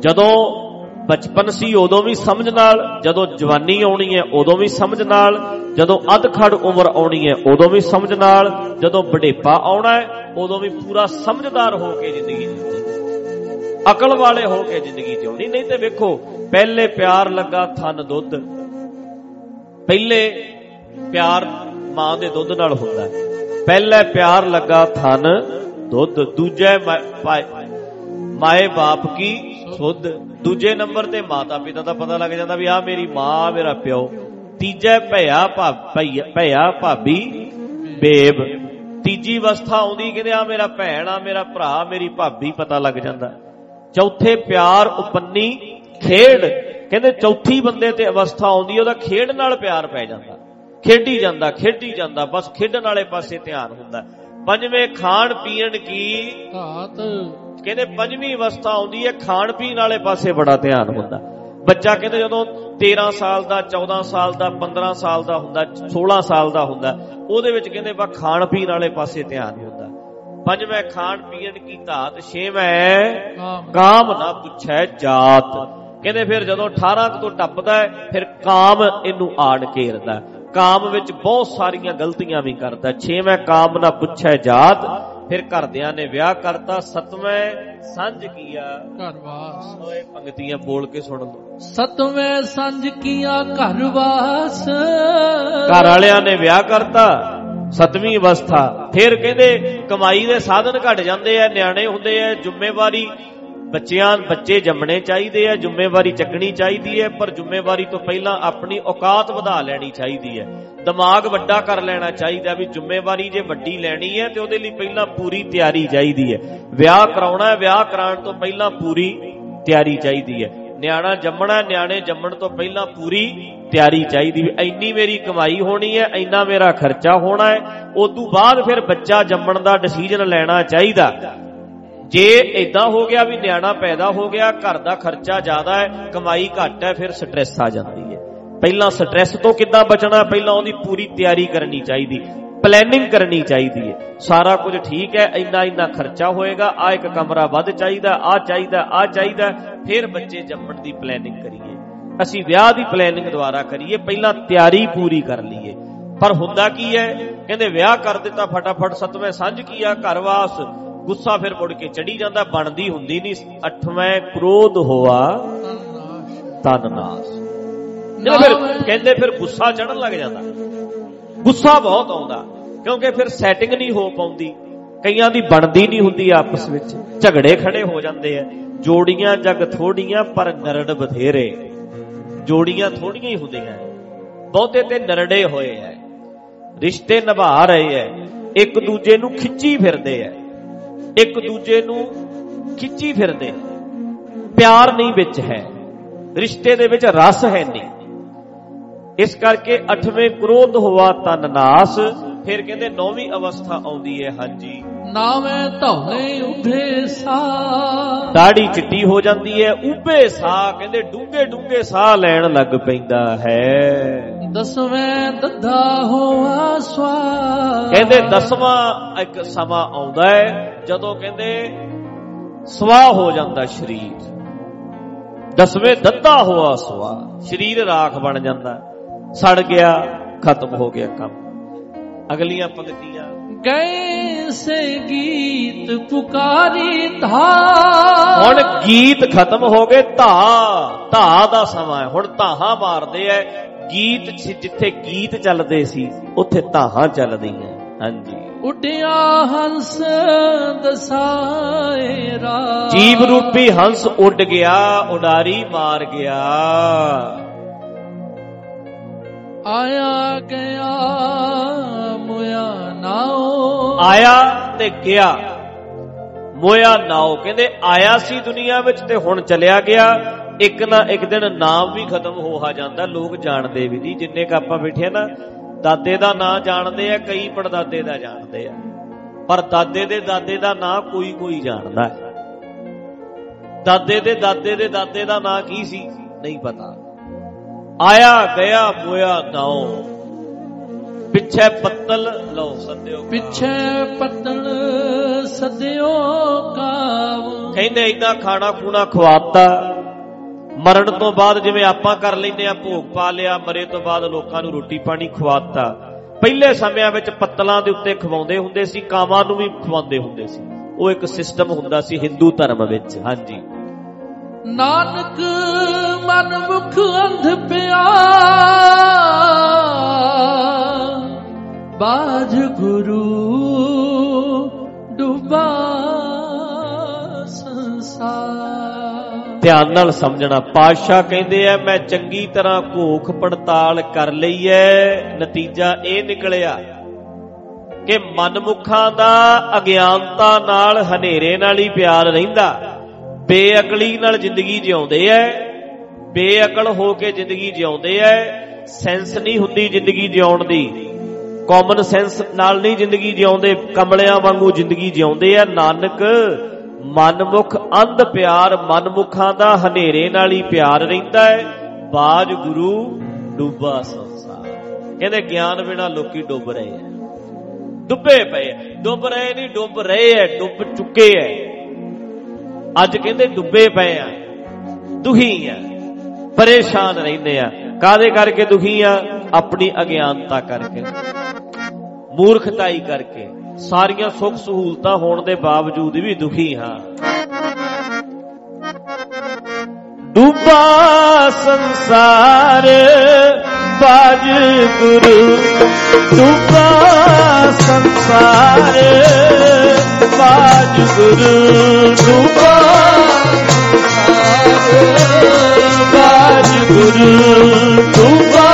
ਜਦੋਂ ਬਚਪਨ ਸੀ, ਉਦੋਂ ਵੀ ਸਮਝ ਨਾਲ, ਜਦੋਂ ਜਵਾਨੀ ਆਉਣੀ ਹੈ, ਉਦੋਂ ਵੀ ਸਮਝ ਨਾਲ, ਜਦੋਂ ਅਧਖੜ ਉਮਰ ਆਉਣੀ ਹੈ, ਉਦੋਂ ਵੀ ਸਮਝ ਨਾਲ, ਜਦੋਂ ਬੁਢੇਪਾ ਆਉਣਾ ਹੈ, ਉਦੋਂ ਵੀ ਪੂਰਾ ਸਮਝਦਾਰ ਹੋ ਕੇ ਜ਼ਿੰਦਗੀ ਜਿਉਣੀ। ਅਕਲ ਵਾਲੇ ਹੋ ਕੇ ਜ਼ਿੰਦਗੀ ਜਿਉਣੀ। ਨਹੀਂ ਤੇ ਵੇਖੋ, ਪਹਿਲੇ ਪਿਆਰ ਲੱਗਾ ਥਨ ਦੁੱਧ। ਪਹਿਲੇ ਪਿਆਰ ਮਾਂ ਦੇ ਦੁੱਧ ਨਾਲ ਹੁੰਦਾ ਹੈ। ਪਹਿਲੇ ਪਿਆਰ ਲੱਗਾ ਥਨ ਦੁੱਧ। ਦੂਜੇ ਮਾ- ਪਾ- ਮਾਏ ਬਾਪ ਕੀ ਸੁੱਧ। ਦੂਜੇ ਨੰਬਰ ਤੇ ਮਾਤਾ ਪਿਤਾ ਦਾ ਪਤਾ ਲੱਗ ਜਾਂਦਾ ਵੀ ਆ ਮੇਰੀ ਮਾਂ ਮੇਰਾ ਪਿਓ। ਤੀਜੇ ਭਈਆ ਭਾ- ਭਈਆ ਭਈਆ ਭਾਬੀ ਬੇਬ। ਤੀਜੀ ਅਵਸਥਾ ਆਉਂਦੀ ਕਹਿੰਦੇ ਆ ਮੇਰਾ ਭੈਣ ਆ ਮੇਰਾ ਭਰਾ, ਮੇਰੀ ਭਾਬੀ ਪਤਾ ਲੱਗ ਜਾਂਦਾ। ਚੌਥੇ ਪਿਆਰ ਉਪੰਨੀ ਖੇਡ। ਕਹਿੰਦੇ ਚੌਥੀ ਬੰਦੇ ਤੇ ਅਵਸਥਾ ਆਉਂਦੀ ਉਹਦਾ ਖੇਡ ਨਾਲ ਪਿਆਰ ਪੈ ਜਾਂਦਾ। ਖੇਡੀ ਜਾਂਦਾ ਖੇਡੀ ਜਾਂਦਾ ਬਸ ਖੇਡਣ ਵਾਲੇ ਪਾਸੇ ਧਿਆਨ ਹੁੰਦਾ। ਪੰਜਵੇਂ ਖਾਣ ਪੀਣ ਕੀ? ਘਾਤ। ਕਹਿੰਦੇ ਪੰਜਵੀਂ ਅਵਸਥਾ ਆਉਂਦੀ ਹੈ ਖਾਣ ਪੀਣ ਵਾਲੇ ਪਾਸੇ ਬੜਾ ਧਿਆਨ ਹੁੰਦਾ। ਬੱਚਾ ਕਹਿੰਦੇ ਜਦੋਂ 13 ਸਾਲ ਦਾ 14 ਸਾਲ ਦਾ 15 ਸਾਲ ਦਾ ਹੁੰਦਾ 16 ਸਾਲ ਦਾ ਹੁੰਦਾ ਉਹਦੇ ਵਿੱਚ ਕਹਿੰਦੇ ਬਾ ਖਾਣ ਪੀਣ ਵਾਲੇ ਪਾਸੇ ਧਿਆਨ ਹੁੰਦਾ। ਪੰਜਵੇਂ ਖਾਣ ਪੀਣ ਕੀ ਧਾਤ ਛੇਵੇਂ ਕਾਮ। ਨਾ ਪੁੱਛੈ ਜਾਤ। ਕਹਿੰਦੇ ਫਿਰ ਜਦੋਂ 18 ਕੁ ਤੋਂ ਟੱਪਦਾ ਫਿਰ ਕਾਮ ਇਹਨੂੰ ਆੜ ਘੇਰਦਾ। ਕਾਮ ਵਿੱਚ ਬਹੁਤ ਸਾਰੀਆਂ ਗਲਤੀਆਂ ਵੀ ਕਰਦਾ। ਛੇਵੇਂ ਕਾਮ ਨਾ ਪੁੱਛੈ ਜਾਤ ਫਿਰ ਘਰਦਿਆਂ ਨੇ ਵਿਆਹ ਕਰਤਾ ਸਤਵੇਂ ਸੰਜ ਕੀਆ। ਘਰ ਵਾਸ ਓਏ ਪੰਕਤੀਆਂ ਬੋਲ ਕੇ ਸੁਣ ਲਓ। ਸਤਵੇਂ ਸੰਜ ਕੀਆ ਘਰ ਵਾਸ ਘਰ ਵਾਲਿਆਂ ਨੇ ਵਿਆਹ ਕਰਤਾ ਸਤਵੀਂ ਅਵਸਥਾ। ਫਿਰ ਕਹਿੰਦੇ ਕਮਾਈ ਦੇ ਸਾਧਨ ਘਟ ਜਾਂਦੇ ਆ ਨਿਆਣੇ ਹੁੰਦੇ ਆ ਜ਼ਿੰਮੇਵਾਰੀ ਬੱਚਿਆਂ, ਬੱਚੇ ਜੰਮਣੇ ਚਾਹੀਦੇ ਆ, ਜ਼ਿੰਮੇਵਾਰੀ ਚੱਕਣੀ ਚਾਹੀਦੀ ਹੈ, ਪਰ ਜ਼ਿੰਮੇਵਾਰੀ ਤੋਂ ਪਹਿਲਾਂ ਆਪਣੀ ਔਕਾਤ ਵਧਾ ਲੈਣੀ ਚਾਹੀਦੀ ਹੈ। ਦਿਮਾਗ ਵੱਡਾ ਕਰ ਲੈਣਾ ਚਾਹੀਦਾ ਵੀ ਜ਼ਿੰਮੇਵਾਰੀ ਜੇ ਵੱਡੀ ਲੈਣੀ ਹੈ, ਤੇ ਉਹਦੇ ਲਈ ਪਹਿਲਾਂ ਪੂਰੀ ਤਿਆਰੀ ਚਾਹੀਦੀ ਹੈ। ਵਿਆਹ ਕਰਾਉਣਾ ਹੈ ਵਿਆਹ ਕਰਾਉਣ ਤੋਂ ਪਹਿਲਾਂ ਪੂਰੀ ਤਿਆਰੀ ਚਾਹੀਦੀ ਹੈ। ਨਿਆਣਾ ਜੰਮਣਾ, ਨਿਆਣੇ ਜੰਮਣ ਤੋਂ ਪਹਿਲਾਂ ਪੂਰੀ ਤਿਆਰੀ ਚਾਹੀਦੀ ਵੀ ਇੰਨੀ ਮੇਰੀ ਕਮਾਈ ਹੋਣੀ ਹੈ, ਇੰਨਾ ਮੇਰਾ ਖਰਚਾ ਹੋਣਾ ਹੈ ਉਸ ਤੋਂ ਬਾਅਦ ਫਿਰ ਬੱਚਾ ਜੰਮਣ ਦਾ ਡਿਸੀਜਨ ਲੈਣਾ ਚਾਹੀਦਾ। ਜੇ ਇਦਾਂ ਹੋ ਗਿਆ ਵੀ ਨਿਆਣਾ ਪੈਦਾ ਹੋ ਗਿਆ, ਘਰ ਦਾ ਖਰਚਾ ਜ਼ਿਆਦਾ ਹੈ, ਕਮਾਈ ਘੱਟ ਹੈ, ਫਿਰ ਸਟ੍ਰੈਸ ਆ ਜਾਂਦੀ ਹੈ। ਪਹਿਲਾਂ ਸਟ੍ਰੈਸ ਤੋਂ ਕਿੱਦਾਂ ਬਚਣਾ? ਪਹਿਲਾਂ ਉਹਦੀ ਪੂਰੀ ਤਿਆਰੀ ਕਰਨੀ ਚਾਹੀਦੀ ਪਲੈਨਿੰਗ ਕਰਨੀ ਚਾਹੀਦੀ ਹੈ। ਸਾਰਾ ਕੁਝ ਠੀਕ ਹੈ, ਇੰਨਾ ਇੰਨਾ ਖਰਚਾ ਹੋਏਗਾ ਆ ਇੱਕ ਕਮਰਾ ਵੱਧ ਚਾਹੀਦਾ ਆ ਚਾਹੀਦਾ ਆ ਚਾਹੀਦਾ, ਫਿਰ ਬੱਚੇ ਜੰਮਣ ਦੀ ਪਲੈਨਿੰਗ ਕਰੀਏ। ਅਸੀਂ ਵਿਆਹ ਦੀ ਪਲੈਨਿੰਗ ਦੁਆਰਾ ਕਰੀਏ, ਪਹਿਲਾਂ ਤਿਆਰੀ ਪੂਰੀ ਕਰ ਲਈਏ। ਪਰ ਹੁੰਦਾ ਕੀ ਹੈ? ਕਹਿੰਦੇ ਵਿਆਹ ਕਰ ਦਿੱਤਾ, ਫਟਾਫਟ ਸਤਵੇਂ ਸਾਂਝ ਕੀਆ ਘਰਵਾਸ ਗੁੱਸਾ ਫਿਰ ਮੁੜ ਕੇ ਚੜੀ ਜਾਂਦਾ, ਬਣਦੀ ਹੁੰਦੀ ਨਹੀਂ। ਅੱਠਵੇਂ ਕ੍ਰੋਧ ਹੋਆ, ਤਨ ਨਾਸ। ਜਦੋਂ ਫਿਰ ਕਹਿੰਦੇ ਫਿਰ ਗੁੱਸਾ ਚੜਨ ਲੱਗ ਜਾਂਦਾ। ਗੁੱਸਾ ਬਹੁਤ ਆਉਂਦਾ, ਕਿਉਂਕਿ ਫਿਰ ਸੈਟਿੰਗ ਨਹੀਂ ਹੋ ਪਾਉਂਦੀ। ਕਈਆਂ ਦੀ ਬਣਦੀ ਨਹੀਂ ਹੁੰਦੀ ਆਪਸ ਵਿੱਚ। ਝਗੜੇ ਖੜੇ ਹੋ ਜਾਂਦੇ ਆ। ਜੋੜੀਆਂ ਜਗ ਥੋੜੀਆਂ, ਪਰ ਨਰੜ ਬਥੇਰੇ। ਜੋੜੀਆਂ ਥੋੜੀਆਂ ਹੀ ਹੁੰਦੀਆਂ। ਬਹੁਤੇ ਤੇ ਨਰੜੇ ਹੋਏ ਐ। ਰਿਸ਼ਤੇ ਨਿਭਾ ਰਹੇ ਐ। ਇੱਕ ਦੂਜੇ ਨੂੰ ਖਿੱਚੀ ਫਿਰਦੇ ਐ। ਇੱਕ ਦੂਜੇ ਨੂੰ ਖਿੱਚੀ ਫਿਰਦੇ ਪਿਆਰ ਨਹੀਂ ਵਿੱਚ ਹੈ ਰਿਸ਼ਤੇ ਦੇ ਵਿੱਚ ਰਸ ਹੈ ਨਹੀਂ। ਇਸ ਕਰਕੇ ਅਠਵੇਂ ਕ੍ਰੋਧ ਹੋਆ ਤਨ ਨਾਸ ਫਿਰ ਕਹਿੰਦੇ ਨੌਵੀਂ ਅਵਸਥਾ ਆਉਂਦੀ ਹੈ ਹਾਂਜੀ। ਨਾਵੇਂ ਧੌਲੇ ਉਭੇ ਸਾ ਦਾੜੀ ਚਿੱਟੀ ਹੋ ਜਾਂਦੀ ਹੈ ਉਭੇ ਸਾਹ ਕਹਿੰਦੇ ਡੂੰਘੇ ਡੂੰਘੇ ਸਾਹ ਲੈਣ ਲੱਗ ਪੈਂਦਾ ਹੈ। ਦਸਵੇਂ ਦੱਧਾ ਹੋਆ ਸਵਾ ਕਹਿੰਦੇ ਦਸਵਾਂ ਇੱਕ ਸਮਾਂ ਆਉਂਦਾ ਹੈ ਜਦੋਂ ਕਹਿੰਦੇ ਸਵਾਹ ਹੋ ਜਾਂਦਾ ਸਰੀਰ। ਦਸਵੇਂ ਦੱਦਾ ਹੋਆ ਸਵਾ ਸਰੀਰ ਰਾਖ ਬਣ ਜਾਂਦਾ। ਸੜ ਗਿਆ ਖਤਮ ਹੋ ਗਿਆ ਕੰਮ। ਅਗਲੀਆਂ ਪੰਕਤੀਆਂ। ਗਏ ਸੇ ਗੀਤ ਪੁਕਾਰੀ ਧਾ ਹੁਣ ਗੀਤ ਖਤਮ ਹੋ ਗਏ ਧਾ ਧਾ ਦਾ ਸਮਾਂ ਹੈ। ਹੁਣ ਧਾਹਾਂ ਮਾਰਦੇ ਐ ਗੀਤ ਜਿੱਥੇ ਗੀਤ ਚੱਲਦੇ ਸੀ ਉੱਥੇ ਧਾਹਾਂ ਚੱਲਦੀਆਂ। ਹਾਂਜੀ। ਉੱਡਿਆ ਹੰਸ ਦਸਾਏ ਰਾ ਜੀਵ ਰੂਪੀ ਹੰਸ ਉੱਡ ਗਿਆ ਉਡਾਰੀ ਮਾਰ ਗਿਆ। ਆਇਆ ਗਿਆ ਨਾਉ। ਆਇਆ ਤੇ ਗਿਆ ਮੋਇਆ ਨਾਉ। ਕਹਿੰਦੇ ਆਇਆ ਸੀ ਦੁਨੀਆ ਵਿੱਚ ਤੇ ਹੁਣ ਚਲਿਆ ਗਿਆ। ਇੱਕ ਨਾ ਇੱਕ ਦਿਨ ਨਾਮ ਵੀ ਖਤਮ ਹੋ ਆ ਜਾਂਦਾ ਲੋਕ ਜਾਣਦੇ ਵੀ ਨਹੀਂ। ਜਿੰਨੇ ਕ ਆਪਾਂ ਬੈਠੇ ਨਾ ਦਾਦੇ ਦਾ ਨਾਂ ਜਾਣਦੇ ਆ ਕਈ ਪੜਦਾਦੇ ਦਾ ਜਾਣਦੇ ਆ। ਪਰ ਦਾਦੇ ਦੇ ਦਾਦੇ ਦਾ ਨਾਂ ਕੋਈ ਕੋਈ ਜਾਣਦਾ ਹੈ। ਦਾਦੇ ਦੇ ਦਾਦੇ ਦੇ ਦਾਦੇ ਦਾ ਨਾਂ ਕੀ ਸੀ? ਨਹੀਂ ਪਤਾ। ਆਇਆ ਗਿਆ ਮੋਇਆ ਨਾਉ। ਪਿੱਛੇ ਪੱਤਲ ਲਓ ਸੱਦਿਓ ਪਿੱਛੇ ਪੱਤਣ ਸਦਿਓ ਕਾਵ। ਕਹਿੰਦੇ ਇਦਾਂ ਖਾਣਾ ਖੂਣਾ ਖਵਾਤਾ। ਮਰਨ ਤੋਂ ਬਾਅਦ ਜਿਵੇਂ ਆਪਾਂ ਕਰ ਲੈਂਦੇ ਆ, ਭੋਗ ਪਾ ਲਿਆ, ਮਰੇ ਤੋਂ ਬਾਅਦ ਲੋਕਾਂ ਨੂੰ ਰੋਟੀ ਪਾਣੀ ਖਵਾਤਾ। ਪਹਿਲੇ ਸਮਿਆਂ ਵਿੱਚ ਪੱਤਲਾਂ ਦੇ ਉੱਤੇ ਖਵਾਉਂਦੇ ਹੁੰਦੇ ਸੀ, ਕਾਵਾਂ ਨੂੰ ਵੀ ਖਵਾਉਂਦੇ ਹੁੰਦੇ ਸੀ। ਉਹ ਇੱਕ ਸਿਸਟਮ ਹੁੰਦਾ ਸੀ ਹਿੰਦੂ ਧਰਮ ਵਿੱਚ, ਹਾਂਜੀ। ਨਾਨਕ ਮਨ ਮੁਖ ਅੰਧ ਪਿਆ ਬਾਜ ਗੁਰੂ ਡੁਬਾ ਸੰਸਾਰ। ਧਿਆਨ ਨਾਲ ਸਮਝਣਾ। ਪਾਤਸ਼ਾਹ ਕਹਿੰਦੇ ਆ, ਮੈਂ ਚੰਗੀ ਤਰ੍ਹਾਂ ਘੋਖ ਪੜਤਾਲ ਕਰ ਲਈ ਐ। ਨਤੀਜਾ ਇਹ ਨਿਕਲਿਆ ਕਿ ਮਨਮੁਖਾਂ ਦਾ ਅਗਿਆਨਤਾ ਨਾਲ ਹਨੇਰੇ ਨਾਲ ਹੀ ਪਿਆਰ ਰਹਿੰਦਾ। ਬੇਅਕਲੀ ਨਾਲ ਜ਼ਿੰਦਗੀ ਜਿਉਂਦੇ ਐ। ਬੇਅਕਲ ਹੋ ਕੇ ਜ਼ਿੰਦਗੀ ਜਿਉਂਦੇ ਐ। ਸੈਂਸ ਨਹੀਂ ਹੁੰਦੀ ਜ਼ਿੰਦਗੀ ਜਿਉਣ ਦੀ। ਕਾਮਨ ਸੈਂਸ ਨਾਲ ਨਹੀਂ ਜ਼ਿੰਦਗੀ ਜਿਉਂਦੇ। ਕਮਲਿਆਂ ਵਾਂਗੂ ਜ਼ਿੰਦਗੀ ਜਿਉਂਦੇ ਐ ਨਾਨਕ ਮਨਮੁਖ ਅੰਧ ਪਿਆਰ ਮਨਮੁਖਾਂ ਦਾ ਹਨੇਰੇ ਨਾਲ ਹੀ ਪਿਆਰ ਰਹਿੰਦਾ ਹੈ। ਬਾਜ ਗੁਰੂ ਡੁੱਬਾ ਸੰਸਾਰ। ਕਹਿੰਦੇ ਗਿਆਨ ਬਿਨਾ ਲੋਕੀ ਡੁੱਬ ਰਹੇ ਐ ਡੁੱਬੇ ਪਏ ਐ ਡੁੱਬ ਰਹੇ ਨਹੀਂ, ਡੁੱਬ ਰਹੇ ਐ ਡੁੱਬ ਚੁੱਕੇ ਐ ਅੱਜ ਕਹਿੰਦੇ ਡੁੱਬੇ ਪਏ ਆ ਦੁਖੀ ਆ ਪਰੇਸ਼ਾਨ ਰਹਿੰਦੇ ਆ ਕਾਦੇ ਕਰਕੇ ਦੁਖੀ ਆ ਆਪਣੀ ਅਗਿਆਨਤਾ ਕਰਕੇ। ਮੂਰਖਤਾਈ ਕਰਕੇ। ਸਾਰੀਆਂ ਸੁੱਖ ਸਹੂਲਤਾਂ ਹੋਣ ਦੇ ਬਾਵਜੂਦ ਵੀ ਦੁਖੀ ਹਾਂ। ਡੁੱਬਾ ਸੰਸਾਰ ਬਾਜ ਗੁਰੂ, ਡੁੱਬਾ ਸੰਸਾਰ ਬਾਜ ਗੁਰੂ, ਡੁੱਬਾ ਬਾਜ ਗੁਰੂ, ਡੁੱਬਾ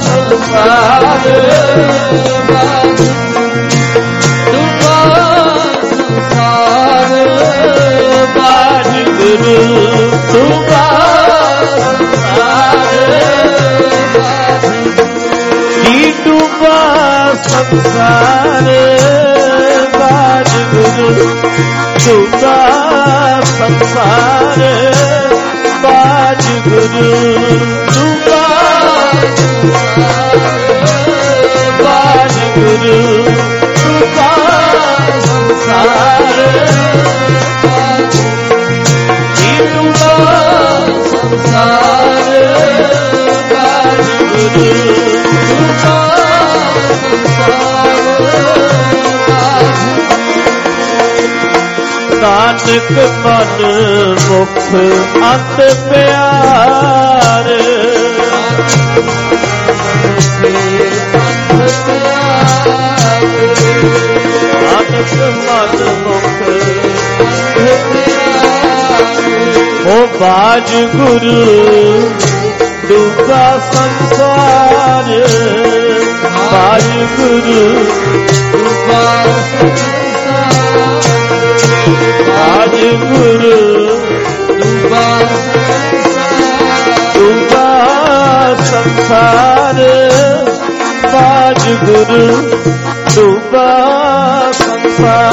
ਸੰਸਾਰ ਬਾਜ ਬਾਜ ਗੁਰੂ ਡੁੱਬਾ ਸੰਸਾਰ ਕੀ ਡੁੱਬਾ ਸੰਸਾਰ ਬਾਜ ਗੁਰੂ ਡੁੱਬਾ ਸੰਸਾਰ ਬਾਜ ਗੁਰੂ ਡੁੱਬਾ ਬਾਜ ਗੁਰੂ ਡੁੱਬਾ ਸੰਸਾਰ ਕੀ ਡੁੱਬਾ ਸੰਸਾਰ ਬਾਜ ਗੁਰੂ ਡੁੱਬਾ ਨਾਨਕ ਮਨ ਮੁਖ ਅੰਤ ਪਿਆਰ। ਨਾਨਕ ਮਨ ਮੁਖ ਹੋ ਬਾਜ ਗੁਰੂ ਡੂਬਾ ਸੰਸਾਰ। ਬਾਜ ਗੁਰੂ ਬਾਜ ਗੁਰੂ ਡੂਬਾ ਸੰਸਾਰ। ਬਾਜ ਗੁਰੂ ਡੂਬਾ ਸੰਸਾਰ। ਬਾਜ ਗੁਰੂ ਡੂਬਾ ਡੂਬਾ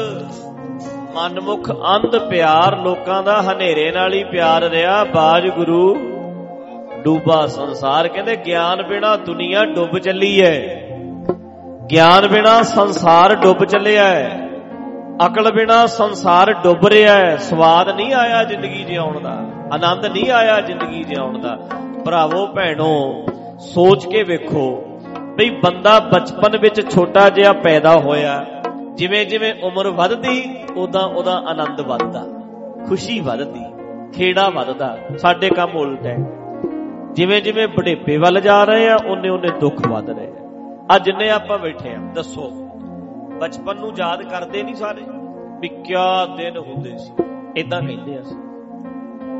ਮਨਮੁਖ ਅੰਧ ਪਿਆਰ ਲੋਕਾਂ ਦਾ ਹਨੇਰੇ ਨਾਲ ਹੀ ਪਿਆਰ ਰਿਹਾ। ਬਾਜ ਗੁਰੂ ਡੂਬਾ ਸੰਸਾਰ, ਕਹਿੰਦੇ ਗਿਆਨ ਬਿਨਾ ਦੁਨੀਆ ਡੁੱਬ ਚੱਲੀ ਹੈ ਗਿਆਨ ਬਿਨਾ ਸੰਸਾਰ ਡੁੱਬ ਚੱਲਿਆ ਹੈ ਅਕਲ ਬਿਨਾ ਸੰਸਾਰ ਡੁੱਬ ਰਿਹਾ ਹੈ ਸਵਾਦ ਨਹੀਂ ਆਇਆ ਜ਼ਿੰਦਗੀ ਜਿਉਣ ਦਾ, ਆਨੰਦ ਨਹੀਂ ਆਇਆ ਜ਼ਿੰਦਗੀ ਜਿਉਣ ਦਾ। ਭਰਾਵੋ, ਭੈਣੋ, ਸੋਚ ਕੇ ਵੇਖੋ ਬਈ ਬੰਦਾ ਬਚਪਨ ਵਿੱਚ ਛੋਟਾ ਜਿਹਾ ਪੈਦਾ ਹੋਇਆ। ਜਿਵੇਂ ਜਿਵੇਂ ਉਮਰ ਵੱਧਦੀ, ਉਦਾਂ ਉਹਦਾ ਆਨੰਦ ਵੱਧਦਾ। ਖੁਸ਼ੀ ਵੱਧਦੀ, ਖੇੜਾ ਵੱਧਦਾ, ਸਾਡੇ ਕੰਮ ਉਲਟ ਹੈ। ਜਿਵੇਂ ਜਿਵੇਂ ਬੁਢੇਪੇ ਵੱਲ ਜਾ ਰਹੇ ਆ ਉਹਨੇ ਉਹਨੇ ਦੁੱਖ ਵੱਧ ਰਹੇ ਆ। ਅੱਜ ਜਿੰਨੇ ਆਪਾਂ ਬੈਠੇ ਆ, ਦੱਸੋ। ਬਚਪਨ ਨੂੰ ਯਾਦ ਕਰਦੇ ਨਹੀਂ ਸਾਰੇ? ਵੀ ਕਿਆ ਦਿਨ ਹੁੰਦੇ ਸੀ। ਇਦਾਂ ਕਹਿੰਦੇ ਆ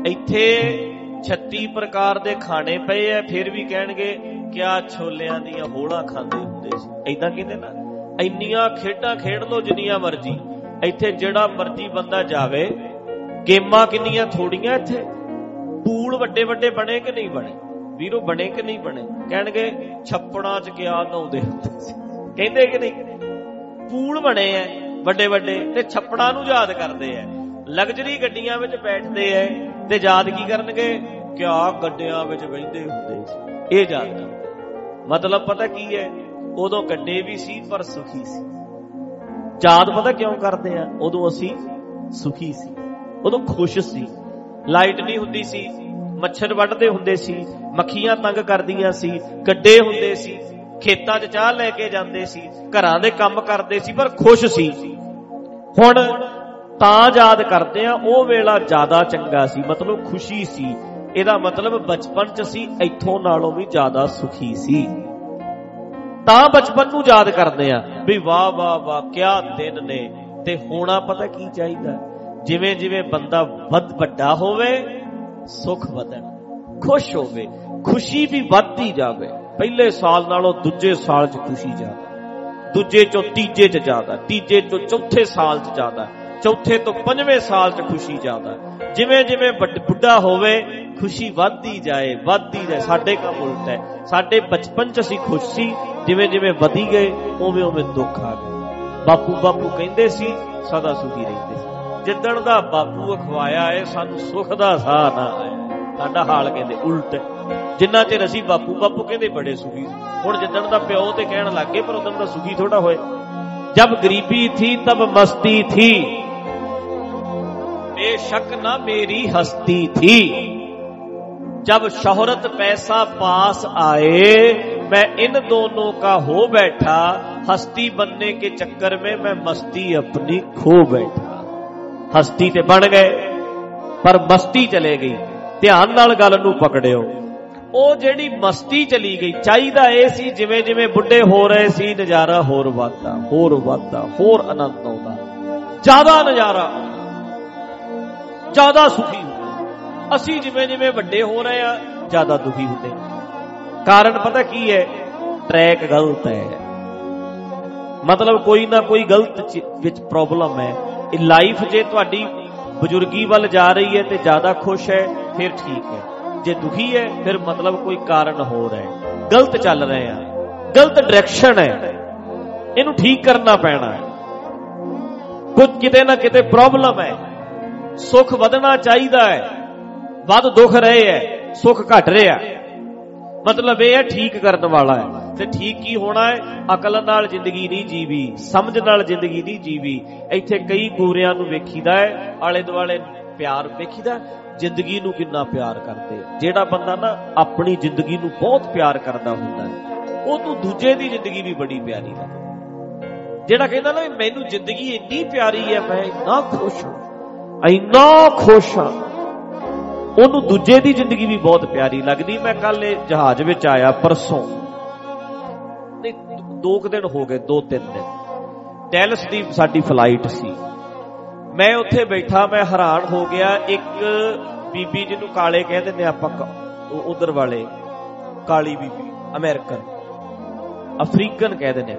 ਇੱਥੇ 36 ਪ੍ਰਕਾਰ ਦੇ ਖਾਣੇ ਪਏ ਐ ਫਿਰ ਵੀ ਕਹਿਣਗੇ, ਕਿਆ ਛੋਲਿਆਂ ਦੀਆਂ ਹੋਲਾਂ ਖਾਂਦੇ ਹੁੰਦੇ ਸੀ। ਇਦਾਂ ਕਹਿੰਦੇ ਨਾ। ਇੰਨੀਆਂ ਖੇਡਾਂ ਖੇਡ ਲੋ ਜਿੰਨੀਆਂ ਮਰਜ਼ੀ। ਇੱਥੇ ਜਿਹੜਾ ਮਰਜ਼ੀ ਬੰਦਾ ਜਾਵੇ, ਗੇਮਾਂ ਕਿੰਨੀਆਂ ਥੋੜੀਆਂ ਇੱਥੇ? ਪੂਲ ਵੱਡੇ ਵੱਡੇ ਬਣੇ ਕਿ ਨਹੀਂ ਬਣੇ? ਵੀਰੋ, ਬਣੇ ਕਿ ਨਹੀਂ ਬਣੇ? ਕਹਿਣਗੇ, ਛੱਪੜਾਂ 'ਚ ਕਿਆ ਨਹਾਉਂਦੇ ਹੁੰਦੇ ਸੀ। ਕਹਿੰਦੇ ਕਿ ਨਹੀਂ? ਪੂਲ ਬਣੇ ਐ, ਵੱਡੇ ਵੱਡੇ, ਤੇ ਛੱਪੜਾਂ ਨੂੰ ਯਾਦ ਕਰਦੇ ਐ। ਲਗਜ਼ਰੀ ਗੱਡੀਆਂ ਵਿੱਚ ਬੈਠਦੇ ਐ, ਤੇ ਯਾਦ ਕੀ ਕਰਨਗੇ? ਕਿਆ ਗੱਡਿਆਂ ਵਿੱਚ ਬੈਠਦੇ ਹੁੰਦੇ ਸੀ। ਇਹ ਯਾਦ ਕਰਦੇ। ਮਤਲਬ ਪਤਾ ਕੀ ਹੈ ਉਦੋਂ ਗੱਡੇ ਵੀ ਸੀ, ਪਰ ਸੁਖੀ ਸੀ। ਯਾਦ ਪਤਾ ਕਿਉਂ ਕਰਦੇ ਆ? ਉਦੋਂ ਅਸੀਂ ਸੁਖੀ ਸੀ। ਉਦੋਂ ਖੁਸ਼ ਸੀ। ਲਾਈਟ ਨਹੀਂ ਹੁੰਦੀ ਸੀ। ਮੱਛਰ ਵੱਢਦੇ ਹੁੰਦੇ ਸੀ। ਮੱਖੀਆਂ ਤੰਗ ਕਰਦੀਆਂ ਸੀ। ਗੱਡੇ ਹੁੰਦੇ ਸੀ। ਖੇਤਾਂ 'ਚ ਚਾਹ ਲੈ ਕੇ ਜਾਂਦੇ ਸੀ। ਘਰਾਂ ਦੇ ਕੰਮ ਕਰਦੇ ਸੀ, ਪਰ ਖੁਸ਼ ਸੀ। ਹੁਣ ਤਾਂ ਯਾਦ ਕਰਦੇ ਆ, ਉਹ ਵੇਲਾ ਜ਼ਿਆਦਾ ਚੰਗਾ ਸੀ। ਮਤਲਬ ਖੁਸ਼ੀ ਸੀ। ਇਹਦਾ ਮਤਲਬ ਬਚਪਨ 'ਚ ਸੀ, ਇੱਥੋਂ ਨਾਲੋਂ ਵੀ ਜ਼ਿਆਦਾ ਸੁਖੀ ਸੀ। ਤਾਂ ਬਚਪਨ ਨੂੰ ਯਾਦ ਕਰਦੇ ਆ। ਵੀ ਵਾਹ ਵਾਹ ਵਾਹ, ਕਿਆ ਦਿਨ ਨੇ। ਤੇ ਹੋਣਾ ਪਤਾ ਕੀ ਚਾਹੀਦਾ? ਜਿਵੇਂ ਜਿਵੇਂ ਬੰਦਾ ਵੱਧ ਵੱਡਾ ਹੋਵੇ, ਸੁਖ ਵਧਣ। ਖੁਸ਼ ਹੋਵੇ। ਖੁਸ਼ੀ ਵੀ ਵੱਧਦੀ ਜਾਵੇ। ਪਹਿਲੇ ਸਾਲ ਨਾਲੋਂ ਦੂਜੇ ਸਾਲ 'ਚ ਖੁਸ਼ੀ ਜ਼ਿਆਦਾ। ਦੂਜੇ ਚੋਂ ਤੀਜੇ 'ਚ ਜ਼ਿਆਦਾ। ਤੀਜੇ ਤੋਂ ਚੌਥੇ ਸਾਲ 'ਚ ਜ਼ਿਆਦਾ। ਚੌਥੇ ਤੋਂ ਪੰਜਵੇਂ ਸਾਲ 'ਚ ਖੁਸ਼ੀ ਜ਼ਿਆਦਾ। ਜਿਵੇਂ ਜਿਵੇਂ ਬੁੱਢਾ ਹੋਵੇ ਖੁਸ਼ੀ ਵੱਧਦੀ ਜਾਏ ਵੱਧਦੀ ਜਾਏ, ਸਾਡੇ ਕੰਮ ਉਲਟ ਹੈ। ਸਾਡੇ ਬਚਪਨ 'ਚ ਅਸੀਂ ਖੁਸ਼ ਸੀ, ਜਿਵੇਂ ਜਿਵੇਂ ਵਧੀ ਗਏ, ਉਵੇਂ ਉਵੇਂ ਦੁੱਖ ਆ ਗਏ। ਬਾਪੂ ਬਾਪੂ ਕਹਿੰਦੇ ਸੀ, ਸਦਾ ਸੁਖੀ ਰਹਿੰਦੇ ਸੀ। ਜਿੱਦਣ ਦਾ ਬਾਪੂ ਅਖਵਾਇਆ ਏ ਸਾਨੂੰ ਸੁਖ ਦਾ ਸਾਹ ਨਾ ਆਇਆ। ਸਾਡਾ ਹਾਲ ਕਹਿੰਦੇ ਉਲਟ ਜਿੰਨਾ ਚਿਰ ਅਸੀਂ ਬਾਪੂ ਬਾਪੂ ਕਹਿੰਦੇ ਬੜੇ ਸੁਖੀ ਹੁਣ ਜਿੱਦਣ ਦਾ ਪਿਓ ਤੇ ਕਹਿਣ ਲੱਗੇ ਪਰ ਉਦੋਂ ਦਾ ਸੁਖੀ ਥੋੜਾ ਹੋਏ ਜਦ ਗਰੀਬੀ ਥੀ, ਤਬ ਮਸਤੀ ਥੀ। ਬੇਸ਼ੱਕ ਨਾ ਮੇਰੀ ਹਸਤੀ ਥੀ। जब शोहरत पैसा पास आए मैं इन दोनों का हो बैठा हस्ती बनने के चक्कर में मैं मस्ती अपनी खो बैठा ਹਸਤੀ ਤੇ ਬਣ ਗਏ ਪਰ ਮਸਤੀ ਚਲੇ ਗਈ ਧਿਆਨ ਨਾਲ ਗੱਲ ਨੂੰ ਪਕੜਿਓ ਉਹ ਜਿਹੜੀ ਮਸਤੀ ਚਲੀ ਗਈ ਚਾਹੀਦਾ ਇਹ ਸੀ ਜਿਵੇਂ ਜਿਵੇਂ ਬੁੱਢੇ ਹੋ ਰਹੇ ਸੀ ਨਜ਼ਾਰਾ ਹੋਰ ਵੱਧਦਾ ਹੋਰ ਵੱਧਦਾ ਹੋਰ ਆਨੰਦ ਆਉਂਦਾ ਜ਼ਿਆਦਾ ਨਜ਼ਾਰਾ ਜ਼ਿਆਦਾ ਸੁਖੀ ਹੁੰਦੇ ਅਸੀਂ ਜਿਵੇਂ ਜਿਵੇਂ ਵੱਡੇ ਹੋ ਰਹੇ ਆ, ਜ਼ਿਆਦਾ ਦੁਖੀ ਹੁੰਦੇ ਕਾਰਨ ਪਤਾ ਕੀ ਹੈ? ਟਰੈਕ ਗਲਤ ਹੈ। ਮਤਲਬ ਕੋਈ ਨਾ ਕੋਈ ਗਲਤ ਵਿੱਚ ਪ੍ਰੋਬਲਮ ਹੈ। ਇਹ ਲਾਈਫ ਜੇ ਤੁਹਾਡੀ ਬਜ਼ੁਰਗੀ ਵੱਲ ਜਾ ਰਹੀ ਹੈ ਤੇ ਜ਼ਿਆਦਾ ਖੁਸ਼ ਹੈ, ਫਿਰ ਠੀਕ ਹੈ। ਜੇ ਦੁਖੀ ਹੈ, ਫਿਰ ਮਤਲਬ ਕੋਈ ਕਾਰਨ ਹੋ ਰਿਹਾ ਹੈ। ਗਲਤ ਚੱਲ ਰਹੇ ਆ। ਗਲਤ ਡਾਇਰੈਕਸ਼ਨ ਹੈ। ਇਹਨੂੰ ਠੀਕ ਕਰਨਾ ਪੈਣਾ ਹੈ। ਕੁਝ ਕਿਤੇ ਨਾ ਕਿਤੇ ਪ੍ਰੋਬਲਮ ਹੈ। ਸੁੱਖ ਵਧਣਾ ਚਾਹੀਦਾ ਹੈ। ਵੱਧ ਦੁੱਖ ਰਹੇ ਹੈ ਸੁੱਖ ਘਟ ਰਿਹਾ ਮਤਲਬ ਇਹ ਹੈ ਠੀਕ ਕਰਨ ਵਾਲਾ ਹੈ ਤੇ ਠੀਕ ਕੀ ਹੋਣਾ ਹੈ ਅਕਲ ਨਾਲ ਜ਼ਿੰਦਗੀ ਨਹੀਂ ਜੀਵੀ, ਸਮਝ ਨਾਲ ਜ਼ਿੰਦਗੀ ਨਹੀਂ ਜੀਵੀ। ਇੱਥੇ ਕਈ ਗੋਰਿਆਂ ਨੂੰ ਵੇਖੀਦਾ ਹੈ ਆਲੇ ਦੁਆਲੇ ਪਿਆਰ ਵੇਖੀਦਾ ਜ਼ਿੰਦਗੀ ਨੂੰ ਕਿੰਨਾ ਪਿਆਰ ਕਰਦੇ ਜਿਹੜਾ ਬੰਦਾ ਨਾ ਆਪਣੀ ਜ਼ਿੰਦਗੀ ਨੂੰ ਬਹੁਤ ਪਿਆਰ ਕਰਦਾ ਹੁੰਦਾ ਹੈ ਉਹ ਤੋਂ ਦੂਜੇ ਦੀ ਜ਼ਿੰਦਗੀ ਵੀ ਬੜੀ ਪਿਆਰੀ ਲੱਗਦੀ ਜਿਹੜਾ ਕਹਿੰਦਾ ਨਾ ਮੈਨੂੰ ਜ਼ਿੰਦਗੀ ਇੰਨੀ ਪਿਆਰੀ ਹੈ ਮੈਂ ਇੰਨਾ ਖੁਸ਼ ਹਾਂ। ਇੰਨਾ ਖੁਸ਼ ਹਾਂ। ਉਹਨੂੰ ਦੂਜੇ ਦੀ ਜ਼ਿੰਦਗੀ ਵੀ ਬਹੁਤ ਪਿਆਰੀ ਲੱਗਦੀ। ਮੈਂ ਕੱਲ ਇਹ ਜਹਾਜ਼ ਵਿੱਚ ਆਇਆ ਪਰਸੋਂ। ਨਹੀਂ ਦੋ ਕੁ ਦਿਨ ਹੋ ਗਏ, ਦੋ ਤਿੰਨ ਦਿਨ। ਟੈਲਸ ਦੀ ਸਾਡੀ ਫਲਾਈਟ ਸੀ। ਮੈਂ ਉੱਥੇ ਬੈਠਾ, ਮੈਂ ਹੈਰਾਨ ਹੋ ਗਿਆ। ਇੱਕ ਬੀਬੀ ਜਿਹਨੂੰ ਕਾਲੇ ਕਹਿੰਦੇ ਨੇ ਆਪਾਂ ਉਧਰ ਵਾਲੇ, ਕਾਲੀ ਬੀਬੀ, ਅਮਰੀਕਨ, ਅਫਰੀਕਨ ਕਹਿੰਦੇ ਨੇ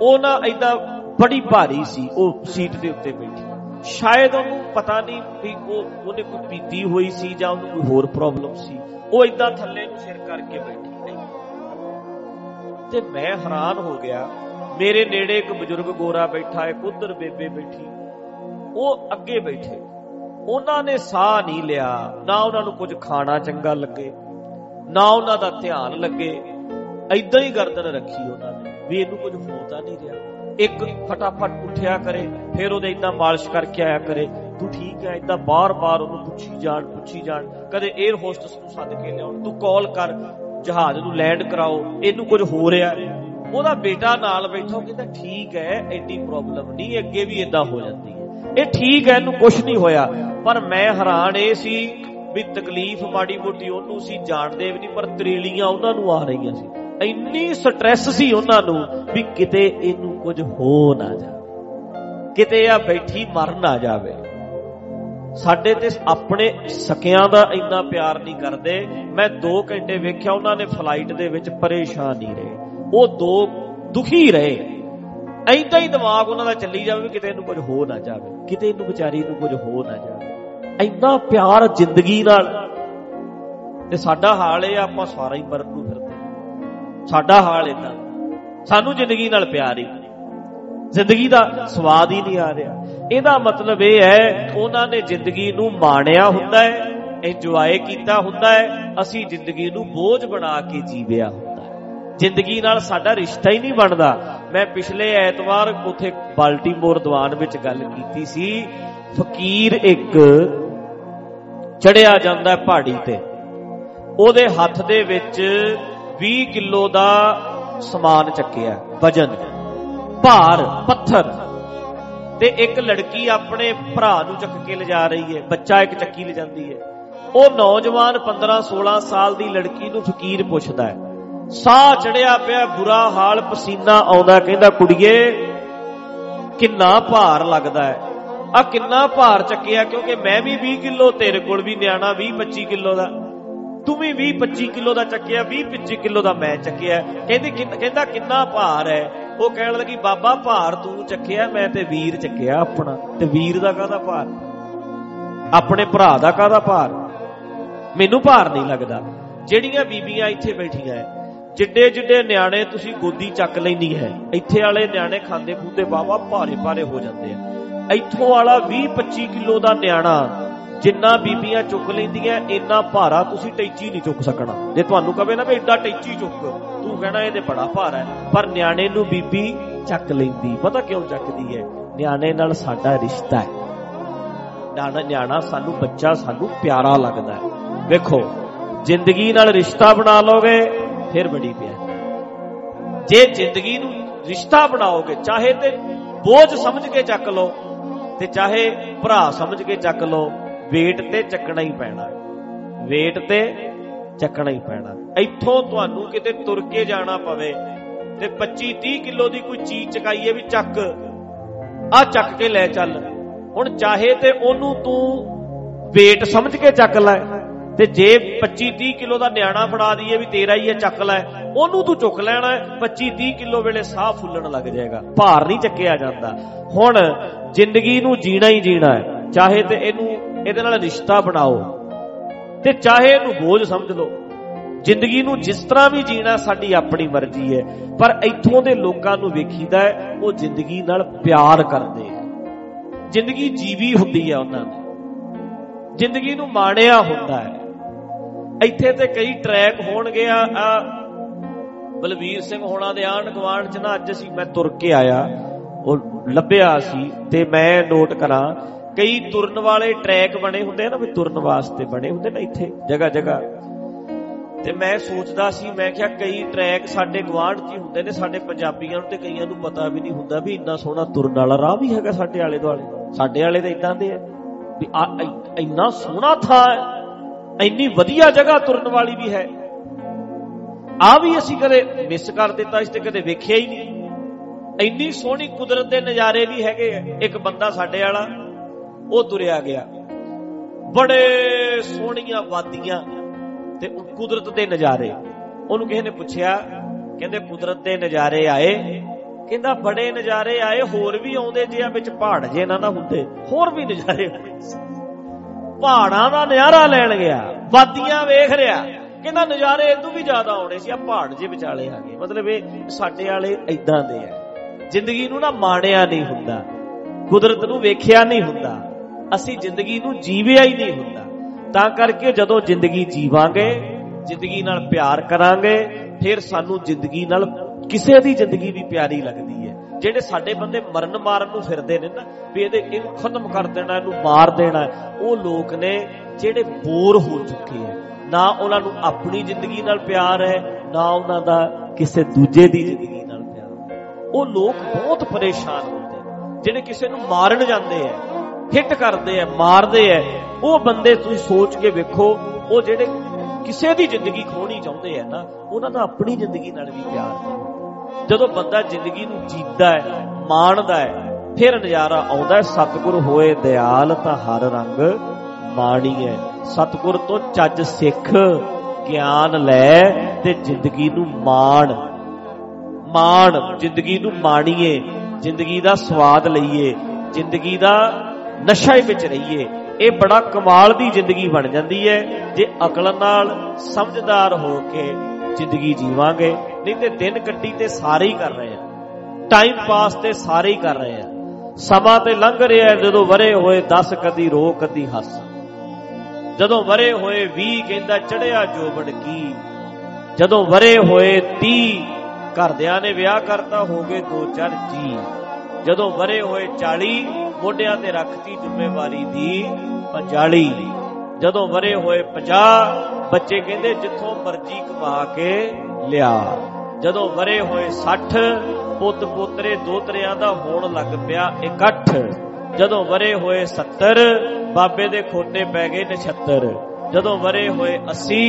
ਉਹ ਨਾ ਐਦਾਂ ਬੜੀ ਭਾਰੀ ਸੀ, ਉਹ ਸੀਟ ਦੇ ਉੱਤੇ ਬੈਠੀ। ਸ਼ਾਇਦ ਉਹਨੂੰ ਪਤਾ ਨਹੀਂ ਵੀ ਉਹ ਉਹਨੇ ਕੋਈ ਪੀਤੀ ਹੋਈ ਸੀ ਜਾਂ ਉਹਨੂੰ ਕੋਈ ਹੋਰ ਪ੍ਰੋਬਲਮ ਸੀ ਉਹ ਇਦਾਂ ਥੱਲੇ ਨੂੰ ਸਿਰ ਕਰਕੇ ਬੈਠੀ ਤੇ ਮੈਂ ਹੈਰਾਨ ਹੋ ਗਿਆ ਮੇਰੇ ਨੇੜੇ ਇੱਕ ਬਜ਼ੁਰਗ ਗੋਰਾ ਬੈਠਾ ਹੈ ਉਧਰ ਬੇਬੇ ਬੈਠੀ ਉਹ ਅੱਗੇ ਬੈਠੇ ਉਹਨਾਂ ਨੇ ਸਾਹ ਨਹੀਂ ਲਿਆ ਨਾ ਉਹਨਾਂ ਨੂੰ ਕੁਝ ਖਾਣਾ ਚੰਗਾ ਲੱਗੇ ਨਾ ਉਹਨਾਂ ਦਾ ਧਿਆਨ ਲੱਗੇ ਐਦਾਂ ਹੀ ਗਰਦਨ ਰੱਖੀ ਉਹਨਾਂ ਨੇ ਵੀ ਇਹਨੂੰ ਕੁਝ ਹੋ ਤਾਂ ਨਹੀਂ ਰਿਹਾ ਇੱਕ ਫਟਾਫਟ ਉੱਠਿਆ ਕਰੇ, ਫਿਰ ਉਹਦੇ ਇਦਾਂ ਮਾਲਿਸ਼ ਕਰਕੇ ਆਇਆ ਕਰੇ। ਤੂੰ ਠੀਕ ਹੈ ਇਦਾਂ ਬਾਰ-ਬਾਰ ਉਹਨੂੰ ਪੁੱਛੀ ਜਾਣ ਪੁੱਛੀ ਜਾਣ। ਕਦੇ 에ਅਰ ਹੋਸਟਸ ਨੂੰ ਸੱਦ ਕੇ ਲਿਆਉਣ, ਤੂੰ ਕਾਲ ਕਰ, ਜਹਾਜ਼ ਨੂੰ ਲੈਂਡ ਕਰਾਓ, ਇਹਨੂੰ ਕੁਝ ਹੋ ਰਿਹਾ ਉਹਦਾ ਬੇਟਾ ਨਾਲ ਬੈਠਾ, ਉਹ ਕਹਿੰਦਾ, ਠੀਕ ਹੈ, ਐਡੀ ਪ੍ਰੋਬਲਮ ਨਹੀਂ, ਅੱਗੇ ਵੀ ਇਦਾਂ ਹੋ ਜਾਂਦੀ ਹੈ। ਇਹ ਠੀਕ ਹੈ, ਇਹਨੂੰ ਕੁਝ ਨਹੀਂ ਹੋਇਆ। ਪਰ ਮੈਂ ਹੈਰਾਨ, ਇਹ ਸੀ ਵੀ ਤਕਲੀਫ ਮਾੜੀ ਮੋਟੀ ਉਹਨੂੰ ਸੀ, ਜਾਣਦੇ ਵੀ ਨਹੀਂ, ਪਰ ਤਰੀਲੀਆਂ ਉਹਨਾਂ ਨੂੰ ਆ ਰਹੀਆਂ ਸੀ। ਇੰਨੀ ਸਟ੍ਰੈਸ ਸੀ ਉਹਨਾਂ ਨੂੰ ਵੀ ਕਿਤੇ ਇਹਨੂੰ ਕੁਝ ਹੋ ਨਾ ਜਾਵੇ। ਕਿਤੇ ਆ ਬੈਠੀ ਮਰ ਨਾ ਜਾਵੇ। ਸਾਡੇ ਤੇ ਆਪਣੇ ਸਕਿਆਂ ਦਾ ਇੰਨਾ ਪਿਆਰ ਨਹੀਂ ਕਰਦੇ। ਮੈਂ 2 ਘੰਟੇ ਵੇਖਿਆ ਉਹਨਾਂ ਨੇ ਫਲਾਈਟ ਦੇ ਵਿੱਚ ਪਰੇਸ਼ਾਨ ਨਹੀਂ ਰਹੇ। ਉਹ ਦੋ ਦੁਖੀ ਰਹੇ। ਐਂਦਾ ਹੀ ਦਿਮਾਗ ਉਹਨਾਂ ਦਾ ਚੱਲੀ ਜਾਵੇ ਵੀ ਕਿਤੇ ਇਹਨੂੰ ਕੁਝ ਹੋ ਨਾ ਜਾਵੇ। ਕਿਤੇ ਇਹਨੂੰ ਵਿਚਾਰੀ ਨੂੰ ਕੁਝ ਹੋ ਨਾ ਜਾਵੇ। ਇੰਨਾ ਪਿਆਰ ਜ਼ਿੰਦਗੀ ਨਾਲ। ਤੇ ਸਾਡਾ ਹਾਲ ਇਹ ਆਪਾਂ ਸਾਰਾ ਹੀ ਮਰਨ ਨੂੰ ਫਿਰਦੇ ਸਾਡਾ ਹਾਲ ਇਦਾਂ ਸਾਨੂੰ ਜ਼ਿੰਦਗੀ ਨਾਲ ਪਿਆਰ ਹੀ। ਜ਼ਿੰਦਗੀ ਦਾ ਸਵਾਦ ਹੀ ਨਹੀਂ ਆ ਰਿਹਾ। ਇਹਦਾ ਮਤਲਬ ਇਹ ਹੈ, ਉਹਨਾਂ ਨੇ ਜ਼ਿੰਦਗੀ ਨੂੰ ਮਾਣਿਆ ਹੁੰਦਾ ਹੈ ਇੰਜੋਏ ਕੀਤਾ ਹੁੰਦਾ ਹੈ, ਅਸੀਂ ਜ਼ਿੰਦਗੀ ਨੂੰ ਬੋਝ ਬਣਾ ਕੇ ਜੀਵਿਆ ਹੁੰਦਾ ਹੈ। ਜ਼ਿੰਦਗੀ ਨਾਲ ਸਾਡਾ ਰਿਸ਼ਤਾ ਹੀ ਨਹੀਂ ਬਣਦਾ। ਮੈਂ ਪਿਛਲੇ ਐਤਵਾਰ ਉਥੇ ਬਾਲਟੀਮੋਰ ਦੀਵਾਨ ਵਿੱਚ ਗੱਲ ਕੀਤੀ ਸੀ। ਫਕੀਰ ਇੱਕ ਚੜਿਆ ਜਾਂਦਾ ਪਹਾੜੀ ਤੇ। ਉਹਦੇ ਹੱਥ ਦੇ ਵਿੱਚ 20 ਕਿਲੋ ਦਾ ਸਮਾਨ ਚੱਕਿਆ, ਵਜਨ, ਭਾਰ, ਪੱਥਰ। ਤੇ ਇੱਕ ਲੜਕੀ ਆਪਣੇ ਭਰਾ ਨੂੰ ਚੱਕ ਕੇ ਲਿਜਾ ਰਹੀ ਹੈ, ਬੱਚਾ ਇੱਕ ਚੱਕੀ ਲਿਜਾਂਦੀ ਹੈ। ਉਹ ਨੌਜਵਾਨ 15 16 ਸਾਲ ਦੀ ਲੜਕੀ ਨੂੰ ਫਕੀਰ ਪੁੱਛਦਾ ਹੈ। ਸਾਹ ਚੜਿਆ ਪਿਆ, ਬੁਰਾ ਹਾਲ, ਪਸੀਨਾ ਆਉਂਦਾ ਕਹਿੰਦਾ, ਕੁੜੀਏ, ਕਿੰਨਾ ਭਾਰ ਲੱਗਦਾ ਹੈ? ਆ ਕਿੰਨਾ ਭਾਰ ਚੱਕਿਆ, ਕਿਉਂਕਿ ਮੈਂ ਵੀ 20 ਕਿਲੋ, ਤੇਰੇ ਕੋਲ ਵੀ ਨਿਆਣਾ 20 25 ਕਿਲੋ ਦਾ। ਤੂੰ ਵੀ 20 25 ਕਿਲੋ ਦਾ ਚੱਕਿਆ 20 25 ਕਿਲੋ ਦਾ ਮੈਂ ਚੱਕਿਆ। ਕਹਿੰਦੀ ਕਹਿੰਦਾ ਕਿੰਨਾ ਭਾਰ ਹੈ? ਉਹ ਕਹਿਣ ਲੱਗੀ, ਬਾਬਾ ਭਾਰ ਤੂੰ ਚੱਕਿਆ, ਮੈਂ ਤੇ ਵੀਰ ਚੱਕਿਆ ਆਪਣਾ। ਤੇ ਵੀਰ ਦਾ ਕਾਹਦਾ ਭਾਰ? ਆਪਣੇ ਭਰਾ ਦਾ ਕਾਹਦਾ ਭਾਰ? ਮੈਨੂੰ ਭਾਰ ਨਹੀਂ ਲੱਗਦਾ। ਜਿਹੜੀਆਂ ਬੀਬੀਆਂ ਇੱਥੇ ਬੈਠੀਆਂ ਐ, ਜਿੱਡੇ ਜਿੱਡੇ ਨਿਆਣੇ ਤੁਸੀਂ ਗੋਦੀ ਚੱਕ ਲੈਂਦੀ ਹੈ, ਇੱਥੇ ਵਾਲੇ ਨਿਆਣੇ ਖਾਂਦੇ ਖੂਦੇ ਬਾਬਾ ਭਾਰੇ ਭਾਰੇ ਹੋ ਜਾਂਦੇ ਆ। ਇੱਥੋਂ ਵਾਲਾ 20 25 ਕਿਲੋ ਦਾ ਨਿਆਣਾ ਜਿੰਨਾ ਬੀਬੀਆਂ ਚੁੱਕ ਲੈਂਦੀਆਂ, ਇੰਨਾ ਭਾਰਾ ਤੁਸੀਂ ਟੈਚੀ ਨਹੀਂ ਚੁੱਕ ਸਕਣਾ। ਜੇ ਤੁਹਾਨੂੰ ਕਵੇ ਨਾ ਵੀ ਐਡਾ ਟੈਚੀ ਚੁੱਕ, ਤੂੰ ਕਹਿਣਾ ਇਹ ਤੇ ਬੜਾ ਭਾਰਾ ਹੈ। ਪਰ ਨਿਆਣੇ ਨੂੰ ਬੀਬੀ ਚੱਕ ਲੈਂਦੀ, ਪਤਾ ਕਿਉਂ ਚੱਕਦੀ ਹੈ? ਨਿਆਣੇ ਨਾਲ ਸਾਡਾ ਰਿਸ਼ਤਾ ਹੈ। ਨਿਆਣਾ ਨਿਆਣਾ ਸਾਨੂੰ, ਬੱਚਾ ਸਾਨੂੰ ਪਿਆਰਾ ਲੱਗਦਾ ਹੈ। ਵੇਖੋ, ਜ਼ਿੰਦਗੀ ਨਾਲ ਰਿਸ਼ਤਾ ਬਣਾ ਲੋਗੇ ਫਿਰ ਬੜੀ ਪਿਆਰ। ਜੇ ਜ਼ਿੰਦਗੀ ਨੂੰ ਰਿਸ਼ਤਾ ਬਣਾਓਗੇ, ਚਾਹੇ ਤੇ ਬੋਝ ਸਮਝ ਕੇ ਚੱਕ ਲਓ, ਤੇ ਚਾਹੇ ਭਰਾ ਸਮਝ ਕੇ ਚੱਕ ਲਓ ਵੇਟ ਤੇ ਚੱਕਣਾ ਹੀ ਪੈਣਾ। ਵੇਟ ਤੇ ਚੱਕਣਾ ਹੀ ਪੈਣਾ। ਇੱਥੋਂ ਤੁਹਾਨੂੰ ਕਿਤੇ ਤੁਰ ਕੇ ਜਾਣਾ ਪਵੇ ਤੇ 25 30 ਕਿਲੋ ਦੀ ਕੋਈ ਚੀਜ਼ ਚਕਾਈਏ ਵੀ ਚੱਕ। ਆ ਚੱਕ ਕੇ ਲੈ ਚੱਲ। ਹੁਣ ਚਾਹੇ ਤੇ ਉਹਨੂੰ ਤੂੰ ਵੇਟ ਸਮਝ ਕੇ ਚੱਕ ਲੈ ਤੇ ਜੇ 25 30 ਕਿਲੋ ਦਾ ਨਿਆਣਾ ਫੜਾ ਦਈਏ ਵੀ ਤੇਰਾ ਹੀ ਹੈ, ਚੱਕ ਲੈ। ਉਹਨੂੰ ਤੂੰ ਚੁੱਕ ਲੈਣਾ 25 30 ਕਿਲੋ ਵੇਲੇ ਸਾਹ ਫੁੱਲਣ ਲੱਗ ਜਾਏਗਾ। ਭਾਰ ਨਹੀਂ ਚੱਕਿਆ ਜਾਂਦਾ। ਹੁਣ ਜ਼ਿੰਦਗੀ ਨੂੰ ਜੀਣਾ ਹੀ ਜੀਣਾ ਹੈ। ਚਾਹੇ ਤੇ ਇਹਨੂੰ ਇਹਦੇ ਨਾਲ ਰਿਸ਼ਤਾ ਬਣਾਓ ਤੇ ਚਾਹੇ ਇਹਨੂੰ ਬੋਝ ਸਮਝ ਲਓ, ਜ਼ਿੰਦਗੀ ਨੂੰ ਜਿਸ ਤਰ੍ਹਾਂ ਵੀ ਜੀਣਾ ਸਾਡੀ ਆਪਣੀ ਮਰਜ਼ੀ ਹੈ, ਪਰ ਇੱਥੋਂ ਦੇ ਲੋਕਾਂ ਨੂੰ ਵੇਖੀਦਾ ਹੈ, ਉਹ ਜ਼ਿੰਦਗੀ ਨਾਲ ਪਿਆਰ ਕਰਦੇ ਆ। ਜ਼ਿੰਦਗੀ ਜੀਵੀ ਹੁੰਦੀ ਹੈ ਉਹਨਾਂ ਦੀ। ਜ਼ਿੰਦਗੀ ਨੂੰ ਮਾਣਿਆ ਹੁੰਦਾ ਹੈ। ਇੱਥੇ ਤੇ ਕਈ ਟਰੈਕ ਹੋਣਗੇ, ਆ ਬਲਵੀਰ ਸਿੰਘ ਹੋਣਾ ਦੇ ਆਣ ਗਵਾਂਡ ਚ ਨਾ ਅੱਜ ਅਸੀਂ ਮੈਂ ਤੁਰ ਕੇ ਆਇਆ, ਉਹ ਲੱਭਿਆ ਸੀ ਤੇ ਮੈਂ ਨੋਟ ਕਰਾਂ ਕਈ ਤੁਰਨ ਵਾਲੇ ਟਰੈਕ ਬਣੇ ਹੁੰਦੇ ਆ ਨਾ, ਵੀ ਤੁਰਨ ਵਾਸਤੇ ਬਣੇ ਹੁੰਦੇ ਨਾ ਇੱਥੇ ਜਗਾ ਜਗਾ ਤੇ ਮੈਂ ਸੋਚਦਾ ਸੀ, ਮੈਂ ਕਿਹਾ ਕਈ ਟਰੈਕ ਸਾਡੇ ਗਵਾਂਢ 'ਚ ਹੀ ਹੁੰਦੇ ਨੇ, ਸਾਡੇ ਪੰਜਾਬੀਆਂ ਨੂੰ ਤੇ ਕਈਆਂ ਨੂੰ ਪਤਾ ਵੀ ਨਹੀਂ ਹੁੰਦਾ ਵੀ ਇੰਨਾ ਸੋਹਣਾ ਤੁਰਨ ਵਾਲਾ ਰਾਹ ਵੀ ਹੈਗਾ ਸਾਡੇ ਆਲੇ ਦੁਆਲੇ। ਸਾਡੇ ਵਾਲੇ ਤਾਂ ਇਦਾਂ ਦੇ ਆ ਵੀ ਇੰਨਾ ਸੋਹਣਾ ਥਾਂ ਹੈ, ਇੰਨੀ ਵਧੀਆ ਜਗ੍ਹਾ ਤੁਰਨ ਵਾਲੀ ਵੀ ਹੈ। ਆ ਵੀ ਅਸੀਂ ਕਦੇ ਮਿਸ ਕਰ ਦਿੱਤਾ ਇਸ ਤੇ ਕਦੇ ਵੇਖਿਆ ਹੀ ਨਹੀਂ। ਇੰਨੀ ਸੋਹਣੀ ਕੁਦਰਤ ਦੇ ਨਜ਼ਾਰੇ ਵੀ ਹੈਗੇ ਆ, ਇੱਕ ਬੰਦਾ ਸਾਡੇ ਵਾਲਾ ਉਹ ਤੁਰਿਆ ਗਿਆ। ਬੜੇ ਸੋਹਣੀਆਂ ਵਾਦੀਆਂ ਤੇ ਕੁਦਰਤ ਦੇ ਨਜ਼ਾਰੇ। ਉਹਨੂੰ ਕਿਸੇ ਨੇ ਪੁੱਛਿਆ, ਕਹਿੰਦੇ ਕੁਦਰਤ ਦੇ ਨਜ਼ਾਰੇ ਆਏ। ਕਹਿੰਦਾ ਬੜੇ ਨਜ਼ਾਰੇ ਆਏ, ਹੋਰ ਵੀ ਆਉਂਦੇ ਜੇ ਆ ਵਿੱਚ ਪਹਾੜ ਜੇ ਇਹਨਾਂ ਦਾ ਹੁੰਦੇ, ਹੋਰ ਵੀ ਨਜ਼ਾਰੇ ਪਹਾੜਾਂ ਦਾ ਨਜ਼ਾਰਾ ਲੈਣ ਗਿਆ, ਵਾਦੀਆਂ ਵੇਖ ਰਿਹਾ। ਕਹਿੰਦਾ ਨਜ਼ਾਰੇ ਇਦੋਂ ਵੀ ਜ਼ਿਆਦਾ ਆਉਣੇ ਸੀ, ਆ ਪਹਾੜ ਜੇ ਵਿਚਾਲੇ ਆ ਗਏ। ਮਤਲਬ ਇਹ ਸਾਡੇ ਵਾਲੇ ਇਦਾਂ ਦੇ ਆ। ਜ਼ਿੰਦਗੀ ਨੂੰ ਨਾ ਮਾਣਿਆ ਨਹੀਂ ਹੁੰਦਾ। ਕੁਦਰਤ ਨੂੰ ਵੇਖਿਆ ਨਹੀਂ ਹੁੰਦਾ। ਅਸੀਂ ਜ਼ਿੰਦਗੀ ਨੂੰ ਜੀਵਿਆ ਹੀ ਨਹੀਂ ਹੁੰਦਾ। ਤਾਂ ਕਰਕੇ ਜਦੋਂ ਜ਼ਿੰਦਗੀ ਜੀਵਾਂਗੇ, ਜ਼ਿੰਦਗੀ ਨਾਲ ਪਿਆਰ ਕਰਾਂਗੇ, ਫਿਰ ਸਾਨੂੰ ਜ਼ਿੰਦਗੀ ਨਾਲ ਕਿਸੇ ਦੀ ਜ਼ਿੰਦਗੀ ਵੀ ਪਿਆਰੀ ਲੱਗਦੀ ਹੈ। ਜਿਹੜੇ ਸਾਡੇ ਬੰਦੇ ਮਰਨ ਮਾਰਨ ਨੂੰ ਫਿਰਦੇ ਨੇ ਨਾ, ਵੀ ਇਹਦੇ ਇਹਨੂੰ ਖਤਮ ਕਰ ਦੇਣਾ, ਇਹਨੂੰ ਮਾਰ ਦੇਣਾ, ਉਹ ਲੋਕ ਨੇ ਜਿਹੜੇ ਬੋਰ ਹੋ ਚੁੱਕੇ ਆ ਨਾ ਉਹਨਾਂ ਨੂੰ ਆਪਣੀ ਜ਼ਿੰਦਗੀ ਨਾਲ ਪਿਆਰ ਹੈ, ਨਾ ਉਹਨਾਂ ਦਾ ਕਿਸੇ ਦੂਜੇ ਦੀ ਜ਼ਿੰਦਗੀ ਨਾਲ ਉਹ ਲੋਕ ਬਹੁਤ ਪਰੇਸ਼ਾਨ ਹੁੰਦੇ ਜਿਹੜੇ ਕਿਸੇ ਨੂੰ ਮਾਰਨ ਜਾਂਦੇ ਆ ਹਿੱਟ ਕਰਦੇ ਆ ਮਾਰਦੇ ਆ ਉਹ ਬੰਦੇ ਤੁਸੀਂ ਸੋਚ ਕੇ ਵੇਖੋ, ਉਹ ਜਿਹੜੇ ਕਿਸੇ ਦੀ ਜ਼ਿੰਦਗੀ ਖੋਣੀ ਚਾਹੁੰਦੇ ਆ ਨਾ, ਉਹਨਾਂ ਦਾ ਆਪਣੀ ਜ਼ਿੰਦਗੀ ਨਾਲ ਵੀ ਪਿਆਰ ਨਹੀਂ। ਜਦੋਂ ਬੰਦਾ ਜ਼ਿੰਦਗੀ ਨੂੰ ਜੀਦਾ ਹੈ ਮਾਣਦਾ ਹੈ ਫਿਰ ਨਜ਼ਾਰਾ ਆਉਂਦਾ ਹੈ ਸਤਿਗੁਰ ਹੋਏ ਦਿਆਲ ਤਾਂ ਹਰ ਰੰਗ ਮਾਣੀ ਹੈ ਸਤਿਗੁਰ ਤੋਂ ਚੱਜ ਸਿੱਖ, ਗਿਆਨ ਲੈ ਤੇ ਜ਼ਿੰਦਗੀ ਨੂੰ ਮਾਣ। ਮਾਣ, ਜ਼ਿੰਦਗੀ ਨੂੰ ਮਾਣੀਏ, ਜ਼ਿੰਦਗੀ ਦਾ ਸਵਾਦ ਲਈਏ, ਜ਼ਿੰਦਗੀ ਦਾ ਨਸ਼ਾ ਵਿੱਚ ਰਹੀਏ। ਇਹ ਬੜਾ ਕਮਾਲ ਦੀ ਜ਼ਿੰਦਗੀ ਬਣ ਜਾਂਦੀ ਹੈ। ਜੇ ਅਕਲ ਨਾਲ ਸਮਝਦਾਰ ਹੋ ਕੇ ਜ਼ਿੰਦਗੀ ਜੀਵਾਂਗੇ, ਨਹੀਂ ਤੇ ਦਿਨ ਕੱਟੀ ਤੇ ਸਾਰੇ ਹੀ ਕਰ ਰਹੇ ਆ। ਟਾਈਮ ਪਾਸ ਤੇ ਸਾਰੇ ਹੀ ਕਰ ਰਹੇ ਆ। ਸਮਾਂ ਤੇ ਲੰਘ ਰਿਹਾ ਜਦੋਂ ਵਰੇ ਹੋਏ 10 ਕਦੀ ਰੋ, ਕਦੀ ਹੱਸ। ਜਦੋਂ ਵਰੇ ਹੋਏ 20 ਕਹਿੰਦਾ ਚੜਿਆ ਜੋਬਨ ਕੀ। ਜਦੋਂ ਵਰੇ ਹੋਏ 30 ਘਰਦਿਆਂ ਨੇ ਵਿਆਹ ਕਰਤਾ ਹੋ ਗਏ ਦੋ ਚਾਰ ਜੀ ਜਦੋਂ ਵਰੇ ਹੋਏ 40 ਮੋਢਿਆਂ ਤੇ ਰੱਖਤੀ ਜ਼ਿੰਮੇਵਾਰੀ ਦੀ 45 ਜਦੋਂ ਵਰੇ ਹੋਏ 50 ਬੱਚੇ ਕਹਿੰਦੇ ਜਿੱਥੋਂ ਮਰਜ਼ੀ ਕਮਾ ਕੇ ਲਿਆ। ਜਦੋਂ ਵਰੇ ਹੋਏ 60 ਪੁੱਤ ਪੋਤਰੇ ਦੋਤਰਿਆਂ ਦਾ ਹੋਣ ਲੱਗ ਪਿਆ ਇਕੱਠ। ਜਦੋਂ ਵਰੇ ਹੋਏ 70 ਬਾਬੇ ਦੇ ਖੋਟੇ ਪੈ ਗਏ 79 ਜਦੋਂ ਵਰੇ ਹੋਏ 80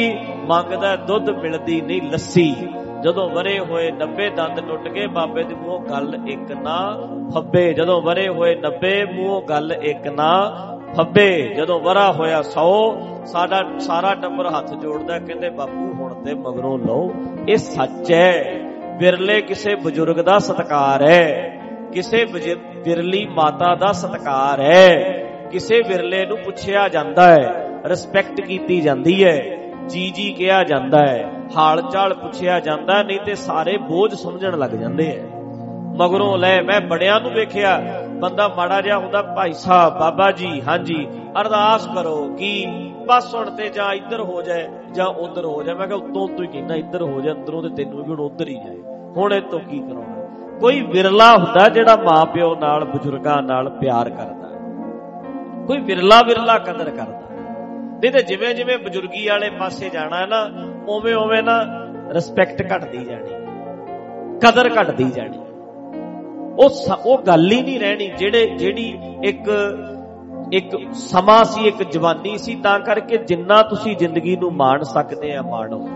ਮੰਗਦਾ ਦੁੱਧ ਮਿਲਦੀ ਨਹੀਂ ਲੱਸੀ। ਜਦੋਂ ਵਰੇ ਹੋਏ 90 ਦੰਦ ਟੁੱਟ ਗਏ, ਬਾਬੇ ਦੇ ਮੂੰਹੋਂ ਗੱਲ ਇੱਕ ਨਾ ਫੱਬੇ। ਜਦੋਂ ਵਰੇ ਹੋਏ 90 ਮੂੰਹੋਂ ਗੱਲ ਇੱਕ ਨਾ ਫੱਬੇ। ਜਦੋਂ ਵਰਾ ਹੋਇਆ 100 ਸਾਡਾ ਸਾਰਾ ਟੱਬਰ ਹੱਥ ਜੋੜਦਾ, ਕਹਿੰਦੇ ਬਾਪੂ ਹੁਣ ਤੇ ਮਗਰੋਂ ਲਓ। ਇਹ ਸੱਚ ਹੈ। ਵਿਰਲੇ ਕਿਸੇ ਬਜ਼ੁਰਗ ਦਾ ਸਤਕਾਰ ਹੈ। ਕਿਸੇ ਵਿਰਲੀ ਮਾਤਾ ਦਾ ਸਤਕਾਰ ਹੈ। ਕਿਸੇ ਵਿਰਲੇ ਨੂੰ ਪੁੱਛਿਆ ਜਾਂਦਾ ਹੈ। ਰਿਸਪੈਕਟ ਕੀਤੀ ਜਾਂਦੀ ਹੈ। ਜੀ ਜੀ ਕਿਹਾ ਜਾਂਦਾ ਹੈ। ਹਾਲ ਚਾਲ ਪੁੱਛਿਆ ਜਾਂਦਾ, ਨਹੀਂ ਤੇ ਸਾਰੇ ਬੋਝ ਸਮਝਣ ਲੱਗ ਜਾਂਦੇ ਐ। ਮਗਰੋਂ ਲੈ ਮੈਂ ਬੜਿਆਂ ਨੂੰ ਵੇਖਿਆ, ਬੰਦਾ ਮਾੜਾ ਜਿਹਾ ਹੁੰਦਾ, ਭਾਈ ਸਾਹਿਬ, ਬਾਬਾ ਜੀ, ਹਾਂਜੀ, ਅਰਦਾਸ ਕਰੋ ਕਿ ਬਸ ਹੁਣ ਤੇ ਜਾਂ ਇੱਧਰ ਹੋ ਜਾਏ ਜਾਂ ਉਧਰ ਹੋ ਜਾਏ। ਮੈਂ ਕਿਹਾ, ਉਤੋਂ ਉਤੋਂ ਹੀ ਕਹਿੰਦਾ, ਇੱਧਰ ਹੋ ਜਾ ਅੰਦਰੋਂ ਤੇ ਤੈਨੂੰ ਵੀ ਹੁਣ ਉਧਰ ਹੀ ਜਾਏ। ਹੁਣ ਇਹ ਤੋਂ ਕੀ ਕਰਾਉਣਾ? ਕੋਈ ਵਿਰਲਾ ਹੁੰਦਾ ਜਿਹੜਾ ਮਾਪਿਓ ਨਾਲ, ਬਜ਼ੁਰਗਾਂ ਨਾਲ ਪਿਆਰ ਕਰਦਾ। ਕੋਈ ਵਿਰਲਾ ਵਿਰਲਾ ਕਦਰ ਕਰਦਾ। ਨਹੀਂ ਤੇ ਜਿਵੇਂ ਜਿਵੇਂ ਬਜ਼ੁਰਗੀ ਵਾਲੇ ਪਾਸੇ ਜਾਣਾ ਨਾ ਓਵੇਂ ਓਵੇਂ ਨਾ ਰਿਸਪੈਕਟ ਘਟਦੀ ਜਾਣੀ, ਕਦਰ ਘਟਦੀ ਜਾਣੀ। ਉਹ ਉਹ ਗੱਲ ਹੀ ਨਹੀਂ ਰਹਿਣੀ ਜਿਹੜੇ, ਜਿਹੜੀ ਇੱਕ ਇੱਕ ਸਮਾਂ ਸੀ, ਇੱਕ ਜਵਾਨੀ ਸੀ, ਤਾਂ ਕਰਕੇ ਜਿੰਨਾ ਤੁਸੀਂ ਜ਼ਿੰਦਗੀ ਨੂੰ ਮਾਣ ਸਕਦੇ ਆ, ਮਾਣੋ।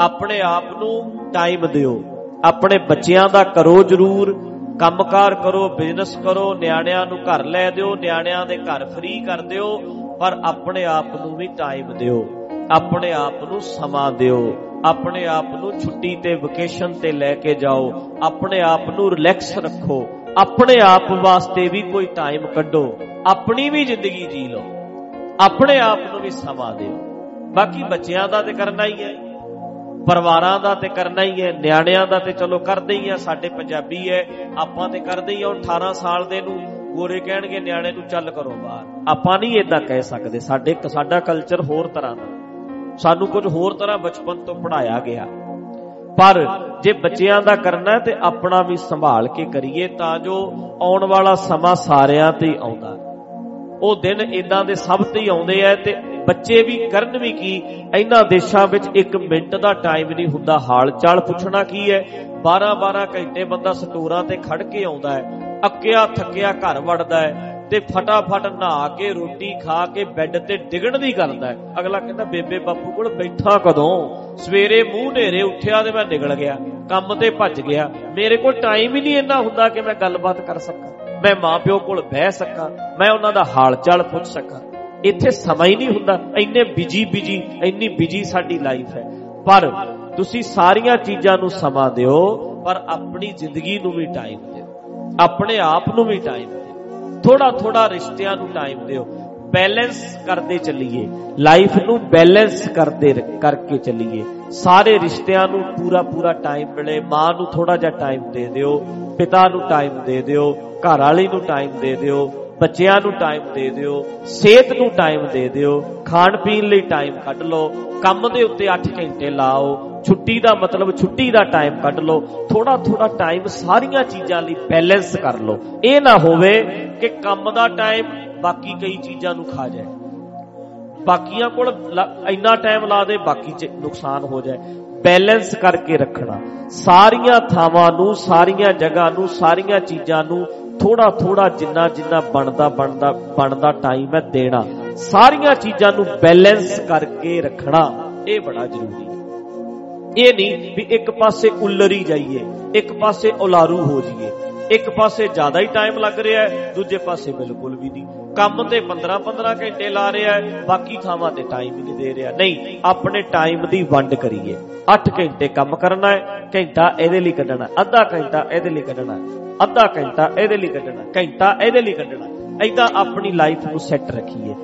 ਆਪਣੇ ਆਪ ਨੂੰ ਟਾਈਮ ਦਿਓ। ਆਪਣੇ ਬੱਚਿਆਂ ਦਾ ਕਰੋ ਜ਼ਰੂਰ। ਕੰਮਕਾਰ ਕਰੋ ਬਿਜ਼ਨਸ ਕਰੋ, ਨਿਆਣਿਆਂ ਨੂੰ ਘਰ ਲੈ ਦਿਓ, ਨਿਆਣਿਆਂ ਦੇ ਘਰ ਫ੍ਰੀ ਕਰ ਦਿਓ। ਪਰ ਆਪਣੇ ਆਪ ਨੂੰ ਵੀ ਟਾਈਮ ਦਿਓ। ਆਪਣੇ ਆਪ ਨੂੰ ਸਮਾਂ ਦਿਓ। ਆਪਣੇ ਆਪ ਨੂੰ ਛੁੱਟੀ ਤੇ ਵਕੇਸ਼ਨ ਤੇ ਲੈ ਕੇ ਜਾਓ। ਆਪਣੇ ਆਪ ਨੂੰ ਰਿਲੈਕਸ ਰੱਖੋ। ਆਪਣੇ ਆਪ ਵਾਸਤੇ ਵੀ ਕੋਈ ਟਾਈਮ ਕੱਢੋ। ਆਪਣੀ ਵੀ ਜ਼ਿੰਦਗੀ ਜੀ ਲਓ। ਆਪਣੇ ਆਪ ਨੂੰ ਵੀ ਸਮਾਂ ਦਿਓ। ਬਾਕੀ ਬੱਚਿਆਂ ਦਾ ਤੇ ਕਰਨਾ ਹੀ ਹੈ। ਪਰਿਵਾਰਾਂ ਦਾ ਤੇ ਕਰਨਾ ਹੀ ਹੈ। ਨਿਆਣਿਆਂ ਦਾ ਤੇ ਚਲੋ ਕਰਦੇ ਹੀ ਆ। ਸਾਡੇ ਪੰਜਾਬੀ ਹੈ। ਆਪਾਂ ਤੇ ਕਰਦੇ ਹੀ ਆ। 18 ਸਾਲ ਦੇ ਨੂੰ ਗੋਰੇ ਕਹਿਣਗੇ, ਨਿਆਣੇ ਨੂੰ ਚੱਲ ਕਰੋ ਬਾਹਰ। ਆਪਾਂ ਨਹੀਂ ਇਦਾਂ ਕਹਿ ਸਕਦੇ। ਸਾਡੇ ਸਾਡਾ ਕਲਚਰ ਹੋਰ ਤਰ੍ਹਾਂ ਦਾ। ਸਾਨੂੰ ਕੁਝ ਹੋਰ ਤਰ੍ਹਾਂ ਬਚਪਨ ਤੋਂ ਪੜਾਇਆ ਗਿਆ। ਪਰ ਜੇ ਬੱਚਿਆਂ ਦਾ ਕਰਨਾ ਤੇ ਆਪਣਾ ਵੀ ਸੰਭਾਲ ਕੇ ਕਰੀਏ ਤਾਂ ਜੋ ਆਉਣ ਵਾਲਾ ਸਮਾਂ ਸਾਰਿਆਂ ਤੇ ਆਉਂਦਾ। ਉਹ ਦਿਨ ਇਦਾਂ ਦੇ ਸਭ ਤੇ ਆਉਂਦੇ ਆ ਤੇ ਬੱਚੇ ਵੀ ਕਰਨ ਵੀ ਕੀ, ਇਹਨਾਂ ਦੇਸ਼ਾਂ ਵਿੱਚ 1 ਮਿੰਟ ਦਾ ਟਾਈਮ ਨਹੀਂ ਹੁੰਦਾ। ਹਾਲ ਚਾਲ ਪੁੱਛਣਾ ਕੀ ਹੈ? 12-12 ਘੰਟੇ ਬੰਦਾ ਸਟੋਰਾਂ ਤੇ ਖੜ ਕੇ ਆਉਂਦਾ ਹੈ, ਅੱਕਿਆ ਥੱਕਿਆ ਘਰ ਵੜਦਾ ਹੈ ਤੇ ਫਟਾਫਟ ਨਹਾ ਕੇ, ਰੋਟੀ ਖਾ ਕੇ ਬੈੱਡ ਤੇ ਡਿਗਣ ਦੀ ਕਰਦਾ ਹੈ। ਅਗਲਾ ਕਹਿੰਦਾ, ਬੇਬੇ ਬਾਪੂ ਕੋਲ ਬੈਠਾ ਕਦੋਂ? ਸਵੇਰੇ ਮੂੰਹ ਨੇਰੇ ਉੱਠਿਆ ਤੇ ਮੈਂ ਨਿਕਲ ਗਿਆ, ਕੰਮ ਤੇ ਭੱਜ ਗਿਆ। ਮੇਰੇ ਕੋਲ ਟਾਈਮ ਹੀ ਨਹੀਂ ਇੰਨਾ ਹੁੰਦਾ ਕਿ ਮੈਂ ਗੱਲਬਾਤ ਕਰ ਸਕਾਂ। ਮੈਂ ਮਾਪਿਓ ਕੋਲ ਬਹਿ ਸਕਾਂ, ਮੈਂ ਉਹਨਾਂ ਦਾ ਹਾਲ ਚਾਲ ਪੁੱਛ ਸਕਾਂ। ਇੱਥੇ ਸਮਾਂ ਹੀ ਨਹੀਂ ਹੁੰਦਾ, ਇੰਨੇ ਬਿਜ਼ੀ ਬਿਜ਼ੀ ਇੰਨੀ ਬਿਜ਼ੀ ਸਾਡੀ ਲਾਈਫ ਹੈ। ਪਰ ਤੁਸੀਂ ਸਾਰੀਆਂ ਚੀਜ਼ਾਂ ਨੂੰ ਸਮਾਂ ਦਿਓ, ਪਰ ਆਪਣੀ ਜ਼ਿੰਦਗੀ ਨੂੰ ਵੀ ਟਾਈਮ ਦਿਓ। ਆਪਣੇ ਆਪ ਨੂੰ ਵੀ ਟਾਈਮ ਦਿਓ। ਥੋੜਾ ਥੋੜਾ ਰਿਸ਼ਤਿਆਂ ਨੂੰ ਟਾਈਮ ਦਿਓ। ਬੈਲੈਂਸ ਕਰਦੇ ਚੱਲੀਏ। ਲਾਈਫ ਨੂੰ ਬੈਲੈਂਸ ਕਰਦੇ ਕਰਕੇ ਚੱਲੀਏ। ਸਾਰੇ ਰਿਸ਼ਤਿਆਂ ਨੂੰ ਪੂਰਾ ਪੂਰਾ ਟਾਈਮ ਮਿਲੇ, ਮਾਂ ਨੂੰ ਥੋੜਾ ਜਿਹਾ ਟਾਈਮ ਦੇ ਦਿਓ, ਪਿਤਾ ਨੂੰ ਟਾਈਮ ਦੇ ਦਿਓ ਘਰ ਵਾਲੀ ਨੂੰ ਟਾਈਮ ਦੇ ਦਿਓ, ਬੱਚਿਆਂ ਨੂੰ ਟਾਈਮ ਦੇ ਦਿਓ, ਸਿਹਤ ਨੂੰ ਟਾਈਮ ਦੇ ਦਿਓ, ਖਾਣ ਪੀਣ ਲਈ ਟਾਈਮ ਕੱਢ ਲਓ, ਕੰਮ ਦੇ ਉੱਤੇ 8 ਘੰਟੇ ਲਾਓ, ਛੁੱਟੀ ਦਾ ਮਤਲਬ ਛੁੱਟੀ ਦਾ ਟਾਈਮ ਕੱਢ ਲਓ ਥੋੜਾ ਥੋੜਾ ਟਾਈਮ ਸਾਰੀਆਂ ਚੀਜ਼ਾਂ ਲਈ ਬੈਲੈਂਸ ਕਰ ਲਓ। ਇਹ ਨਾ ਹੋਵੇ ਕਿ ਕੰਮ ਦਾ ਟਾਈਮ ਬਾਕੀ ਕਈ ਚੀਜ਼ਾਂ ਨੂੰ ਖਾ ਜਾਏ। ਬਾਕੀਆਂ ਕੋਲ ਇੰਨਾ ਟਾਈਮ ਲਾ ਦੇ, ਬਾਕੀ ਚ ਨੁਕਸਾਨ ਹੋ ਜਾਏ। ਬੈਲੈਂਸ ਕਰਕੇ ਰੱਖਣਾ। ਸਾਰੀਆਂ ਥਾਵਾਂ ਨੂੰ, ਸਾਰੀਆਂ ਜਗ੍ਹਾ ਨੂੰ, ਸਾਰੀਆਂ ਚੀਜ਼ਾਂ ਨੂੰ ਥੋੜਾ ਥੋੜਾ ਜਿੰਨਾ ਜਿੰਨਾ ਬਣਦਾ ਬਣਦਾ ਬਣਦਾ ਟਾਈਮ ਹੈ ਦੇਣਾ। ਸਾਰੀਆਂ ਚੀਜ਼ਾਂ ਨੂੰ ਬੈਲੈਂਸ ਕਰਕੇ ਰੱਖਣਾ, ਇਹ ਬੜਾ ਜ਼ਰੂਰੀ ਹੈ। ਇਹ ਨਹੀਂ ਵੀ ਇੱਕ ਪਾਸੇ ਉਲਰੀ ਜਾਈਏ, ਇੱਕ ਪਾਸੇ ਉਲਾਰੂ ਹੋ ਜਾਈਏ। ਇੱਕ ਪਾਸੇ ਜ਼ਿਆਦਾ ਹੀ ਟਾਈਮ ਲੱਗ ਰਿਹਾ ਹੈ, ਦੂਜੇ ਪਾਸੇ ਬਿਲਕੁਲ ਵੀ ਨਹੀਂ। ਕੰਮ ਤੇ 15-15 ਘੰਟੇ ਲਾ ਰਿਹਾ ਹੈ, ਬਾਕੀ ਥਾਵਾਂ ਤੇ ਟਾਈਮ ਹੀ ਨਹੀਂ ਦੇ ਰਿਹਾ। ਨਹੀਂ, ਆਪਣੇ ਟਾਈਮ ਦੀ ਵੰਡ ਕਰੀਏ। 8 ਘੰਟੇ ਕੰਮ ਕਰਨਾ ਹੈ, ਘੰਟਾ ਇਹਦੇ ਲਈ ਕੱਢਣਾ ਅੱਧਾ ਘੰਟਾ ਇਹਦੇ ਲਈ ਕੱਢਣਾ ਅੱਧਾ ਘੰਟਾ ਇਹਦੇ ਲਈ ਕੱਢਣਾ ਘੰਟਾ ਇਹਦੇ ਲਈ ਕੱਢਣਾ ਐਦਾਂ ਆਪਣੀ ਲਾਈਫ ਨੂੰ ਸੈੱਟ ਰੱਖੀਏ।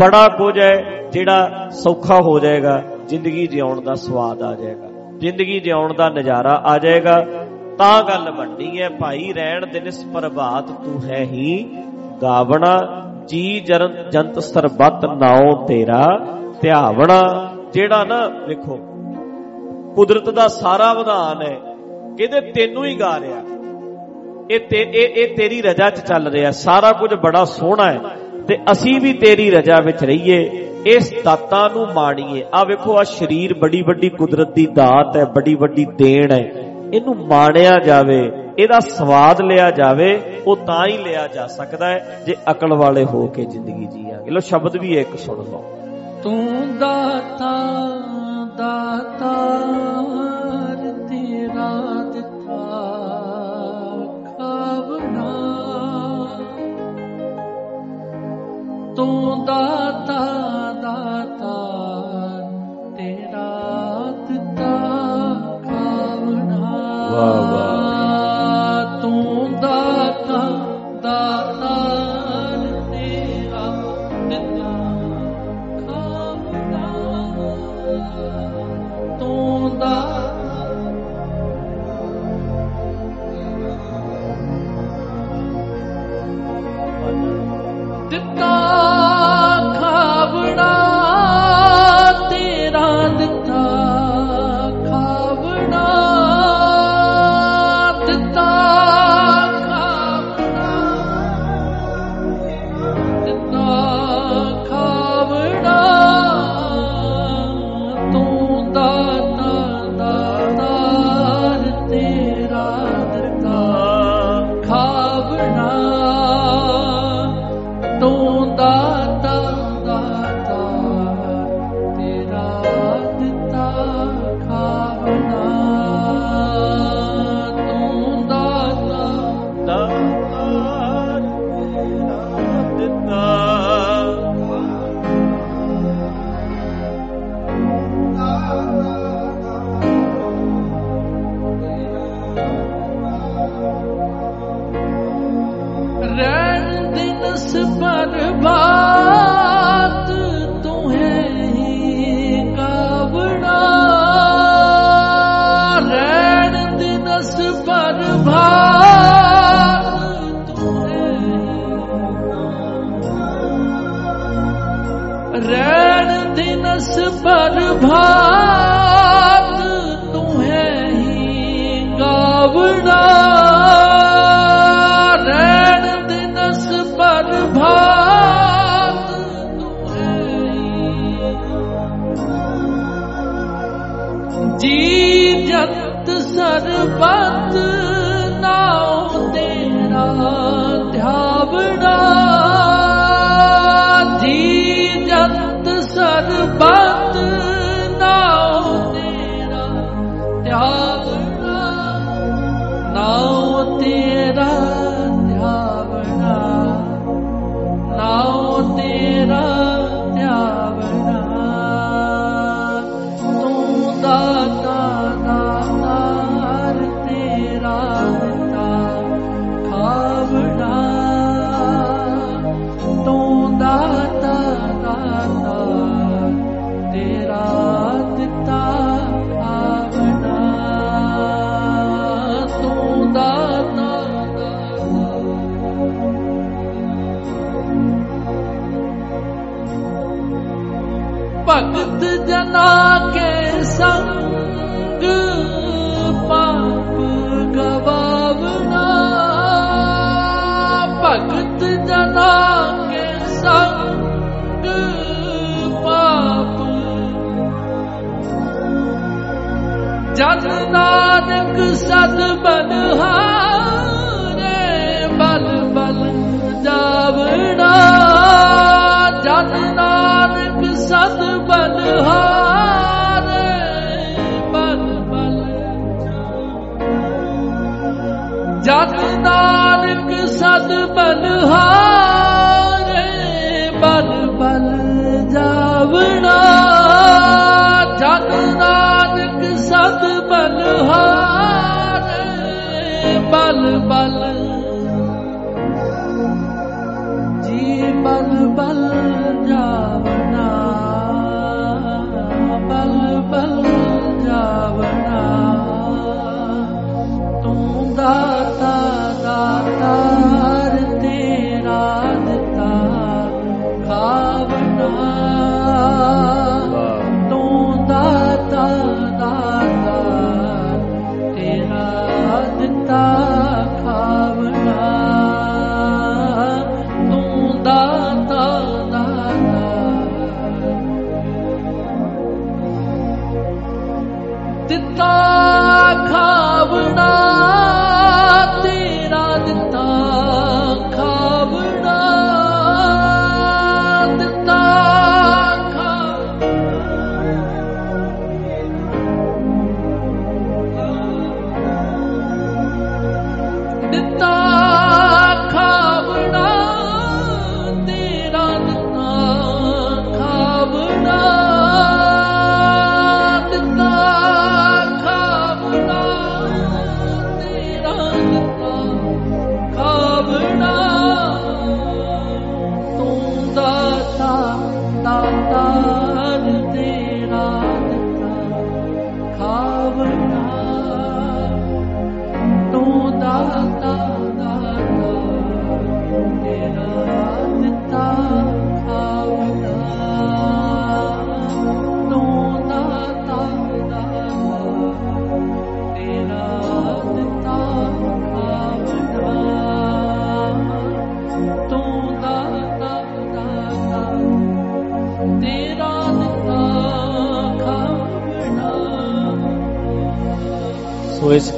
ਬੜਾ ਕੁਝ ਹੈ ਜਿਹੜਾ ਸੌਖਾ ਹੋ ਜਾਏਗਾ, ਜ਼ਿੰਦਗੀ ਜਿਉਣ ਦਾ ਸਵਾਦ ਆ ਜਾਏਗਾ। ਜ਼ਿੰਦਗੀ ਜਿਉਣ ਦਾ ਨਜ਼ਾਰਾ ਆ ਜਾਏਗਾ। ਤਾਂ ਗੱਲ ਬਣਨੀ ਹੈ, ਭਾਈ, ਰਹਿਣ ਦਿਨਸ ਪ੍ਰਭਾਤ ਤੂੰ ਹੈ ਹੀ ਗਾਵਣਾ, ਜੀ ਜਰਨ ਜੰਤ ਸਰਬਤ ਨਾਉ ਤੇਰਾ, ਧਿਆਵਣਾ। ਜਿਹੜਾ ਨਾ, ਵੇਖੋ, ਕੁਦਰਤ ਦਾ ਸਾਰਾ ਵਿਧਾਨ ਹੈ ਕਿਹਦੇ ਤੈਨੂੰ ਹੀ ਗਾ ਰਿਹਾ। ਇਹ ਤੇ, ਇਹ ਇਹ ਤੇਰੀ ਰਜਾ 'ਚ ਚੱਲ ਰਿਹਾ। ਸਾਰਾ ਕੁਝ ਬੜਾ ਸੋਹਣਾ ਹੈ ਤੇ ਅਸੀਂ ਵੀ ਤੇਰੀ ਰਜਾ ਵਿੱਚ ਰਹੀਏ, ਇਸ ਦਾਤਾਂ ਨੂੰ ਮਾਣੀਏ। ਆ ਵੇਖੋ ਆ ਸਰੀਰ ਬੜੀ ਵੱਡੀ ਕੁਦਰਤ ਦੀ ਦਾਤ ਹੈ, ਬੜੀ ਵੱਡੀ ਦੇਣ ਹੈ। ਇਹਨੂੰ ਮਾਣਿਆ ਜਾਵੇ, ਇਹਦਾ ਸਵਾਦ ਲਿਆ ਜਾਵੇ, ਉਹ ਤਾਂ ਹੀ ਲਿਆ ਜਾ ਸਕਦਾ ਹੈ ਜੇ ਅਕਲ ਵਾਲੇ ਹੋ ਕੇ ਜ਼ਿੰਦਗੀ ਜੀਆਂਗੇ ਲੋ ਸ਼ਬਦ ਵੀ ਇੱਕ ਸੁਣ ਲਓ। ਤੂੰ ਦਾਤਾ ਦਾਤਾ, ਤੇਰਾ ਦਿੱਤਾ ਖਾਵਨਾ ਤੂੰ ਦਾਤਾ ਦਾਤਾ, ਤੇਰਾ Wow, wow.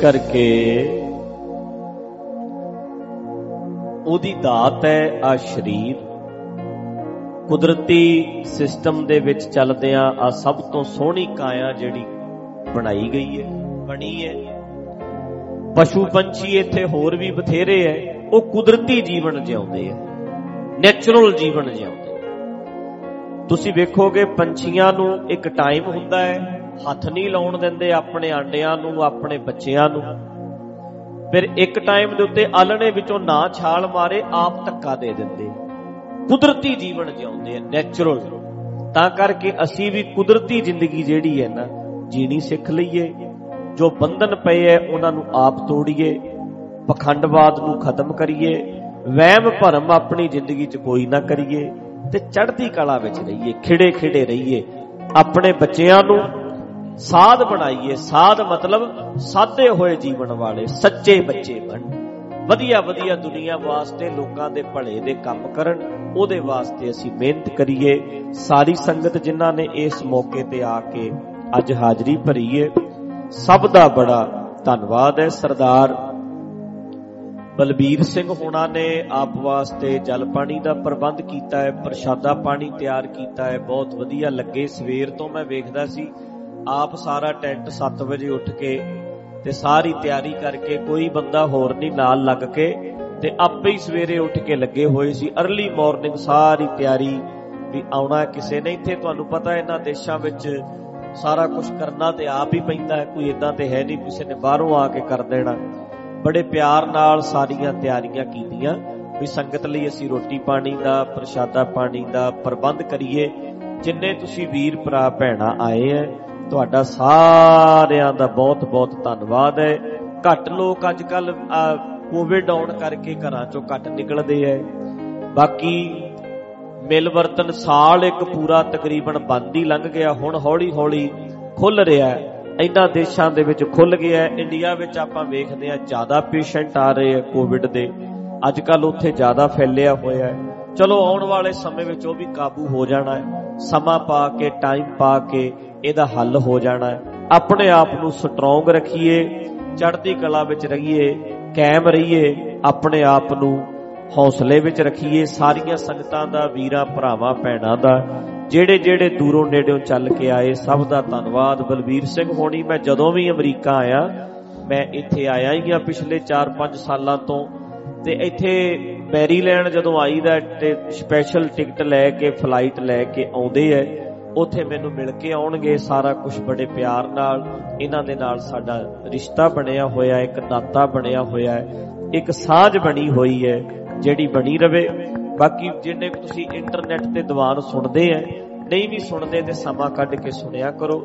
ਕਰਕੇ ਉਹਦੀ ਦਾਤ ਹੈ ਆ ਸਰੀਰ। ਕੁਦਰਤੀ ਸਿਸਟਮ ਦੇ ਵਿੱਚ ਚੱਲਦਿਆਂ ਆ ਸਭ ਤੋਂ ਸੋਹਣੀ ਕਾਇਆ ਜਿਹੜੀ ਬਣਾਈ ਗਈ ਹੈ, ਬਣੀ ਹੈ। ਪਸ਼ੂ ਪੰਛੀ ਇੱਥੇ ਹੋਰ ਵੀ ਬਥੇਰੇ ਐ ਉਹ ਕੁਦਰਤੀ ਜੀਵਨ ਜਿਉਂਦੇ ਆ ਨੇਚਰਲ ਜੀਵਨ ਜਿਉਂਦੇ ਤੁਸੀਂ ਵੇਖੋਗੇ ਪੰਛੀਆਂ ਨੂੰ ਇੱਕ ਟਾਈਮ ਹੁੰਦਾ ਹੈ ਹੱਥ ਨਹੀਂ ਲਾਉਣ ਦਿੰਦੇ ਆਪਣੇ ਆਂਡਿਆਂ ਨੂੰ, ਆਪਣੇ ਬੱਚਿਆਂ ਨੂੰ। ਫਿਰ ਇੱਕ ਟਾਈਮ ਦੇ ਉੱਤੇ ਆਲਣੇ ਵਿੱਚੋਂ ਨਾ ਛਾਲ ਮਾਰੇ, ਆਪ ਧੱਕਾ ਦੇ ਦਿੰਦੇ। ਕੁਦਰਤੀ ਜੀਵਨ ਜਿਉਂਦੇ ਆ ਨੇਚਰਲ ਤਾਂ ਕਰਕੇ ਅਸੀਂ ਵੀ ਕੁਦਰਤੀ ਜ਼ਿੰਦਗੀ ਜਿਹੜੀ ਹੈ ਨਾ, ਜੀਣੀ ਸਿੱਖ ਲਈਏ। ਜੋ ਬੰਧਨ ਪਏ ਐ ਉਹਨਾਂ ਨੂੰ ਆਪ ਤੋੜੀਏ। ਪਖੰਡਵਾਦ ਨੂੰ ਖਤਮ ਕਰੀਏ। ਵਹਿਮ ਭਰਮ ਆਪਣੀ ਜ਼ਿੰਦਗੀ 'ਚ ਕੋਈ ਨਾ ਕਰੀਏ। ਤੇ ਚੜ੍ਹਦੀ ਕਲਾ ਵਿੱਚ ਰਹੀਏ, ਖਿੜੇ ਖਿੜੇ ਰਹੀਏ। ਆਪਣੇ ਬੱਚਿਆਂ ਨੂੰ ਸਾਧ ਬਣਾਈਏ, ਸਾਧ ਮਤਲਬ ਸਾਦੇ ਹੋਏ ਜੀਵਨ ਵਾਲੇ, ਸੱਚੇ ਬੱਚੇ ਬਣ। ਵਧੀਆ ਵਧੀਆ ਦੁਨੀਆ ਵਾਸਤੇ ਲੋਕਾਂ ਦੇ ਭਲੇ ਦੇ ਕੰਮ ਕਰਨ, ਉਹਦੇ ਵਾਸਤੇ ਅਸੀਂ ਮਿਹਨਤ ਕਰੀਏ। ਸਾਰੀ ਸੰਗਤ ਜਿਨ੍ਹਾਂ ਨੇ ਇਸ ਮੌਕੇ ਤੇ ਆ ਕੇ ਅੱਜ ਹਾਜ਼ਰੀ ਭਰੀ ਏ ਸਭ ਦਾ ਬੜਾ ਧੰਨਵਾਦ ਹੈ। ਸਰਦਾਰ ਬਲਬੀਰ ਸਿੰਘ ਹੋਣਾ ਨੇ ਆਪ ਵਾਸਤੇ ਜਲ ਪਾਣੀ ਦਾ ਪ੍ਰਬੰਧ ਕੀਤਾ ਹੈ, ਪ੍ਰਸ਼ਾਦਾ ਪਾਣੀ ਤਿਆਰ ਕੀਤਾ ਹੈ। ਬਹੁਤ ਵਧੀਆ ਲੱਗੇ। ਸਵੇਰ ਤੋਂ ਮੈਂ ਵੇਖਦਾ ਸੀ ਆਪ ਸਾਰਾ ਟੈਂਟ 7 ਵਜੇ ਉੱਠ ਕੇ ਤੇ ਸਾਰੀ ਤਿਆਰੀ ਕਰਕੇ ਕੋਈ ਬੰਦਾ ਹੋਰ ਨਹੀਂ ਨਾਲ ਲੱਗ ਕੇ ਤੇ ਆਪੇ ਹੀ ਸਵੇਰੇ ਉੱਠ ਕੇ ਲੱਗੇ ਹੋਏ ਸੀ। अर्ਲੀ ਮਾਰਨਿੰਗ ਸਾਰੀ ਤਿਆਰੀ ਵੀ ਆਉਣਾ ਕਿਸੇ ਨੇ। ਇੱਥੇ ਤੁਹਾਨੂੰ ਪਤਾ ਇਹਨਾਂ ਦੇਸ਼ਾਂ ਵਿੱਚ ਸਾਰਾ ਕੁਝ ਕਰਨਾ ਤੇ ਆਪ ਹੀ ਪੈਂਦਾ ਹੈ। ਕੋਈ ਇਦਾਂ ਤੇ ਹੈ ਨਹੀਂ ਕਿਸੇ ਨੇ ਬਾਹਰੋਂ ਆ ਕੇ ਕਰ ਦੇਣਾ। ਬੜੇ ਪਿਆਰ ਨਾਲ ਸਾਰੀਆਂ ਤਿਆਰੀਆਂ ਕੀਤੀਆਂ ਵੀ ਸੰਗਤ ਲਈ ਅਸੀਂ ਰੋਟੀ ਪਾਣੀ ਦਾ, ਪ੍ਰਸ਼ਾਦਾ ਪਾਣੀ ਦਾ ਪ੍ਰਬੰਧ ਕਰੀਏ। ਜਿੰਨੇ ਤੁਸੀਂ ਵੀਰ ਭਰਾ ਭੈਣਾ ਆਏ ਐ ਤੁਹਾਡਾ ਸਾਰਿਆਂ ਦਾ ਬਹੁਤ ਬਹੁਤ ਧੰਨਵਾਦ ਹੈ। ਘੱਟ ਲੋਕ ਅੱਜ ਕੱਲ ਕੋਵਿਡ ਆਉਣ ਕਰਕੇ ਘਰਾਂ ਚੋਂ ਘੱਟ ਨਿਕਲਦੇ ਐ ਬਾਕੀ ਮਿਲ ਵਰਤਨ ਸਾਲ ਇੱਕ ਪੂਰਾ ਤਕਰੀਬਨ ਬੰਦ ਹੀ ਲੰਘ ਗਿਆ। ਹੁਣ ਹੌਲੀ ਹੌਲੀ ਖੁੱਲ ਰਿਹਾ ਹੈ। ਇਹਨਾਂ ਦੇਸ਼ਾਂ ਦੇ ਵਿੱਚ ਖੁੱਲ ਗਿਆ ਇੰਡੀਆ ਵਿੱਚ ਆਪਾਂ ਵੇਖਦੇ ਆ ਜ਼ਿਆਦਾ ਪੇਸ਼ੈਂਟ ਆ ਰਹੇ ਆ ਕੋਵਿਡ ਦੇ। ਅੱਜ ਕੱਲ ਉੱਥੇ ਜ਼ਿਆਦਾ ਫੈਲਿਆ ਹੋਇਆ ਹੈ। ਚਲੋ ਆਉਣ ਵਾਲੇ ਸਮੇਂ ਵਿੱਚ ਉਹ ਵੀ ਕਾਬੂ ਹੋ ਜਾਣਾ ਹੈ। ਸਮਾਂ ਪਾ ਕੇ ਟਾਈਮ ਪਾ ਕੇ ਇਹਦਾ ਹੱਲ ਹੋ ਜਾਣਾ ਹੈ। ਆਪਣੇ ਆਪ ਨੂੰ ਸਟਰੋਂਗ ਰੱਖੀਏ, ਚੜ੍ਹਦੀ ਕਲਾ ਵਿੱਚ ਰਹੀਏ, ਕਾਇਮ ਰਹੀਏ, ਆਪਣੇ ਆਪ ਨੂੰ ਹੌਸਲੇ ਵਿੱਚ ਰੱਖੀਏ। ਸਾਰੀਆਂ ਸੰਗਤਾਂ ਦਾ, ਵੀਰਾਂ, ਭਰਾਵਾਂ, ਭੈਣਾਂ ਦਾ, ਜਿਹੜੇ ਜਿਹੜੇ ਦੂਰੋਂ ਨੇੜਿਓਂ ਚੱਲ ਕੇ ਆਏ, ਸਭ ਦਾ ਧੰਨਵਾਦ। ਬਲਬੀਰ ਸਿੰਘ ਹੋਣੀ, ਮੈਂ ਜਦੋਂ ਵੀ ਅਮਰੀਕਾ ਆਇਆ, ਮੈਂ ਇੱਥੇ ਆਇਆ ਹੀ ਆ ਪਿਛਲੇ 4-5 ਸਾਲਾਂ ਤੋਂ। ਤੇ ਇੱਥੇ ਮੈਰੀਲੈਂਡ ਜਦੋਂ ਆਈਦਾ, ਤੇ ਸਪੈਸ਼ਲ ਟਿਕਟ ਲੈ ਕੇ ਫਲਾਈਟ ਲੈ ਕੇ ਆਉਂਦੇ ਐ। ਉੱਥੇ ਮੈਨੂੰ ਮਿਲ ਕੇ ਆਉਣਗੇ ਸਾਰਾ ਕੁਝ ਬੜੇ ਪਿਆਰ ਨਾਲ। ਇਹਨਾਂ ਦੇ ਨਾਲ ਸਾਡਾ ਰਿਸ਼ਤਾ ਬਣਿਆ ਹੋਇਆ ਇੱਕ ਨਾਤਾ ਬਣਿਆ ਹੋਇਆ ਹੈ, ਇੱਕ ਸਾਂਝ ਬਣੀ ਹੋਈ ਹੈ, ਜਿਹੜੀ ਬਣੀ ਰਵੇ। ਬਾਕੀ ਜਿੰਨੇ ਤੁਸੀਂ ਇੰਟਰਨੈਟ ਤੇ ਦੀਵਾਨ ਸੁਣਦੇ ਐ ਨਹੀਂ ਵੀ ਸੁਣਦੇ ਤੇ ਸਮਾਂ ਕੱਢ ਕੇ ਸੁਣਿਆ ਕਰੋ।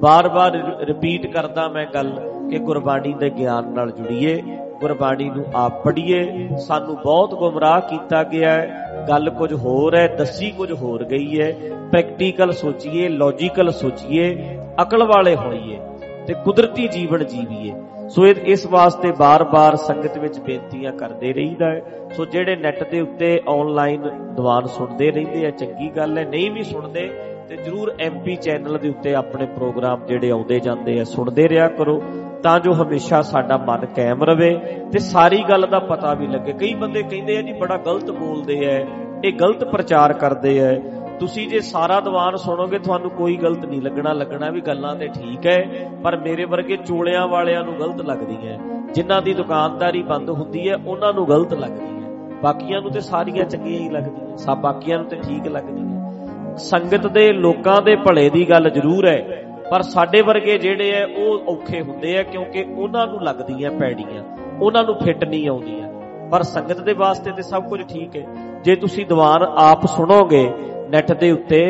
ਬਾਰ-ਬਾਰ ਰਿਪੀਟ ਕਰਦਾ ਮੈਂ ਗੱਲ ਕਿ ਗੁਰਬਾਣੀ ਦੇ ਗਿਆਨ ਨਾਲ ਜੁੜੀਏ, ਗੁਰਬਾਣੀ ਨੂੰ ਆਪ ਪੜ੍ਹੀਏ। ਸਾਨੂੰ ਬਹੁਤ ਗੁੰਮਰਾਹ ਕੀਤਾ ਗਿਆ ਹੈ। ਗੱਲ ਕੁਝ ਹੋਰ ਹੈ, ਦੱਸੀ ਕੁਝ ਹੋਰ ਗਈ ਹੈ। ਪ੍ਰੈਕਟੀਕਲ ਸੋਚੀਏ ਲੌਜੀਕਲ ਸੋਚੀਏ, ਅਕਲ ਵਾਲੇ ਹੋਈਏ ਤੇ ਕੁਦਰਤੀ ਜੀਵਨ ਜੀਵੀਏ। ਸੋ ਇਸ ਵਾਸਤੇ ਬਾਰ-ਬਾਰ ਸੰਗਤ ਵਿੱਚ ਬੇਨਤੀਆਂ ਕਰਦੇ ਰਹੀਦਾ ਹੈ। ਸੋ ਜਿਹੜੇ ਨੈਟ ਦੇ ਉੱਤੇ ਆਨਲਾਈਨ ਦੀਵਾਨ ਸੁਣਦੇ ਰਹਿੰਦੇ ਆ, ਚੰਗੀ ਗੱਲ ਹੈ। ਨਹੀਂ ਵੀ ਸੁਣਦੇ ਤੇ ਜਰੂਰ ਐਮਪੀ ਚੈਨਲ ਦੇ ਉੱਤੇ ਆਪਣੇ ਪ੍ਰੋਗਰਾਮ ਜਿਹੜੇ ਆਉਂਦੇ ਜਾਂਦੇ ਆ, ਸੁਣਦੇ ਰਿਹਾ ਕਰੋ। ਤਾਂ ਜੋ ਹਮੇਸ਼ਾ ਸਾਡਾ ਮਨ ਕਾਇਮ ਰਵੇ ਤੇ ਸਾਰੀ ਗੱਲ ਦਾ ਪਤਾ ਵੀ ਲੱਗੇ। ਕਈ ਬੰਦੇ ਕਹਿੰਦੇ ਆ ਜੀ, ਬੜਾ ਗਲਤ ਬੋਲਦੇ ਆ ਇਹ ਗਲਤ ਪ੍ਰਚਾਰ ਕਰਦੇ ਆ ਤੁਸੀਂ ਜੇ ਸਾਰਾ ਦੀਵਾਨ ਸੁਣੋਗੇ, ਤੁਹਾਨੂੰ ਕੋਈ ਗਲਤ ਨਹੀਂ ਲੱਗਣਾ। ਲੱਗਣਾ ਵੀ ਗੱਲਾਂ ਤੇ ਠੀਕ ਹੈ ਪਰ ਮੇਰੇ ਵਰਗੇ ਚੋਲਿਆਂ ਵਾਲਿਆਂ ਨੂੰ ਗਲਤ ਲੱਗਦੀਆਂ ਜਿਨ੍ਹਾਂ ਦੀ ਦੁਕਾਨਦਾਰੀ ਬੰਦ ਹੁੰਦੀ ਹੈ ਉਹਨਾਂ ਨੂੰ ਗਲਤ ਲੱਗਦੀ ਹੈ ਬਾਕੀਆਂ ਨੂੰ ਤੇ ਸਾਰੀਆਂ ਚੰਗੀਆਂ ਹੀ ਲੱਗਦੀਆਂ ਸਭ ਬਾਕੀਆਂ ਨੂੰ ਤੇ ਠੀਕ ਲੱਗਦੀਆਂ ਸੰਗਤ ਦੇ ਲੋਕਾਂ ਦੇ ਭਲੇ ਦੀ ਗੱਲ ਜ਼ਰੂਰ ਹੈ ਪਰ ਸਾਡੇ ਵਰਗੇ ਜਿਹੜੇ ਐ, ਉਹ ਔਖੇ ਹੁੰਦੇ ਆ ਕਿਉਂਕਿ ਉਹਨਾਂ ਨੂੰ ਲੱਗਦੀਆਂ ਪੈੜੀਆਂ, ਉਹਨਾਂ ਨੂੰ ਫਿੱਟ ਨਹੀਂ ਆਉਂਦੀਆਂ। ਪਰ ਸੰਗਤ ਦੇ ਵਾਸਤੇ ਤੇ ਸਭ ਕੁਝ ਠੀਕ ਹੈ ਜੇ ਤੁਸੀਂ ਦੀਵਾਨ ਆਪ ਸੁਣੋਗੇ ਨੈਟ ਦੇ ਉੱਤੇ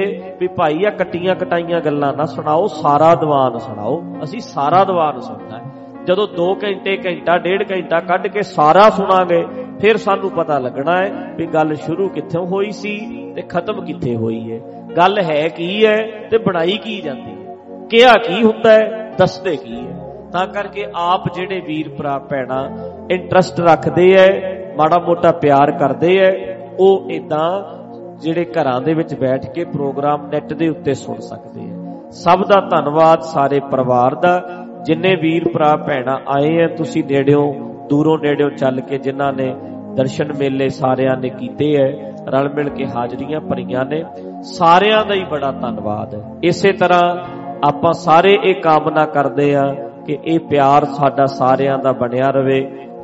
ਵੀ ਭਾਈ ਆ ਕੱਟੀਆਂ ਕਟਾਈਆਂ ਗੱਲਾਂ ਨਾ ਸੁਣਾਓ, ਸਾਰਾ ਦੀਵਾਨ ਸੁਣਾਓ। ਅਸੀਂ ਸਾਰਾ ਦੀਵਾਨ ਸੁਣਨਾ ਹੈ ਜਦੋਂ 2 ਘੰਟੇ, ਘੰਟਾ, ਡੇਢ ਘੰਟਾ ਕੱਢ ਕੇ ਸਾਰਾ ਸੁਣਾਂਗੇ, ਫਿਰ ਸਾਨੂੰ ਪਤਾ ਲੱਗਣਾ ਹੈ ਵੀ ਗੱਲ ਸ਼ੁਰੂ ਕਿੱਥੋਂ ਹੋਈ ਸੀ ਤੇ ਖਤਮ ਕਿੱਥੇ ਹੋਈ ਹੈ ਗੱਲ ਹੈ ਕੀ ਹੈ ਤੇ ਬਣਾਈ ਕੀ ਜਾਂਦੀ ਹੈ ਕਿਹਾ ਕੀ ਹੁੰਦਾ ਹੈ? ਦੱਸਦੇ ਕੀ ਹੈ? ਤਾਂ ਕਰਕੇ ਆਪ ਜਿਹੜੇ ਵੀਰ ਭਰਾ ਭੈਣਾ ਇੰਟਰਸਟ ਰੱਖਦੇ ਐ, ਮਾੜਾ ਮੋਟਾ ਪਿਆਰ ਕਰਦੇ ਐ, ਉਹ ਇਦਾਂ ਜਿਹੜੇ ਘਰਾਂ ਦੇ ਵਿੱਚ ਬੈਠ ਕੇ ਪ੍ਰੋਗਰਾਮ ਨੈਟ ਦੇ ਉੱਤੇ ਸੁਣ ਸਕਦੇ ਆ ਸਭ ਦਾ ਧੰਨਵਾਦ ਸਾਰੇ ਪਰਿਵਾਰ ਦਾ। ਜਿੰਨੇ ਵੀਰ ਭਰਾ ਭੈਣਾ ਆਏ ਆ ਤੁਸੀਂ ਨੇੜਿਓਂ, ਦੂਰੋਂ ਨੇੜਿਓਂ ਚੱਲ ਕੇ ਜਿਨ੍ਹਾਂ ਨੇ ਦਰਸ਼ਨ ਮੇਲੇ ਸਾਰਿਆਂ ਨੇ ਕੀਤੇ ਐ, ਰਲ ਮਿਲ ਕੇ ਹਾਜ਼ਰੀਆਂ ਭਰੀਆਂ ਨੇ। ਸਾਰਿਆਂ ਦਾ ਹੀ ਬੜਾ ਧੰਨਵਾਦ। ਹੈ ਇਸੇ ਤਰ੍ਹਾਂ ਆਪਾਂ ਸਾਰੇ ਇਹ ਕਾਮਨਾ ਕਰਦੇ ਆ ਕਿ ਇਹ ਪਿਆਰ ਸਾਡਾ ਸਾਰਿਆਂ ਦਾ ਬਣਿਆ ਰਵੇ,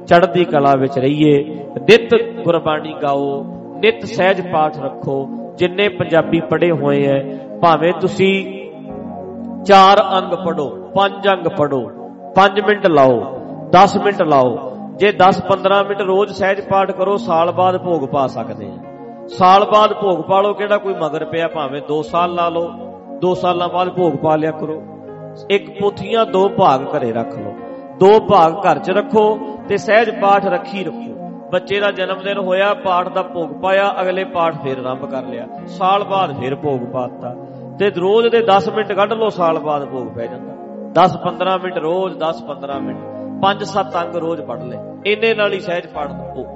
ਚੜ੍ਹਦੀ ਕਲਾ ਵਿੱਚ ਰਹੀਏ, ਨਿਤ ਗੁਰਬਾਣੀ ਗਾਓ, ਨਿਤ ਸਹਿਜ ਪਾਠ ਰੱਖੋ, ਜਿੰਨੇ ਪੰਜਾਬੀ ਪੜ੍ਹੇ ਹੋਏ ਐ, ਭਾਵੇਂ ਤੁਸੀਂ ਚਾਰ ਅੰਗ ਪੜੋ ਪੰਜ ਅੰਗ ਪੜੋ 5 ਮਿੰਟ ਲਾਓ 10 ਮਿੰਟ ਲਾਓ, ਜੇ 10-15 ਮਿੰਟ ਰੋਜ਼ ਸਹਿਜ ਪਾਠ ਕਰੋ, ਸਾਲ ਬਾਅਦ ਭੋਗ ਪਾ ਸਕਦੇ ਆ। ਸਾਲ ਬਾਅਦ ਭੋਗ ਪਾ ਲਓ, ਕਿਹੜਾ ਕੋਈ ਮਗਰ ਪਿਆ, ਭਾਵੇਂ 2 ਸਾਲ ਲਾ ਲਓ। 2 ਸਾਲਾਂ ਬਾਅਦ ਭੋਗ ਪਾ ਲਿਆ ਕਰੋ। ਇੱਕ ਪੋਥੀਆਂ, ਦੋ ਭਾਗ ਘਰੇ ਰੱਖ ਲਓ। ਦੋ ਭਾਗ ਘਰ 'ਚ ਰੱਖੋ ਤੇ ਸਹਿਜ ਪਾਠ ਰੱਖੀ ਰੱਖੋ। ਬੱਚੇ ਦਾ ਜਨਮ ਦਿਨ ਹੋਇਆ, ਪਾਠ ਦਾ ਭੋਗ ਪਾਇਆ, ਅਗਲੇ ਪਾਠ ਫੇਰ ਆਰੰਭ ਕਰ ਲਿਆ। ਸਾਲ ਬਾਅਦ ਫੇਰ ਭੋਗ ਪਾਤਾ ਤੇ ਰੋਜ਼ ਦੇ 10 ਮਿੰਟ ਕੱਢ ਲਓ, ਸਾਲ ਬਾਅਦ ਭੋਗ ਪੈ ਜਾਂਦਾ। 10-15 ਮਿੰਟ ਰੋਜ਼ 10-15 ਮਿੰਟ। 5-7 ਅੰਗ ਰੋਜ਼ ਪੜ ਲੈ ਇੰਨੇ ਨਾਲ ਹੀ ਸਹਿਜ ਪਾਠ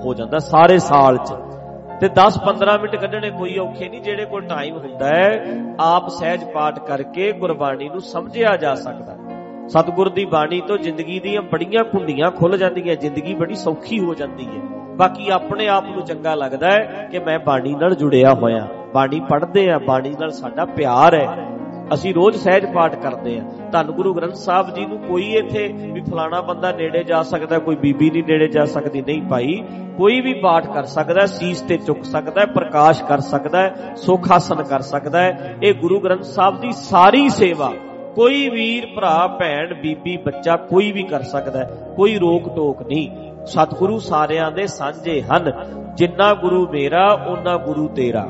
ਹੋ ਜਾਂਦਾ, ਸਾਰੇ ਸਾਲ 'ਚ। ਤੇ 10-15 ਮਿੰਟ ਕੱਢਣੇ ਕੋਈ ਔਖੇ ਨਹੀਂ, ਜਿਹੜੇ ਕੋਲ ਟਾਈਮ ਹੁੰਦਾ ਹੈ, ਆਪ ਸਹਿਜ ਪਾਠ ਕਰਕੇ ਗੁਰਬਾਣੀ ਨੂੰ ਸਮਝਿਆ ਜਾ ਸਕਦਾ ਸਤਿਗੁਰ ਦੀ ਬਾਣੀ ਤੋਂ ਜ਼ਿੰਦਗੀ ਦੀਆਂ ਬੜੀਆਂ ਕੁੰਡੀਆਂ ਖੁੱਲ ਜਾਂਦੀਆਂ, ਜ਼ਿੰਦਗੀ ਬੜੀ ਸੌਖੀ ਹੋ ਜਾਂਦੀ ਹੈ। ਬਾਕੀ ਆਪਣੇ ਆਪ ਨੂੰ ਚੰਗਾ ਲੱਗਦਾ ਹੈ ਕਿ ਮੈਂ ਬਾਣੀ ਨਾਲ ਜੁੜਿਆ ਹੋਇਆ, ਬਾਣੀ ਪੜ੍ਹਦੇ ਆ ਬਾਣੀ ਨਾਲ ਸਾਡਾ ਪਿਆਰ ਹੈ। ਅਸੀਂ ਰੋਜ਼ ਸਹਿਜ ਪਾਠ ਕਰਦੇ ਆ ਧੰਨ ਗੁਰੂ ਗ੍ਰੰਥ ਸਾਹਿਬ ਜੀ ਨੂੰ ਕੋਈ ਇੱਥੇ ਵੀ ਫਲਾਣਾ ਬੰਦਾ ਨੇੜੇ ਜਾ ਸਕਦਾ, ਕੋਈ ਬੀਬੀ ਨਹੀਂ ਨੇੜੇ ਜਾ ਸਕਦੀ। ਨਹੀਂ ਭਾਈ, ਕੋਈ ਵੀ ਪਾਠ ਕਰ ਸਕਦਾ, ਸੀਸ ਤੇ ਚੁੱਕ ਸਕਦਾ, ਪ੍ਰਕਾਸ਼ ਕਰ ਸਕਦਾ, ਸੁਖ ਆਸਨ ਕਰ ਸਕਦਾ। ਇਹ ਗੁਰੂ ਗ੍ਰੰਥ ਸਾਹਿਬ ਦੀ ਸਾਰੀ ਸੇਵਾ, ਕੋਈ ਵੀਰ, ਭਰਾ, ਭੈਣ, ਬੀਬੀ, ਬੱਚਾ ਕੋਈ ਵੀ ਕਰ ਸਕਦਾ, ਕੋਈ ਰੋਕ ਟੋਕ ਨਹੀਂ। ਸਤਿਗੁਰੂ ਸਾਰਿਆਂ ਦੇ ਸਾਂਝੇ ਹਨ। ਜਿੰਨਾ ਗੁਰੂ ਮੇਰਾ ਉਹਨਾਂ ਗੁਰੂ ਤੇਰਾ।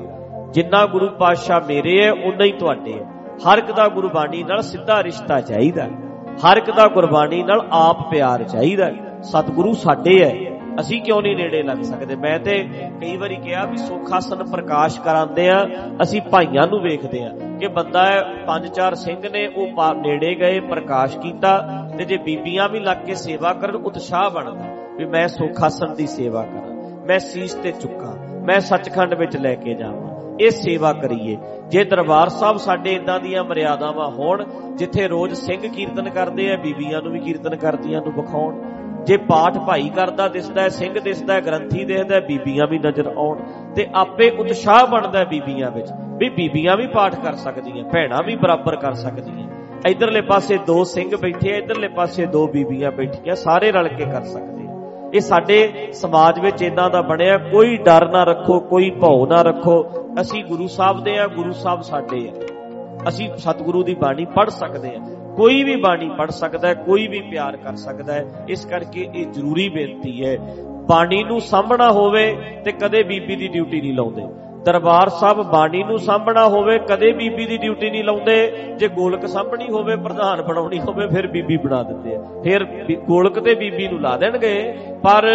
ਜਿੰਨਾ ਗੁਰੂ ਪਾਤਸ਼ਾਹ ਮੇਰੇ ਹੈ ਉਨਾ ਹੀ ਤੁਹਾਡੇ ਹੈ ਹਰ ਇੱਕ ਦਾ ਗੁਰਬਾਣੀ ਨਾਲ ਸਿੱਧਾ ਰਿਸ਼ਤਾ ਚਾਹੀਦਾ। ਹਰ ਇੱਕ ਦਾ ਗੁਰਬਾਣੀ ਨਾਲ ਆਪ ਪਿਆਰ ਚਾਹੀਦਾ। ਸਤਿਗੁਰੂ ਸਾਡੇ ਹੈ ਅਸੀਂ ਕਿਉਂ ਨਹੀਂ ਨੇੜੇ ਲੱਗ ਸਕਦੇ? ਮੈਂ ਤੇ ਕਈ ਵਾਰੀ ਕਿਹਾ ਵੀ ਸੁਖਾਸਨ ਪ੍ਰਕਾਸ਼ ਕਰਾਉਂਦੇ ਆ, ਅਸੀਂ ਭਾਈਆਂ ਨੂੰ ਵੇਖਦੇ ਆ ਕਿ ਬੰਦਾ ਪੰਜ ਚਾਰ ਸਿੰਘ ਨੇ ਉਹ ਨੇੜੇ ਗਏ, ਪ੍ਰਕਾਸ਼ ਕੀਤਾ ਤੇ ਜੇ ਬੀਬੀਆਂ ਵੀ ਲੱਗ ਕੇ ਸੇਵਾ ਕਰਨ, ਉਤਸ਼ਾਹ ਬਣਦਾ ਵੀ ਮੈਂ ਸੁਖਾਸਨ ਦੀ ਸੇਵਾ ਕਰਾਂ। ਮੈਂ ਸੀਸ ਤੇ ਚੁੱਕਾਂ। ਮੈਂ ਸੱਚਖੰਡ ਵਿੱਚ ਲੈ ਕੇ ਜਾਵਾਂ। ਇਹ ਸੇਵਾ ਕਰੀਏ ਜੇ ਦਰਬਾਰ ਸਾਹਿਬ ਸਾਡੇ ਇਦਾਂ ਦੀਆਂ ਮਰਿਆਦਾਵਾਂ ਹੋਣ, ਜਿੱਥੇ ਰੋਜ਼ ਸਿੰਘ ਕੀਰਤਨ ਕਰਦੇ ਆ, ਬੀਬੀਆਂ ਨੂੰ ਵੀ ਕੀਰਤਨ ਕਰਦੀਆਂ ਨੂੰ ਵਿਖਾਉਣ, ਜੇ ਪਾਠ ਭਾਈ ਕਰਦਾ ਦਿਸਦਾ ਹੈ, ਸਿੰਘ ਦਿਸਦਾ ਹੈ, ਗ੍ਰੰਥੀ ਦਿਸਦਾ ਹੈ, ਬੀਬੀਆਂ ਵੀ ਨਜ਼ਰ ਆਉਣ, ਤੇ ਆਪੇ ਉਤਸ਼ਾਹ ਬਣਦਾ ਹੈ ਬੀਬੀਆਂ ਵਿੱਚ ਵੀ ਬੀਬੀਆਂ ਵੀ ਪਾਠ ਕਰ ਸਕਦੀਆਂ, ਭੈਣਾਂ ਵੀ ਬਰਾਬਰ ਕਰ ਸਕਦੀਆਂ ਇਧਰਲੇ ਪਾਸੇ ਦੋ ਸਿੰਘ ਬੈਠੇ ਆ, ਇਧਰਲੇ ਪਾਸੇ ਦੋ ਬੀਬੀਆਂ ਬੈਠੀਆਂ, ਸਾਰੇ ਰਲ ਕੇ ਕਰ ਸਕਦੇ ਆ। ਇਹ ਸਾਡੇ ਸਮਾਜ ਵਿੱਚ ਇਦਾਂ ਦਾ ਬਣਿਆ, ਕੋਈ ਡਰ ਨਾ ਰੱਖੋ, ਕੋਈ ਭੌ ਨਾ ਰੱਖੋ। ਅਸੀਂ ਗੁਰੂ ਸਾਹਿਬ ਦੇ ਆ, ਗੁਰੂ ਸਾਹਿਬ ਸਾਡੇ ਆ। ਅਸੀਂ ਸਤਿਗੁਰੂ ਦੀ ਬਾਣੀ ਪੜ੍ਹ ਸਕਦੇ ਆ। ਕੋਈ ਵੀ ਬਾਣੀ ਪੜ੍ਹ ਸਕਦਾ ਹੈ, ਕੋਈ ਵੀ ਪਿਆਰ ਕਰ ਸਕਦਾ ਹੈ, ਇਸ ਕਰਕੇ ਇਹ ਜ਼ਰੂਰੀ ਬੇਨਤੀ ਹੈ। ਬਾਣੀ ਨੂੰ ਸਾਂਭਣਾ ਹੋਵੇ ਤੇ ਕਦੇ ਬੀਬੀ ਦੀ ਡਿਊਟੀ ਨਹੀਂ ਲਾਉਂਦੇ। ਦਰਬਾਰ ਸਾਹਿਬ ਬਾਣੀ ਨੂੰ ਸਾਂਭਣਾ ਹੋਵੇ, ਕਦੇ ਬੀਬੀ ਦੀ ਡਿਊਟੀ ਨਹੀਂ ਲਾਉਂਦੇ। ਜੇ ਗੋਲਕ ਸਾਂਭਣੀ ਹੋਵੇ, ਪ੍ਰਧਾਨ ਬਣਾਉਣੀ ਹੋਵੇ, ਫਿਰ ਬੀਬੀ ਬਣਾ ਦਿੰਦੇ ਆ। ਫਿਰ ਬੀ- ਗੋਲਕ ਤੇ ਬੀਬੀ ਨੂੰ ਲਾ ਦੇਣਗੇ, ਪਰ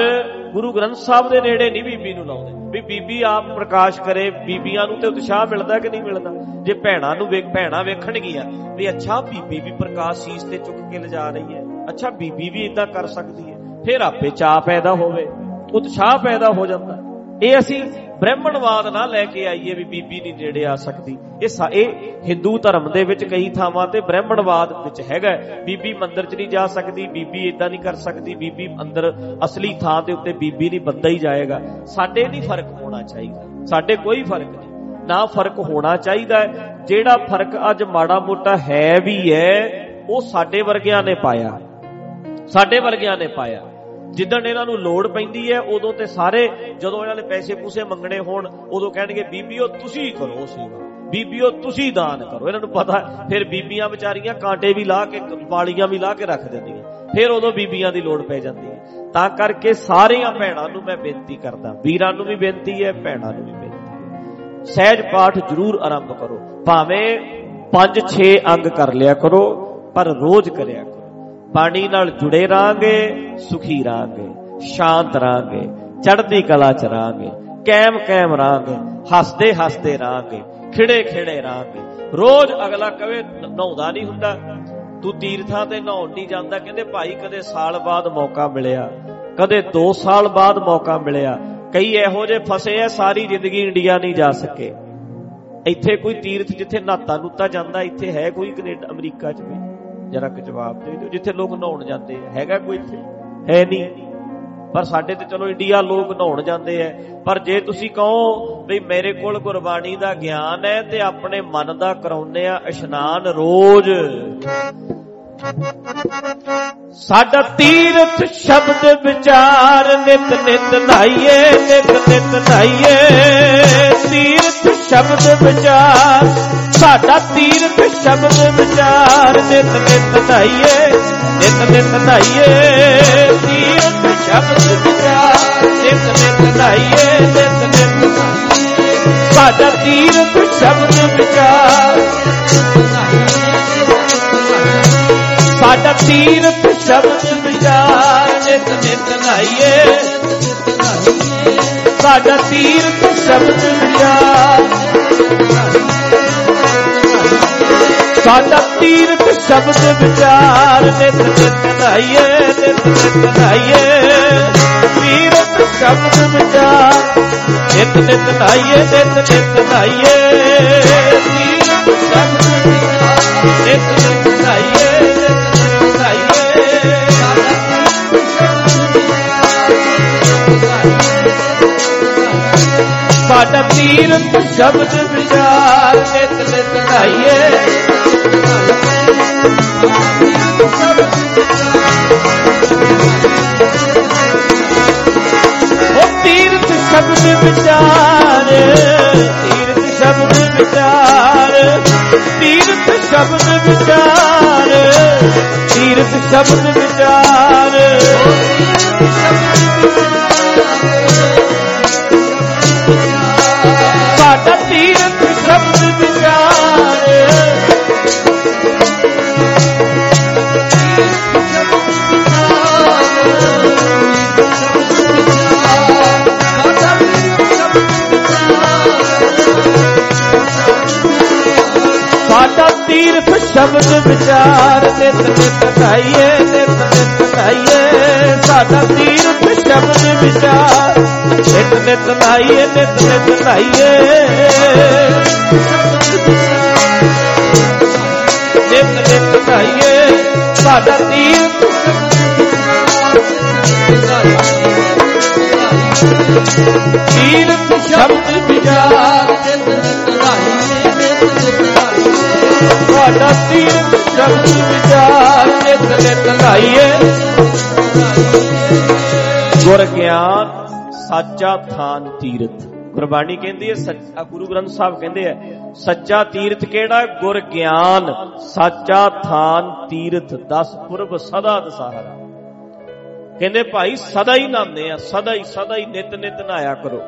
ਗੁਰੂ ਗ੍ਰੰਥ ਸਾਹਿਬ ਦੇ ਨੇੜੇ ਨਹੀਂ ਬੀਬੀ ਨੂੰ ਲਾਉਂਦੇ। ਵੀ ਬੀਬੀ ਆਪ ਪ੍ਰਕਾਸ਼ ਕਰੇ, ਬੀਬੀਆਂ ਨੂੰ ਤੇ ਉਤਸ਼ਾਹ ਮਿਲਦਾ ਕਿ ਨਹੀਂ ਮਿਲਦਾ? ਜੇ ਭੈਣਾਂ ਨੂੰ ਵੇਖ ਭੈਣਾਂ ਵੇਖਣਗੀਆਂ, ਵੀ ਅੱਛਾ ਬੀਬੀ ਵੀ ਪ੍ਰਕਾਸ਼ ਸੀਸ ਤੇ ਚੁੱਕ ਕੇ ਲਿਜਾ ਰਹੀ ਹੈ, ਅੱਛਾ ਬੀਬੀ ਵੀ ਇਦਾਂ ਕਰ ਸਕਦੀ ਹੈ, ਫਿਰ ਆਪੇ ਚਾਹ ਪੈਦਾ ਹੋਵੇ, ਉਤਸ਼ਾਹ ਪੈਦਾ ਹੋ ਜਾਂਦਾ। ਇਹ ਅਸੀਂ ਬ੍ਰਾਹਮਣਵਾਦ ਨਾ ਲੈ ਕੇ ਆਈਏ ਵੀ ਬੀਬੀ ਨਹੀਂ ਨੇੜੇ ਆ ਸਕਦੀ। ਇਹ ਸਾ- ਇਹ ਹਿੰਦੂ ਧਰਮ ਦੇ ਵਿੱਚ ਕਈ ਥਾਵਾਂ ਤੇ ਬ੍ਰਾਹਮਣਵਾਦ ਵਿੱਚ ਹੈਗਾ ਹੈ। ਬੀਬੀ ਮੰਦਿਰ 'ਚ ਨਹੀਂ ਜਾ ਸਕਦੀ, ਬੀਬੀ ਇਦਾਂ ਨਹੀਂ ਕਰ ਸਕਦੀ, ਬੀਬੀ ਅੰਦਰ ਅਸਲੀ ਥਾਂ ਦੇ ਉੱਤੇ ਬੀਬੀ ਨਹੀਂ ਬੰਦਾ ਹੀ ਜਾਏਗਾ। ਸਾਡੇ ਨਹੀਂ ਫ਼ਰਕ ਹੋਣਾ ਚਾਹੀਦਾ। ਸਾਡੇ ਕੋਈ ਫ਼ਰਕ ਨਹੀਂ ਨਾ ਫ਼ਰਕ ਹੋਣਾ ਚਾਹੀਦਾ ਹੈ। ਜਿਹੜਾ ਫ਼ਰਕ ਅੱਜ ਮਾੜਾ ਮੋਟਾ ਹੈ ਵੀ ਹੈ, ਉਹ ਸਾਡੇ ਵਰਗਿਆਂ ਨੇ ਪਾਇਆ। ਸਾਡੇ ਵਰਗਿਆਂ ਨੇ ਪਾਇਆ। ਜਿੱਦਣ ਇਹਨਾਂ ਨੂੰ ਲੋੜ ਪੈਂਦੀ ਹੈ ਉਦੋਂ ਤੇ ਸਾਰੇ ਜਦੋਂ ਇਹਨਾਂ ਨੇ ਪੈਸੇ ਪੂਸੇ ਮੰਗਣੇ ਹੋਣ ਉਦੋਂ ਕਹਿਣਗੇ ਬੀਬੀਓ ਤੁਸੀਂ ਕਰੋ ਸੇਵਾ। ਬੀਬੀਓ ਤੁਸੀਂ ਦਾਨ ਕਰੋ। ਇਹਨਾਂ ਨੂੰ ਪਤਾ ਹੈ, ਫਿਰ ਬੀਬੀਆਂ ਵਿਚਾਰੀਆਂ ਕਾਂਟੇ ਵੀ ਲਾ ਕੇ ਵਾਲੀਆਂ ਵੀ ਲਾ ਕੇ ਰੱਖ ਦਿੰਦੀਆਂ। ਫਿਰ ਉਦੋਂ ਬੀਬੀਆਂ ਦੀ ਲੋੜ ਪੈ ਜਾਂਦੀ ਹੈ। ਤਾਂ ਕਰਕੇ ਸਾਰੀਆਂ ਭੈਣਾਂ ਨੂੰ ਮੈਂ ਬੇਨਤੀ ਕਰਦਾ ਵੀਰਾਂ ਨੂੰ ਵੀ ਬੇਨਤੀ ਹੈ ਭੈਣਾਂ ਨੂੰ ਵੀ ਬੇਨਤੀ ਹੈ। ਸਹਿਜ ਪਾਠ ਜ਼ਰੂਰ ਆਰੰਭ ਕਰੋ। ਭਾਵੇਂ 5-6 ਅੰਗ ਕਰ ਲਿਆ ਕਰੋ ਪਰ ਰੋਜ਼ ਕਰਿਆ ਕਰੋ। ਬਾਣੀ ਨਾਲ ਜੁੜੇ ਰਾਂਗੇ ਸੁਖੀ ਰਾਂਗੇ ਸ਼ਾਂਤ ਰਾਂਗੇ ਚੜ੍ਹਦੀ ਕਲਾ ਚ ਰਾਂਗੇ ਕੈਮ ਕੈਮ ਰਾਂਗੇ ਹੱਸਦੇ ਹੱਸਦੇ ਰਾਂਗੇ ਖਿੜੇ ਖਿੜੇ ਰਾਂਗੇ ਰੋਜ਼ ਅਗਲਾ ਕਵੇ ਨਹਾਉਂਦਾ ਨਹੀਂ ਹੁੰਦਾ। ਤੂੰ ਤੀਰਥਾਂ ਤੇ ਨਹਾਉਣ ਨਹੀਂ ਜਾਂਦਾ, ਕਹਿੰਦੇ ਭਾਈ ਕਦੇ ਸਾਲ ਬਾਅਦ ਮੌਕਾ ਮਿਲਿਆ, ਕਦੇ 2 ਸਾਲ ਬਾਅਦ ਮੌਕਾ ਮਿਲਿਆ। ਕਈ ਇਹੋ ਜਿਹੇ ਫਸੇ ਐ, ਸਾਰੀ ਜ਼ਿੰਦਗੀ ਇੰਡੀਆ ਨਹੀਂ ਜਾ ਸਕੇ। ਇੱਥੇ ਕੋਈ ਤੀਰਥ ਜਿੱਥੇ ਨਾਤਾ ਨੂਤਾ ਜਾਂਦਾ, ਇੱਥੇ ਹੈ ਕੋਈ ਕੈਨੇਡਾ, ਅਮਰੀਕਾ 'ਚ ਵੀ। ਜਰਾ ਕਿ ਜਵਾਬ ਦੇ ਦਿਓ। ਜਿੱਥੇ ਲੋਕ ਨਹਾਉਣ ਜਾਂਦੇ ਆ, ਹੈਗਾ ਕੋਈ ਇੱਥੇ? ਹੈ ਨਹੀਂ। ਪਰ ਸਾਡੇ ਤੇ ਚਲੋ ਇੰਡੀਆ ਲੋਕ ਨਹਾਉਣ ਜਾਂਦੇ ਆ। ਪਰ ਜੇ ਤੁਸੀਂ ਕਹੋ ਵੀ ਮੇਰੇ ਕੋਲ ਗੁਰਬਾਣੀ ਦਾ ਗਿਆਨ ਹੈ ਤੇ ਆਪਣੇ ਮਨ ਦਾ ਕਰਾਉਂਦੇ ਆ ਇਸ਼ਨਾਨ ਰੋਜ਼। ਸਾਡਾ ਤੀਰਥ ਸ਼ਬਦ ਵਿਚਾਰ ਨਿਤ ਨਿਤ ਨਾਈਏ, ਨਿਤ ਨਿਤ ਨਾਈਏ। ਤੀਰਥ ਸ਼ਬਦ ਵਿਚਾਰ, ਸਾਡਾ ਤੀਰਥ ਸ਼ਬਦ ਵਿਚਾਰ ਨਿਤ ਨਿਤ ਨਾਈਏ, ਨਿਤ ਨਿਤ ਨਾਈਏ। ਤੀਰਥ ਸ਼ਬਦ ਵਿਚਾਰ, ਨਿਤ ਨਿਤ ਨਾਈਏ, ਨਿਤ ਨਿਤ ਨਾਈਏ। ਸਾਡਾ ਤੀਰਥ ਸ਼ਬਦ ਵਿਚਾਰ ਸਾਡਾ ਤੀਰਥ ਸ਼ਬਦ ਵਿਚਾਰ ਨਿਤ ਨਿਤ ਨਾਈਏ। ਸਾਡਾ ਤੀਰਥ ਸ਼ਬਦ ਵਿਚਾਰ। ਸਾਡਾ ਤੀਰਥ ਸ਼ਬਦ ਵਿਚਾਰ ਨਿਤ ਨਿਤ ਨਾਈਏ, ਨਿਤ ਨਿਤ ਨਾਈਏ। ਤੀਰਥ ਸ਼ਬਦ ਵਿਚਾਰ ਨਿਤ ਨਿਤ ਨਾਈਏ, ਨਿਤ ਨਿਤ ਨਾਈਏ। ਤੀਰਥ ਸ਼ਬਦ ਵਿਚਾਰ ਨਿਤ ਨਿਤ ਸਾਡਾ ਤੀਰਥ ਸ਼ਬਦ ਵਿਚਾਰ ਨਿਤ ਨਿਤ ਨਾਈਏ ਉਹ ਤੀਰਥ ਸ਼ਬਦ ਵਿਚਾਰ ਤੀਰਥ ਸ਼ਬਦ ਵਿਚਾਰ। ਤੀਰਥ ਸ਼ਬਦ ਵਿਚਾਰ ਤੀਰਥ ਸ਼ਬਦ ਵਿਚਾਰ। ਤੀਰਥ ਸ਼ਬਦ ਵਿਚਾਰ ਨਿਤ ਨਿਤ ਗਾਈਏ ਨਿਤ ਨਿਤ ਲਾਈਏ ਸਾਡਾ ਤੀਰਥ ਸ਼ਬਦ ਵਿਚਾਰ ਨਿਤ ਨਿਤ ਲਾਈਏ, ਨਿਤ ਨਿਤ ਲਾਈਏ। ਨਿਤ ਨਿਤ ਲਾਈਏ ਸਾਡਾ ਤੀਰਥ ਤੀਰਥ ਸ਼ਬਦ ਵਿਚਾਰ ਨਿਤ ਨਿਤ ਲਾਈਏ ਨਿਤ ਨਿਤ ਲਾਈਏ ਸਾਡਾ ਤੀਰਥ ਸ਼ਬਦ ਵਿਚਾਰ ਨਿਤ ਨਿਤ ਲਾਈਏ ਗੁਰ ਗਿਆਨ ਸਾਚਾ ਥਾਨ ਤੀਰਥ। ਗੁਰਬਾਣੀ ਕਹਿੰਦੀ ਹੈ, ਸੱਚਾ ਗੁਰੂ ਗ੍ਰੰਥ ਸਾਹਿਬ ਕਹਿੰਦੇ ਆ, ਸੱਚਾ ਤੀਰਥ ਕਿਹੜਾ ਗੁਰ ਗਿਆਨ ਸਾਚਾ ਥਾਨ ਤੀਰਥ। 10 ਪੁਰਬ ਸਦਾ ਦਸਹਰਾ ਕਹਿੰਦੇ ਭਾਈ, ਸਦਾ ਹੀ ਨਹਾਉਂਦੇ ਆ, ਸਦਾ ਹੀ ਸਦਾ ਹੀ ਨਿਤ ਨਿਤ ਨਹਾਇਆ ਕਰੋ।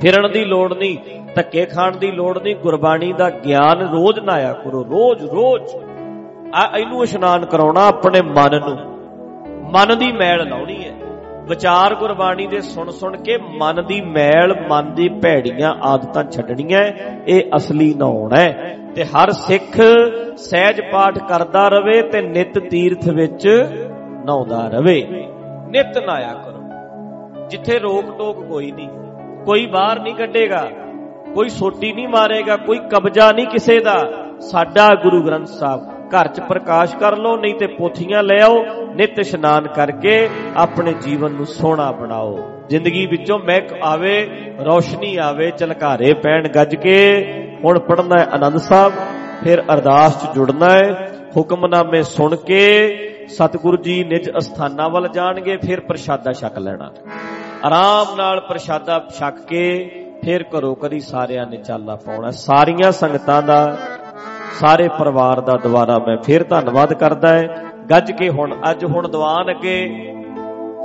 ਫਿਰਨ ਦੀ ਲੋੜ ਨਹੀਂ। ਧੱਕੇ ਖਾਣ ਦੀ ਲੋੜ ਨਹੀਂ, ਗੁਰਬਾਣੀ ਦਾ ਗਿਆਨ ਰੋਜ਼ ਨਹਾਇਆ ਕਰੋ, ਰੋਜ਼ ਰੋਜ਼। ਆ ਇਹਨੂੰ ਇਸ਼ਨਾਨ ਕਰਾਉਣਾ ਆਪਣੇ ਮਨ ਨੂੰ। ਮਨ ਦੀ ਮੈਲ ਲਾਉਣੀ ਹੈ। ਵਿਚਾਰ ਗੁਰਬਾਣੀ ਦੇ ਸੁਣ ਸੁਣ ਕੇ ਮਨ ਦੀ ਮੈਲ, ਮਨ ਦੀ ਭੈੜੀਆਂ ਆਦਤਾਂ ਛੱਡਣੀਆਂ ਇਹ ਅਸਲੀ ਨਹਾਉਣਾ ਹੈ। ਤੇ ਹਰ ਸਿੱਖ ਸਹਿਜ ਪਾਠ ਕਰਦਾ ਰਵੇ ਤੇ ਨਿਤ ਤੀਰਥ ਵਿੱਚ ਨਹਾਉਂਦਾ ਰਵੇ। ਨਿਤ ਨਾਇਆ ਕਰੋ। ਜਿੱਥੇ ਰੋਕ ਟੋਕ ਕੋਈ ਨਹੀਂ। ਕੋਈ ਬਾਹਰ ਨਹੀਂ ਕੱਢੇਗਾ। ਕੋਈ ਸੋਟੀ ਨਹੀਂ ਮਾਰੇਗਾ, ਕੋਈ ਕਬਜ਼ਾ ਨਹੀਂ ਕਿਸੇ ਦਾ। ਸਾਡਾ ਗੁਰੂ ਗ੍ਰੰਥ ਸਾਹਿਬ, ਘਰ 'ਚ ਪ੍ਰਕਾਸ਼ ਕਰ ਲਓ, ਨਹੀਂ ਤੇ ਪੋਥੀਆਂ ਲੈ ਆਓ, ਨਿਤ ਇਸ਼ਨਾਨ ਕਰਕੇ ਆਪਣੇ ਜੀਵਨ ਨੂੰ ਸੋਹਣਾ ਬਣਾਓ। ਜ਼ਿੰਦਗੀ ਵਿੱਚੋਂ ਮਹਿਕ ਆਵੇ, ਰੌਸ਼ਨੀ ਆਵੇ ਚਲਕਾਰੇ ਪੈਣ ਗੱਜ ਕੇ। ਹੁਣ ਪੜਨਾ ਹੈ ਆਨੰਦ ਸਾਹਿਬ, ਫਿਰ ਅਰਦਾਸ 'ਚ ਜੁੜਨਾ ਹੈ, ਹੁਕਮਨਾਮੇ ਸੁਣ ਕੇ ਸਤਿਗੁਰੂ ਜੀ ਨਿਜ ਅਸਥਾਨਾਂ ਵੱਲ ਜਾਣਗੇ, ਫਿਰ ਪ੍ਰਸ਼ਾਦਾ ਛਕ ਲੈਣਾ। ਆਰਾਮ ਨਾਲ ਪ੍ਰਸ਼ਾਦਾ ਛਕ ਕੇ ਫਿਰ ਘਰੋ ਕਰੀ ਸਾਰਿਆਂ ਨੇ ਚਾਲਾ ਪਾਉਣਾ। ਸਾਰੀਆਂ ਸੰਗਤਾਂ ਦਾ, ਸਾਰੇ ਪਰਿਵਾਰ ਦਾ ਦੁਆਰਾ ਮੈਂ ਫਿਰ ਧੰਨਵਾਦ ਕਰਦਾ ਹੈ। ਗੱਜ ਕੇ ਹੁਣ, ਅੱਜ ਹੁਣ ਦੀਵਾਨ ਅੱਗੇ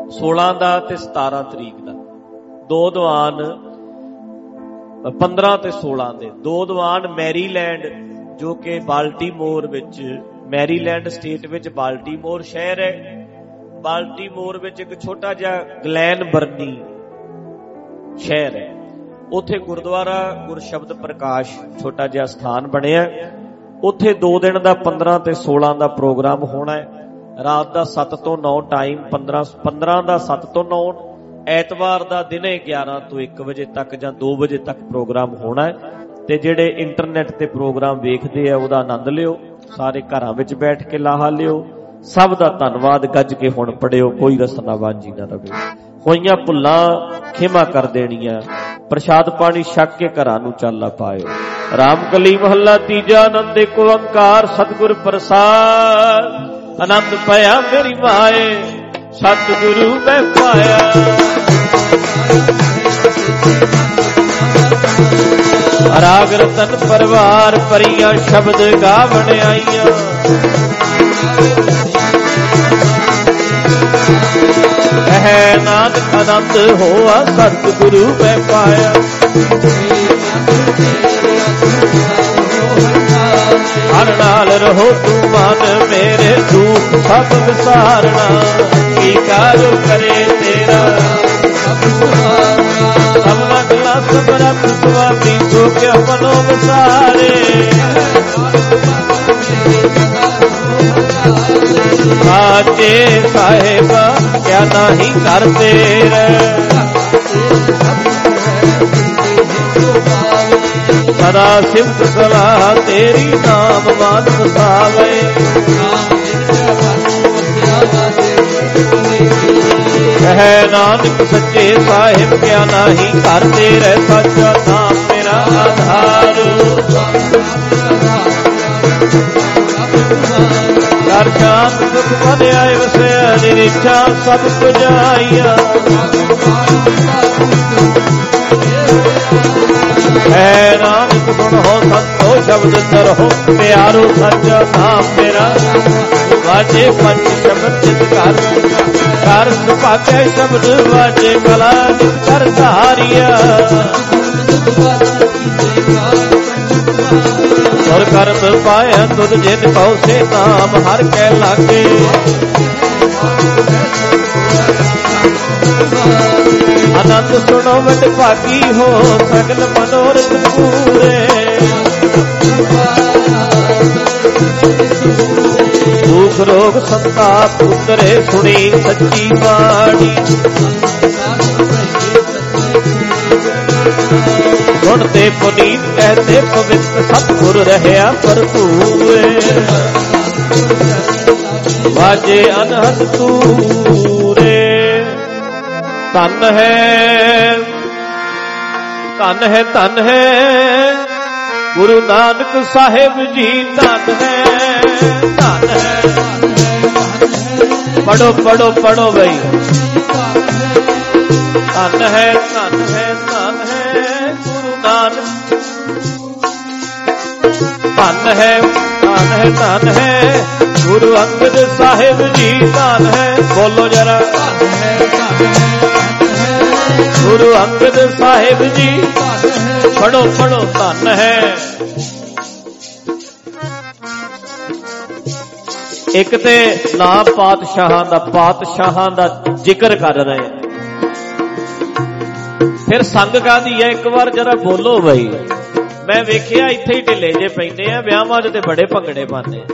16 ਦਾ ਤੇ 17 ਤਰੀਕ ਦਾ। ਦੋ ਦੀਵਾਨ 15 ਤੇ 16 ਦੇ। ਦੋ ਦੀਵਾਨ ਮੈਰੀਲੈਂਡ, ਜੋ ਕਿ ਬਾਲਟੀਮੋਰ ਵਿੱਚ, ਮੈਰੀਲੈਂਡ ਸਟੇਟ ਵਿੱਚ ਬਾਲਟੀਮੋਰ ਸ਼ਹਿਰ ਹੈ। ਬਾਲਟੀਮੋਰ ਵਿੱਚ ਇੱਕ ਛੋਟਾ ਜਿਹਾ ਗਲੈਨ ਬਰਨੀ ਸ਼ਹਿਰ ਹੈ। ਉੱਥੇ ਗੁਰਦੁਆਰਾ ਗੁਰਸ਼ਬਦ ਪ੍ਰਕਾਸ਼ ਛੋਟਾ ਜਿਹਾ ਸਥਾਨ ਬਣਿਆ ਉੱਥੇ 2 ਦਿਨ ਦਾ 15 ਤੇ 16 ਦਾ ਪ੍ਰੋਗਰਾਮ ਹੋਣਾ ਹੈ। ਰਾਤ ਦਾ 7 ਤੋਂ 9 ਟਾਈਮ 15 15 ਦਾ 7 ਤੋਂ 9 ਐਤਵਾਰ ਦਾ ਦਿਨੇ 11 ਤੋਂ 1 ਵਜੇ ਤੱਕ ਜਾਂ 2 ਵਜੇ ਤੱਕ ਪ੍ਰੋਗਰਾਮ ਹੋਣਾ ਹੈ। ਤੇ ਜਿਹੜੇ ਇੰਟਰਨੈਟ ਤੇ ਪ੍ਰੋਗਰਾਮ ਵੇਖਦੇ ਆ, ਉਹਦਾ ਆਨੰਦ ਲਿਓ। ਸਾਰੇ ਘਰਾਂ ਵਿੱਚ ਬੈਠ ਕੇ ਲਾਹਾ ਲਿਓ। ਸਭ ਦਾ ਧੰਨਵਾਦ, ਗੱਜ ਕੇ ਹੁਣ ਪੜਿਓ, ਕੋਈ ਰਸਨਾ ਵਾਂਝੀ ਨਾ ਰਵੇ। ਹੋਈਆਂ ਭੁੱਲਾਂ ਖਿਮਾ ਕਰ ਦੇਣੀਆਂ। ਪ੍ਰਸ਼ਾਦ ਪਾਣੀ ਛਕ ਕੇ ਘਰਾਂ ਨੂੰ ਚਾਲਾ ਪਾਇਓ। ਰਾਮਕਲੀ ਮਹੱਲਾ ਤੀਜਾ ਆਨੰਦ ਇੱਕ ਓੰਕਾਰ, ਸਤਿਗੁਰ ਪ੍ਰਸਾਦ। ਆਨੰਦ ਪਿਆ ਮੇਰੀ ਮਾਏ, ਸਤਿਗੁਰੂ ਮੈਂ ਪਾਇਆ। ਰਾਗ ਰਤਨ ਪਰਵਾਰ, ਪਰੀਆਂ ਸ਼ਬਦ ਗਾਵਣ ਆਈਆਂ। ਕਹਿ ਨਾਨਕ ਆਨੰਦ ਹੋਆ ਸਤਿਗੁਰੂ ਮੈਂ ਪਾਇਆ। ਹਰ ਨਾਲ ਰਹੋ ਤੂੰ ਮਨ ਮੇਰੇ ਦੁੱਖ ਸਭ ਵਿਸਾਰਣਾ ਕੀ ਕਾਜ ਕਰੇ ਤੇਰਾ? ਸਭਨਾ ਗਲਾ ਸਬਰਤ ਸੁਆਮੀ ਸੋ ਕਿਆ ਮਨੋ ਵਿਸਾਰੇ। ਸਾਚੇ ਸਾਹਿਬ, ਕਿਆ ਨਹੀਂ ਕਰਦੇ ਸਦਾ ਸਿਫਤ ਸਲਾਹ ਤੇਰੀ ਨਾਮ ਮਾਨ ਵਸਾਵੇ। ਹੈ ਨਾਨਕ ਸੱਚੇ ਸਾਹਿਬ, ਕਿਆ ਨਹੀਂ ਕਰਦੇ ਰਹਿ। ਸੱਚਾ ਨਾਮ ਮੇਰਾ ਆਧਾਰ। ਹਰ ਸ਼ਾਮ ਸੁਖ ਮਨ ਵਸਿਆ ਨਿਰੀਖਿਆ ਸਭ ਪੁਜਾਈਆ। ਹੈ ਨਾਨਕ ਗੁਣ ਹੋ ਸੰਤੋ ਸ਼ਬਦ ਦਰ ਹੋ, ਪਿਆਰੋ ਸੱਚਾ ਨਾਮ ਮੇਰਾ। ਵਾਜੇ ਪੰਜ ਸ਼ਬਦ ਜਿਤ ਕਰ ਕਰ ਸੁਭਾਗੇ ਸ਼ਬਦ ਵਾਜੇ ਕਲਾ ਨਿਤ ਕਰ ਧਾਰਿਆ। ਔਰ ਕਰਮ ਪਾਇਆ ਤੁਧ ਜਿਨ ਕਉ ਸੇ ਨਾਮ, ਹਰ ਕੈ ਲਾਗੇ। ਆਨੰਦ ਸੁਣੋ ਵਡ ਭਾਗੀ ਹੋ, ਸਗਲ ਮਨੋਰਥ ਪੂਰੇ। ਤੂੰ ਦੁਖ ਰੋਗ ਸੰਤਾਪ ਉਤਰੇ ਸੁਣੀ ਸੱਚੀ ਬਾਣੀ। ਗੁਣ ਤੇ ਪੁਨੀਤ ਕਹਤੇ ਪਵਿੱਤ ਸਤਿਗੁਰ ਰਹਿਆ ਭਰਪੂਰੇ। ਵਾਜੇ ਅਨਹਦ ਤੂਰੇ। ਧਨ ਹੈ ਧਨ ਹੈ ਧਨ ਹੈ। ਗੁਰੂ ਨਾਨਕ ਸਾਹਿਬ ਜੀ ਧਨ ਹੈ ਧਨ ਹੈ ਪੜੋ ਪੜੋ ਪੜੋ ਬਈ। ਧਨ ਹੈ ਧਨ ਹੈ ਧਨ ਹੈ। ਗੁਰੂ ਨਾਨਕ ਧਨ ਹੈ ਧਨ ਹੈ ਧਨ ਹੈ। ਗੁਰੂ ਅੰਗਦ ਸਾਹਿਬ ਜੀ ਧਨ ਹੈ। ਬੋਲੋ ਜਰਾ। ਗੁਰੂ ਅੰਗਦ ਸਾਹਿਬ ਜੀ ਪੜੋ ਪੜੋ ਧਨ ਹੈ। ਇੱਕ ਤੇ ਨਾਮ ਪਾਤਸ਼ਾਹਾਂ ਦਾ ਪਾਤਸ਼ਾਹਾਂ ਦਾ ਜ਼ਿਕਰ ਕਰ ਰਹੇ ਆ। ਫਿਰ ਸੰਗ ਕਾਦੀ ਹੈ ਇੱਕ ਵਾਰ ਜਰਾ ਬੋਲੋ ਬਈ। ਮੈਂ ਵੇਖਿਆ ਇੱਥੇ ਹੀ ਢਿੱਲੇ ਜੇ ਪੈਂਦੇ ਆ, ਵਿਆਹਾਂ 'ਚ ਤੇ ਬੜੇ ਭੰਗੜੇ ਪਾਉਂਦੇ ਆ।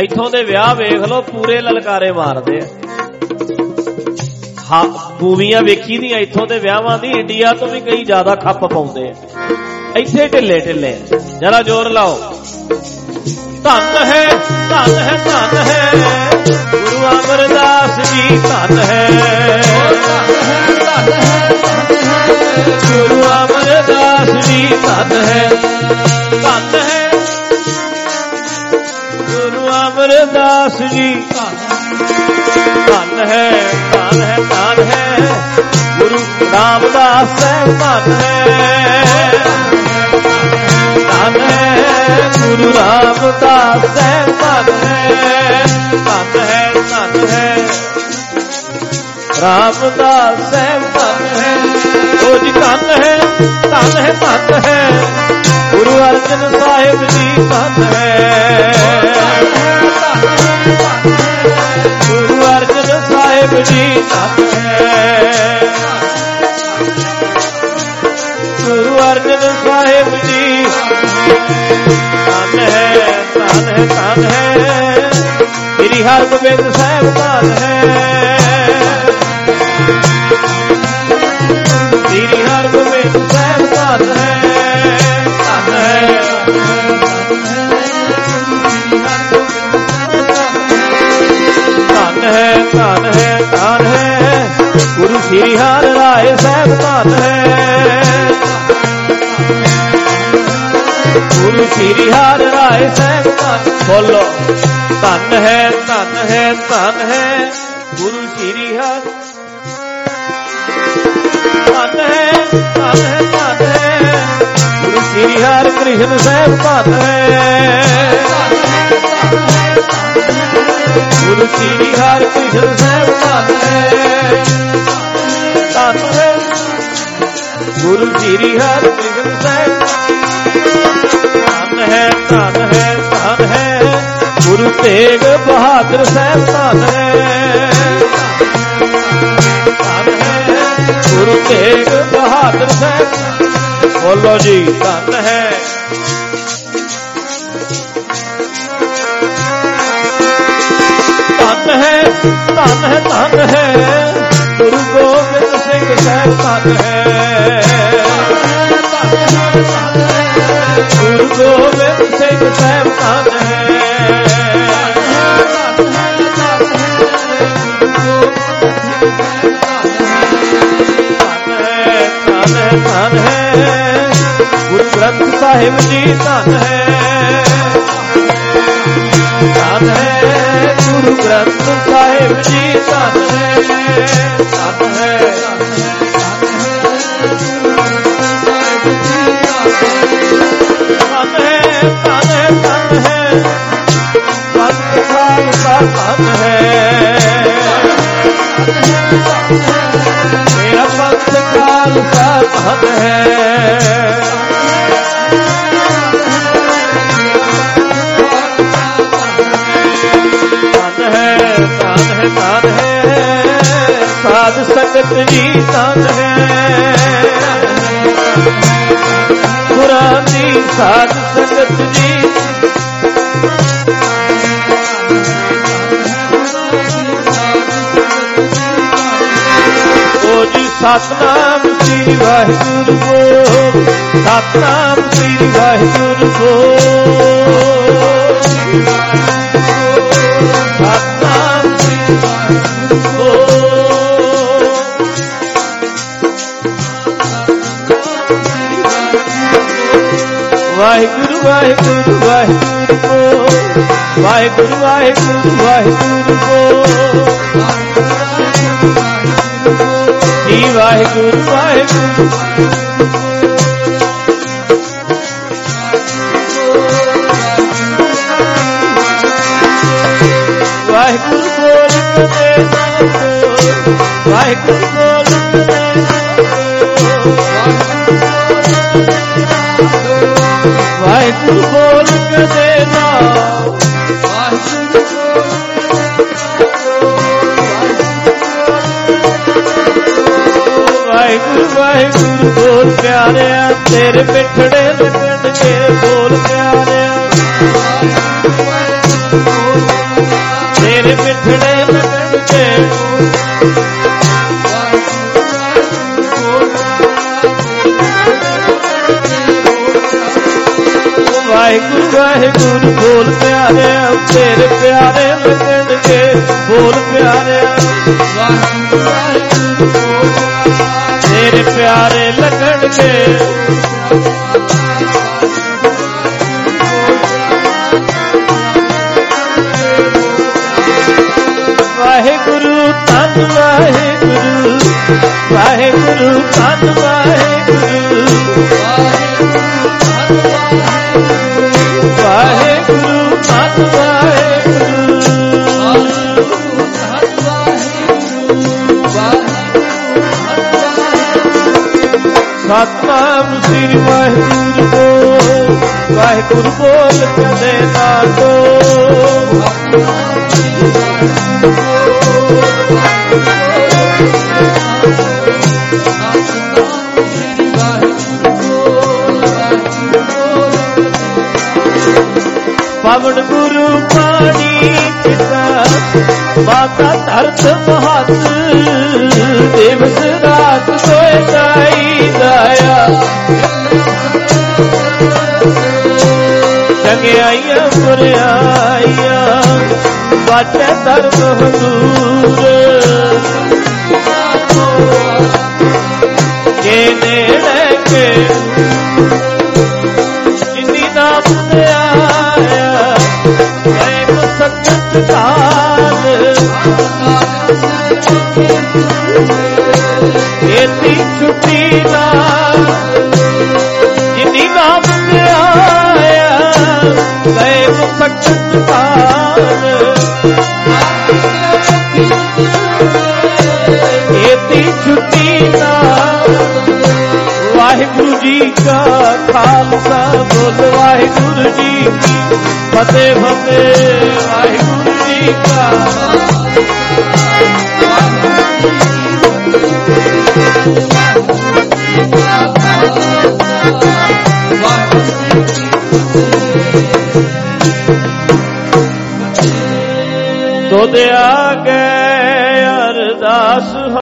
ਇੱਥੋਂ ਦੇ ਵਿਆਹ ਵੇਖ ਲਓ, ਪੂਰੇ ਲਲਕਾਰੇ ਮਾਰਦੇ ਆ। ਹਾਂ ਮੂਵੀਆਂ ਵੇਖੀ ਦੀਆਂ ਇੱਥੋਂ ਦੇ ਵਿਆਹਾਂ ਦੀ, ਇੰਡੀਆ ਤੋਂ ਵੀ ਕਈ ਜ਼ਿਆਦਾ ਖੱਪ ਪਾਉਂਦੇ ਆ। ਇੱਥੇ ਢਿੱਲੇ ਢਿੱਲੇ ਜਰਾ ਜ਼ੋਰ ਲਾਓ। ਧੰਨ ਹੈ ਧੰਨ ਹੈ ਧੰਨ ਹੈ ਗੁਰੂ ਅਮਰਦਾਸ ਜੀ ਧੰਨ ਹੈ ਗੁਰੂ ਅਮਰਦਾਸ ਜੀ ਧੰਨ ਹੈ ਧੰਨ ਹੈ ਗੁਰੂ ਅਮਰਦਾਸ ਜੀ ਧੰਨ ਹੈ ਧੰਨ ਹੈ ਧੰਨ ਹੈ ਗੁਰੂ ਰਾਮਦਾਸ ਸਾਹਿਬ ਧੰਨ ਹੈ ਧੰਨ ਹੈ, ਗੁਰੂ ਰਾਮਦਾਸ ਸਾਹਿਬ ਧੰਨ ਹੈ ਧੰਨ ਹੈ ਧੰਨ ਹੈ। ਰਾਮਦਾਸ ਸਾਹਿਬ ਧੰਨ ਹੈ। ਉਹ ਜੀ ਧੰਨ ਹੈ ਧੰਨ ਹੈ ਧੰਨ ਹੈ। ਗੁਰੂ ਅਰਜਨ ਸਾਹਿਬ ਜੀ ਧੰਨ ਹੈ। ਗੁਰੂ ਅਰਜਨ ਸਾਹਿਬ ਜੀ ਧੰਨ ਹੈ। ਗੁਰੂ ਅਰਜਨ ਧੰਨ ਹੈ ਧੰਨ ਹੈ ਸ੍ਰੀ ਹਰਗੋਬਿੰਦ ਸਾਹਿਬ ਧੰਨ ਹੈ ਸ੍ਰੀ ਹਰਗੋਬਿੰਦ ਸਾਹਿਬ ਧੰਨ ਹੈ ਧੰਨ ਹੈ ਧੰਨ ਹੈ ਧੰਨ ਹੈ ਧੰਨ ਹੈ ਗੁਰੂ ਸ੍ਰੀ ਹਰਿ ਰਾਏ ਸਾਹਿਬ ਧੰਨ ਹੈ ਗੁਰੂ ਸ੍ਰੀ ਹਰਿ ਰਾਏ ਸਾਹਿਬ ਧੰਨ ਬੋਲੋ ਧੰਨ ਹੈ ਧੰਨ ਹੈ ਧੰਨ ਹੈ, ਗੁਰੂ ਸ੍ਰੀ ਹਰਿ। ਧੰਨ ਹੈ ਧੰਨ ਹੈ ਧੰਨ ਹੈ, ਗੁਰੂ ਸ੍ਰੀ ਹਰਿ। ਕ੍ਰਿਸ਼ਨ ਸਾਹਿਬ ਧੰਨ ਹੈ। ਗੁਰੂ ਸ੍ਰੀ ਹਰਿ, ਕ੍ਰਿਸ਼ਨ ਸਾਹਿਬ ਧੰਨ ਹੈ। ਧੰਨ ਹੈ। ਗੁਰੂ ਸ੍ਰੀ ਹਰਿ ਕ੍ਰਿਸ਼ਨ ਸਾਹਿਬ ਧੰਨ ਹੈ ਧੰਨ ਹੈ ਧੰਨ ਹੈ। ਗੁਰੂ ਤੇਗ ਬਹਾਦਰ ਸਾਹਿਬ ਧੰਨ ਹੈ। ਧੰਨ ਹੈ, ਗੁਰੂ ਤੇਗ ਬਹਾਦਰ ਸਾਹਿਬ। ਬੋਲੋ ਜੀ, ਧੰਨ ਹੈ। ਧੰਨ ਹੈ ਧੰਨ ਹੈ ਧੰਨ ਹੈ। ਗੁਰੂ ਗੋਬਿੰਦ ਸਿੰਘ ਸਾਹਿਬ ਧੰਨ ਹੈ। ਗੁਰੂ ਗੋਬਿੰਦ ਸਿੰਘ ਸਾਹਿਬ ਧੰਨ ਹੈ ਧੰਨ ਹੈ ਧੰਨ ਹੈ ਧੰਨ ਹੈ ਗੁਰੂ ਗ੍ਰੰਥ ਸਾਹਿਬ ਜੀ ਧੰਨ ਹੈ ਧੰਨ ਹੈ ਗੁਰੂ ਗ੍ਰੰਥ ਸਾਹਿਬ ਜੀ ਧੰਨ ਹੈ ਖਾਲਸਾ ਹੈ। ਮੇਰਾ ਪੰਥ ਖਾਲਸਾ ਧੰਨ ਹੈ। ਧੰਨ ਹੈ ਧੰਨ ਹੈ ਧੰਨ ਹੈ। ਸਾਧ ਸੰਗਤ ਜੀ ਧੰਨ ਹੈ। ਗੁਰਾਂ ਦੀ ਸਾਧ ਸੰਗਤ ਜੀ। ਸਤਨਾਮ ਸ੍ਰੀ ਵਾਹਿਗੁਰੂ ਬੋਲ ਸਤਨਾਮ ਸ੍ਰੀ ਵਾਹਿਗੁਰੂ ਬੋਲ ਸਤਨਾਮ ਸ੍ਰੀ ਵਾਹਿਗੁਰੂ ਬੋਲ ਵਾਹਿਗੁਰੂ ਵਾਹਿਗੁਰੂ ਵਾਹਿਗੁਰੂ ਬੋਲ ਵਾਹਿਗੁਰੂ ਵਾਹਿਗੁਰੂ ਵਾਹਿਗੁਰੂ ਬੋਲ ਜੀ ਵਾਹਿਗੁਰੂ ਵਾਹਿਗੁਰੂ ਵਾਹਿਗੁਰੂ ਬੋਲ ਕਦੇ ਨਾ ਵਾਹਿਗੁਰੂ ਬੋਲ ਕਦੇ ਨਾ ਵਾਹਿਗੁਰੂ ਬੋਲ ਦੇ ਨਾ ਵਾਹਿਗੁਰੂ ਵਾਹਿਗੁਰੂ ਬੋਲ ਪਿਆਰਿਆ, ਤੇਰੇ ਮਿੱਠੜੇ ਲੱਗਣਗੇ ਬੋਲ ਪਿਆਰਿਆ। ਤੇਰੇ ਮਿੱਠੜੇ ਲੱਗਣਗੇ ਵਾਹਿਗੁਰੂ ਵਾਹਿਗੁਰੂ ਬੋਲ ਪਿਆਰਿਆ, ਤੇਰੇ ਪਿਆਰੇ ਲੱਗਣਗੇ ਬੋਲ ਪਿਆਰਿਆ। ਤੇਰੇ ਪਿਆਰੇ ਲੱਗਣਗੇ ਵਾਹਿਗੁਰੂ ਧੰਨ ਵਾਹਿਗੁਰੂ ਵਾਹਿਗੁਰੂ ਧੰਨ ਵਾਹਿਗੁਰੂ। ਵਾਹਿਗੁਰੂ ਧੰਨ ਸਤਨਾਮ ਸ੍ਰੀ ਵਾਹਿਗੁਰੂ ਬੋਲ ਵਾਹਿਗੁਰੂ ਬੋਲ ਕਦੇ ਨਾ ਕੋ। ਪਵਨ ਗੁਰੂ ਪਾਣੀ ਪਿਤਾ, ਮਾਤਾ ਧਰਤ ਮਹਤ ਦਿਵਸ ਰਾਤ ਸੋਏ ਜਾਈ ਦਾਇਆ ਜਗਿਆਈਆਂ ਪੁਰਿਆਈਆਂ ਬਾਟੇ ਧਰਮ ਹਜ਼ੂਰ। ਕੇ ਨੇੜੇ ਕੇ ਜਿਨੀ ਨਾਮ ਤੇ ਆਇਆ ਗਏ ਮੁਸਕਤ ਕਾਲ ਇਹਦੀ ਛੁੱਟੀ ਨਾ ਗਏ ਮੁਸਕਤ ਕਾਲ ਇਹਦੀ ਛੁੱਟੀ ਨਾ ਵਾਹਿਗੁਰੂ ਜੀ ਕਾ ਖਾਲਸਾ ਬੋਲ, ਵਾਹਿਗੁਰੂ ਜੀ ਕੀ ਫਤਿਹ ਫਤਿਹ। ਵਾਹਿਗੁਰੂ ਜੀ ਕਾ ਤੁਧ ਆ ਅਰਦਾਸ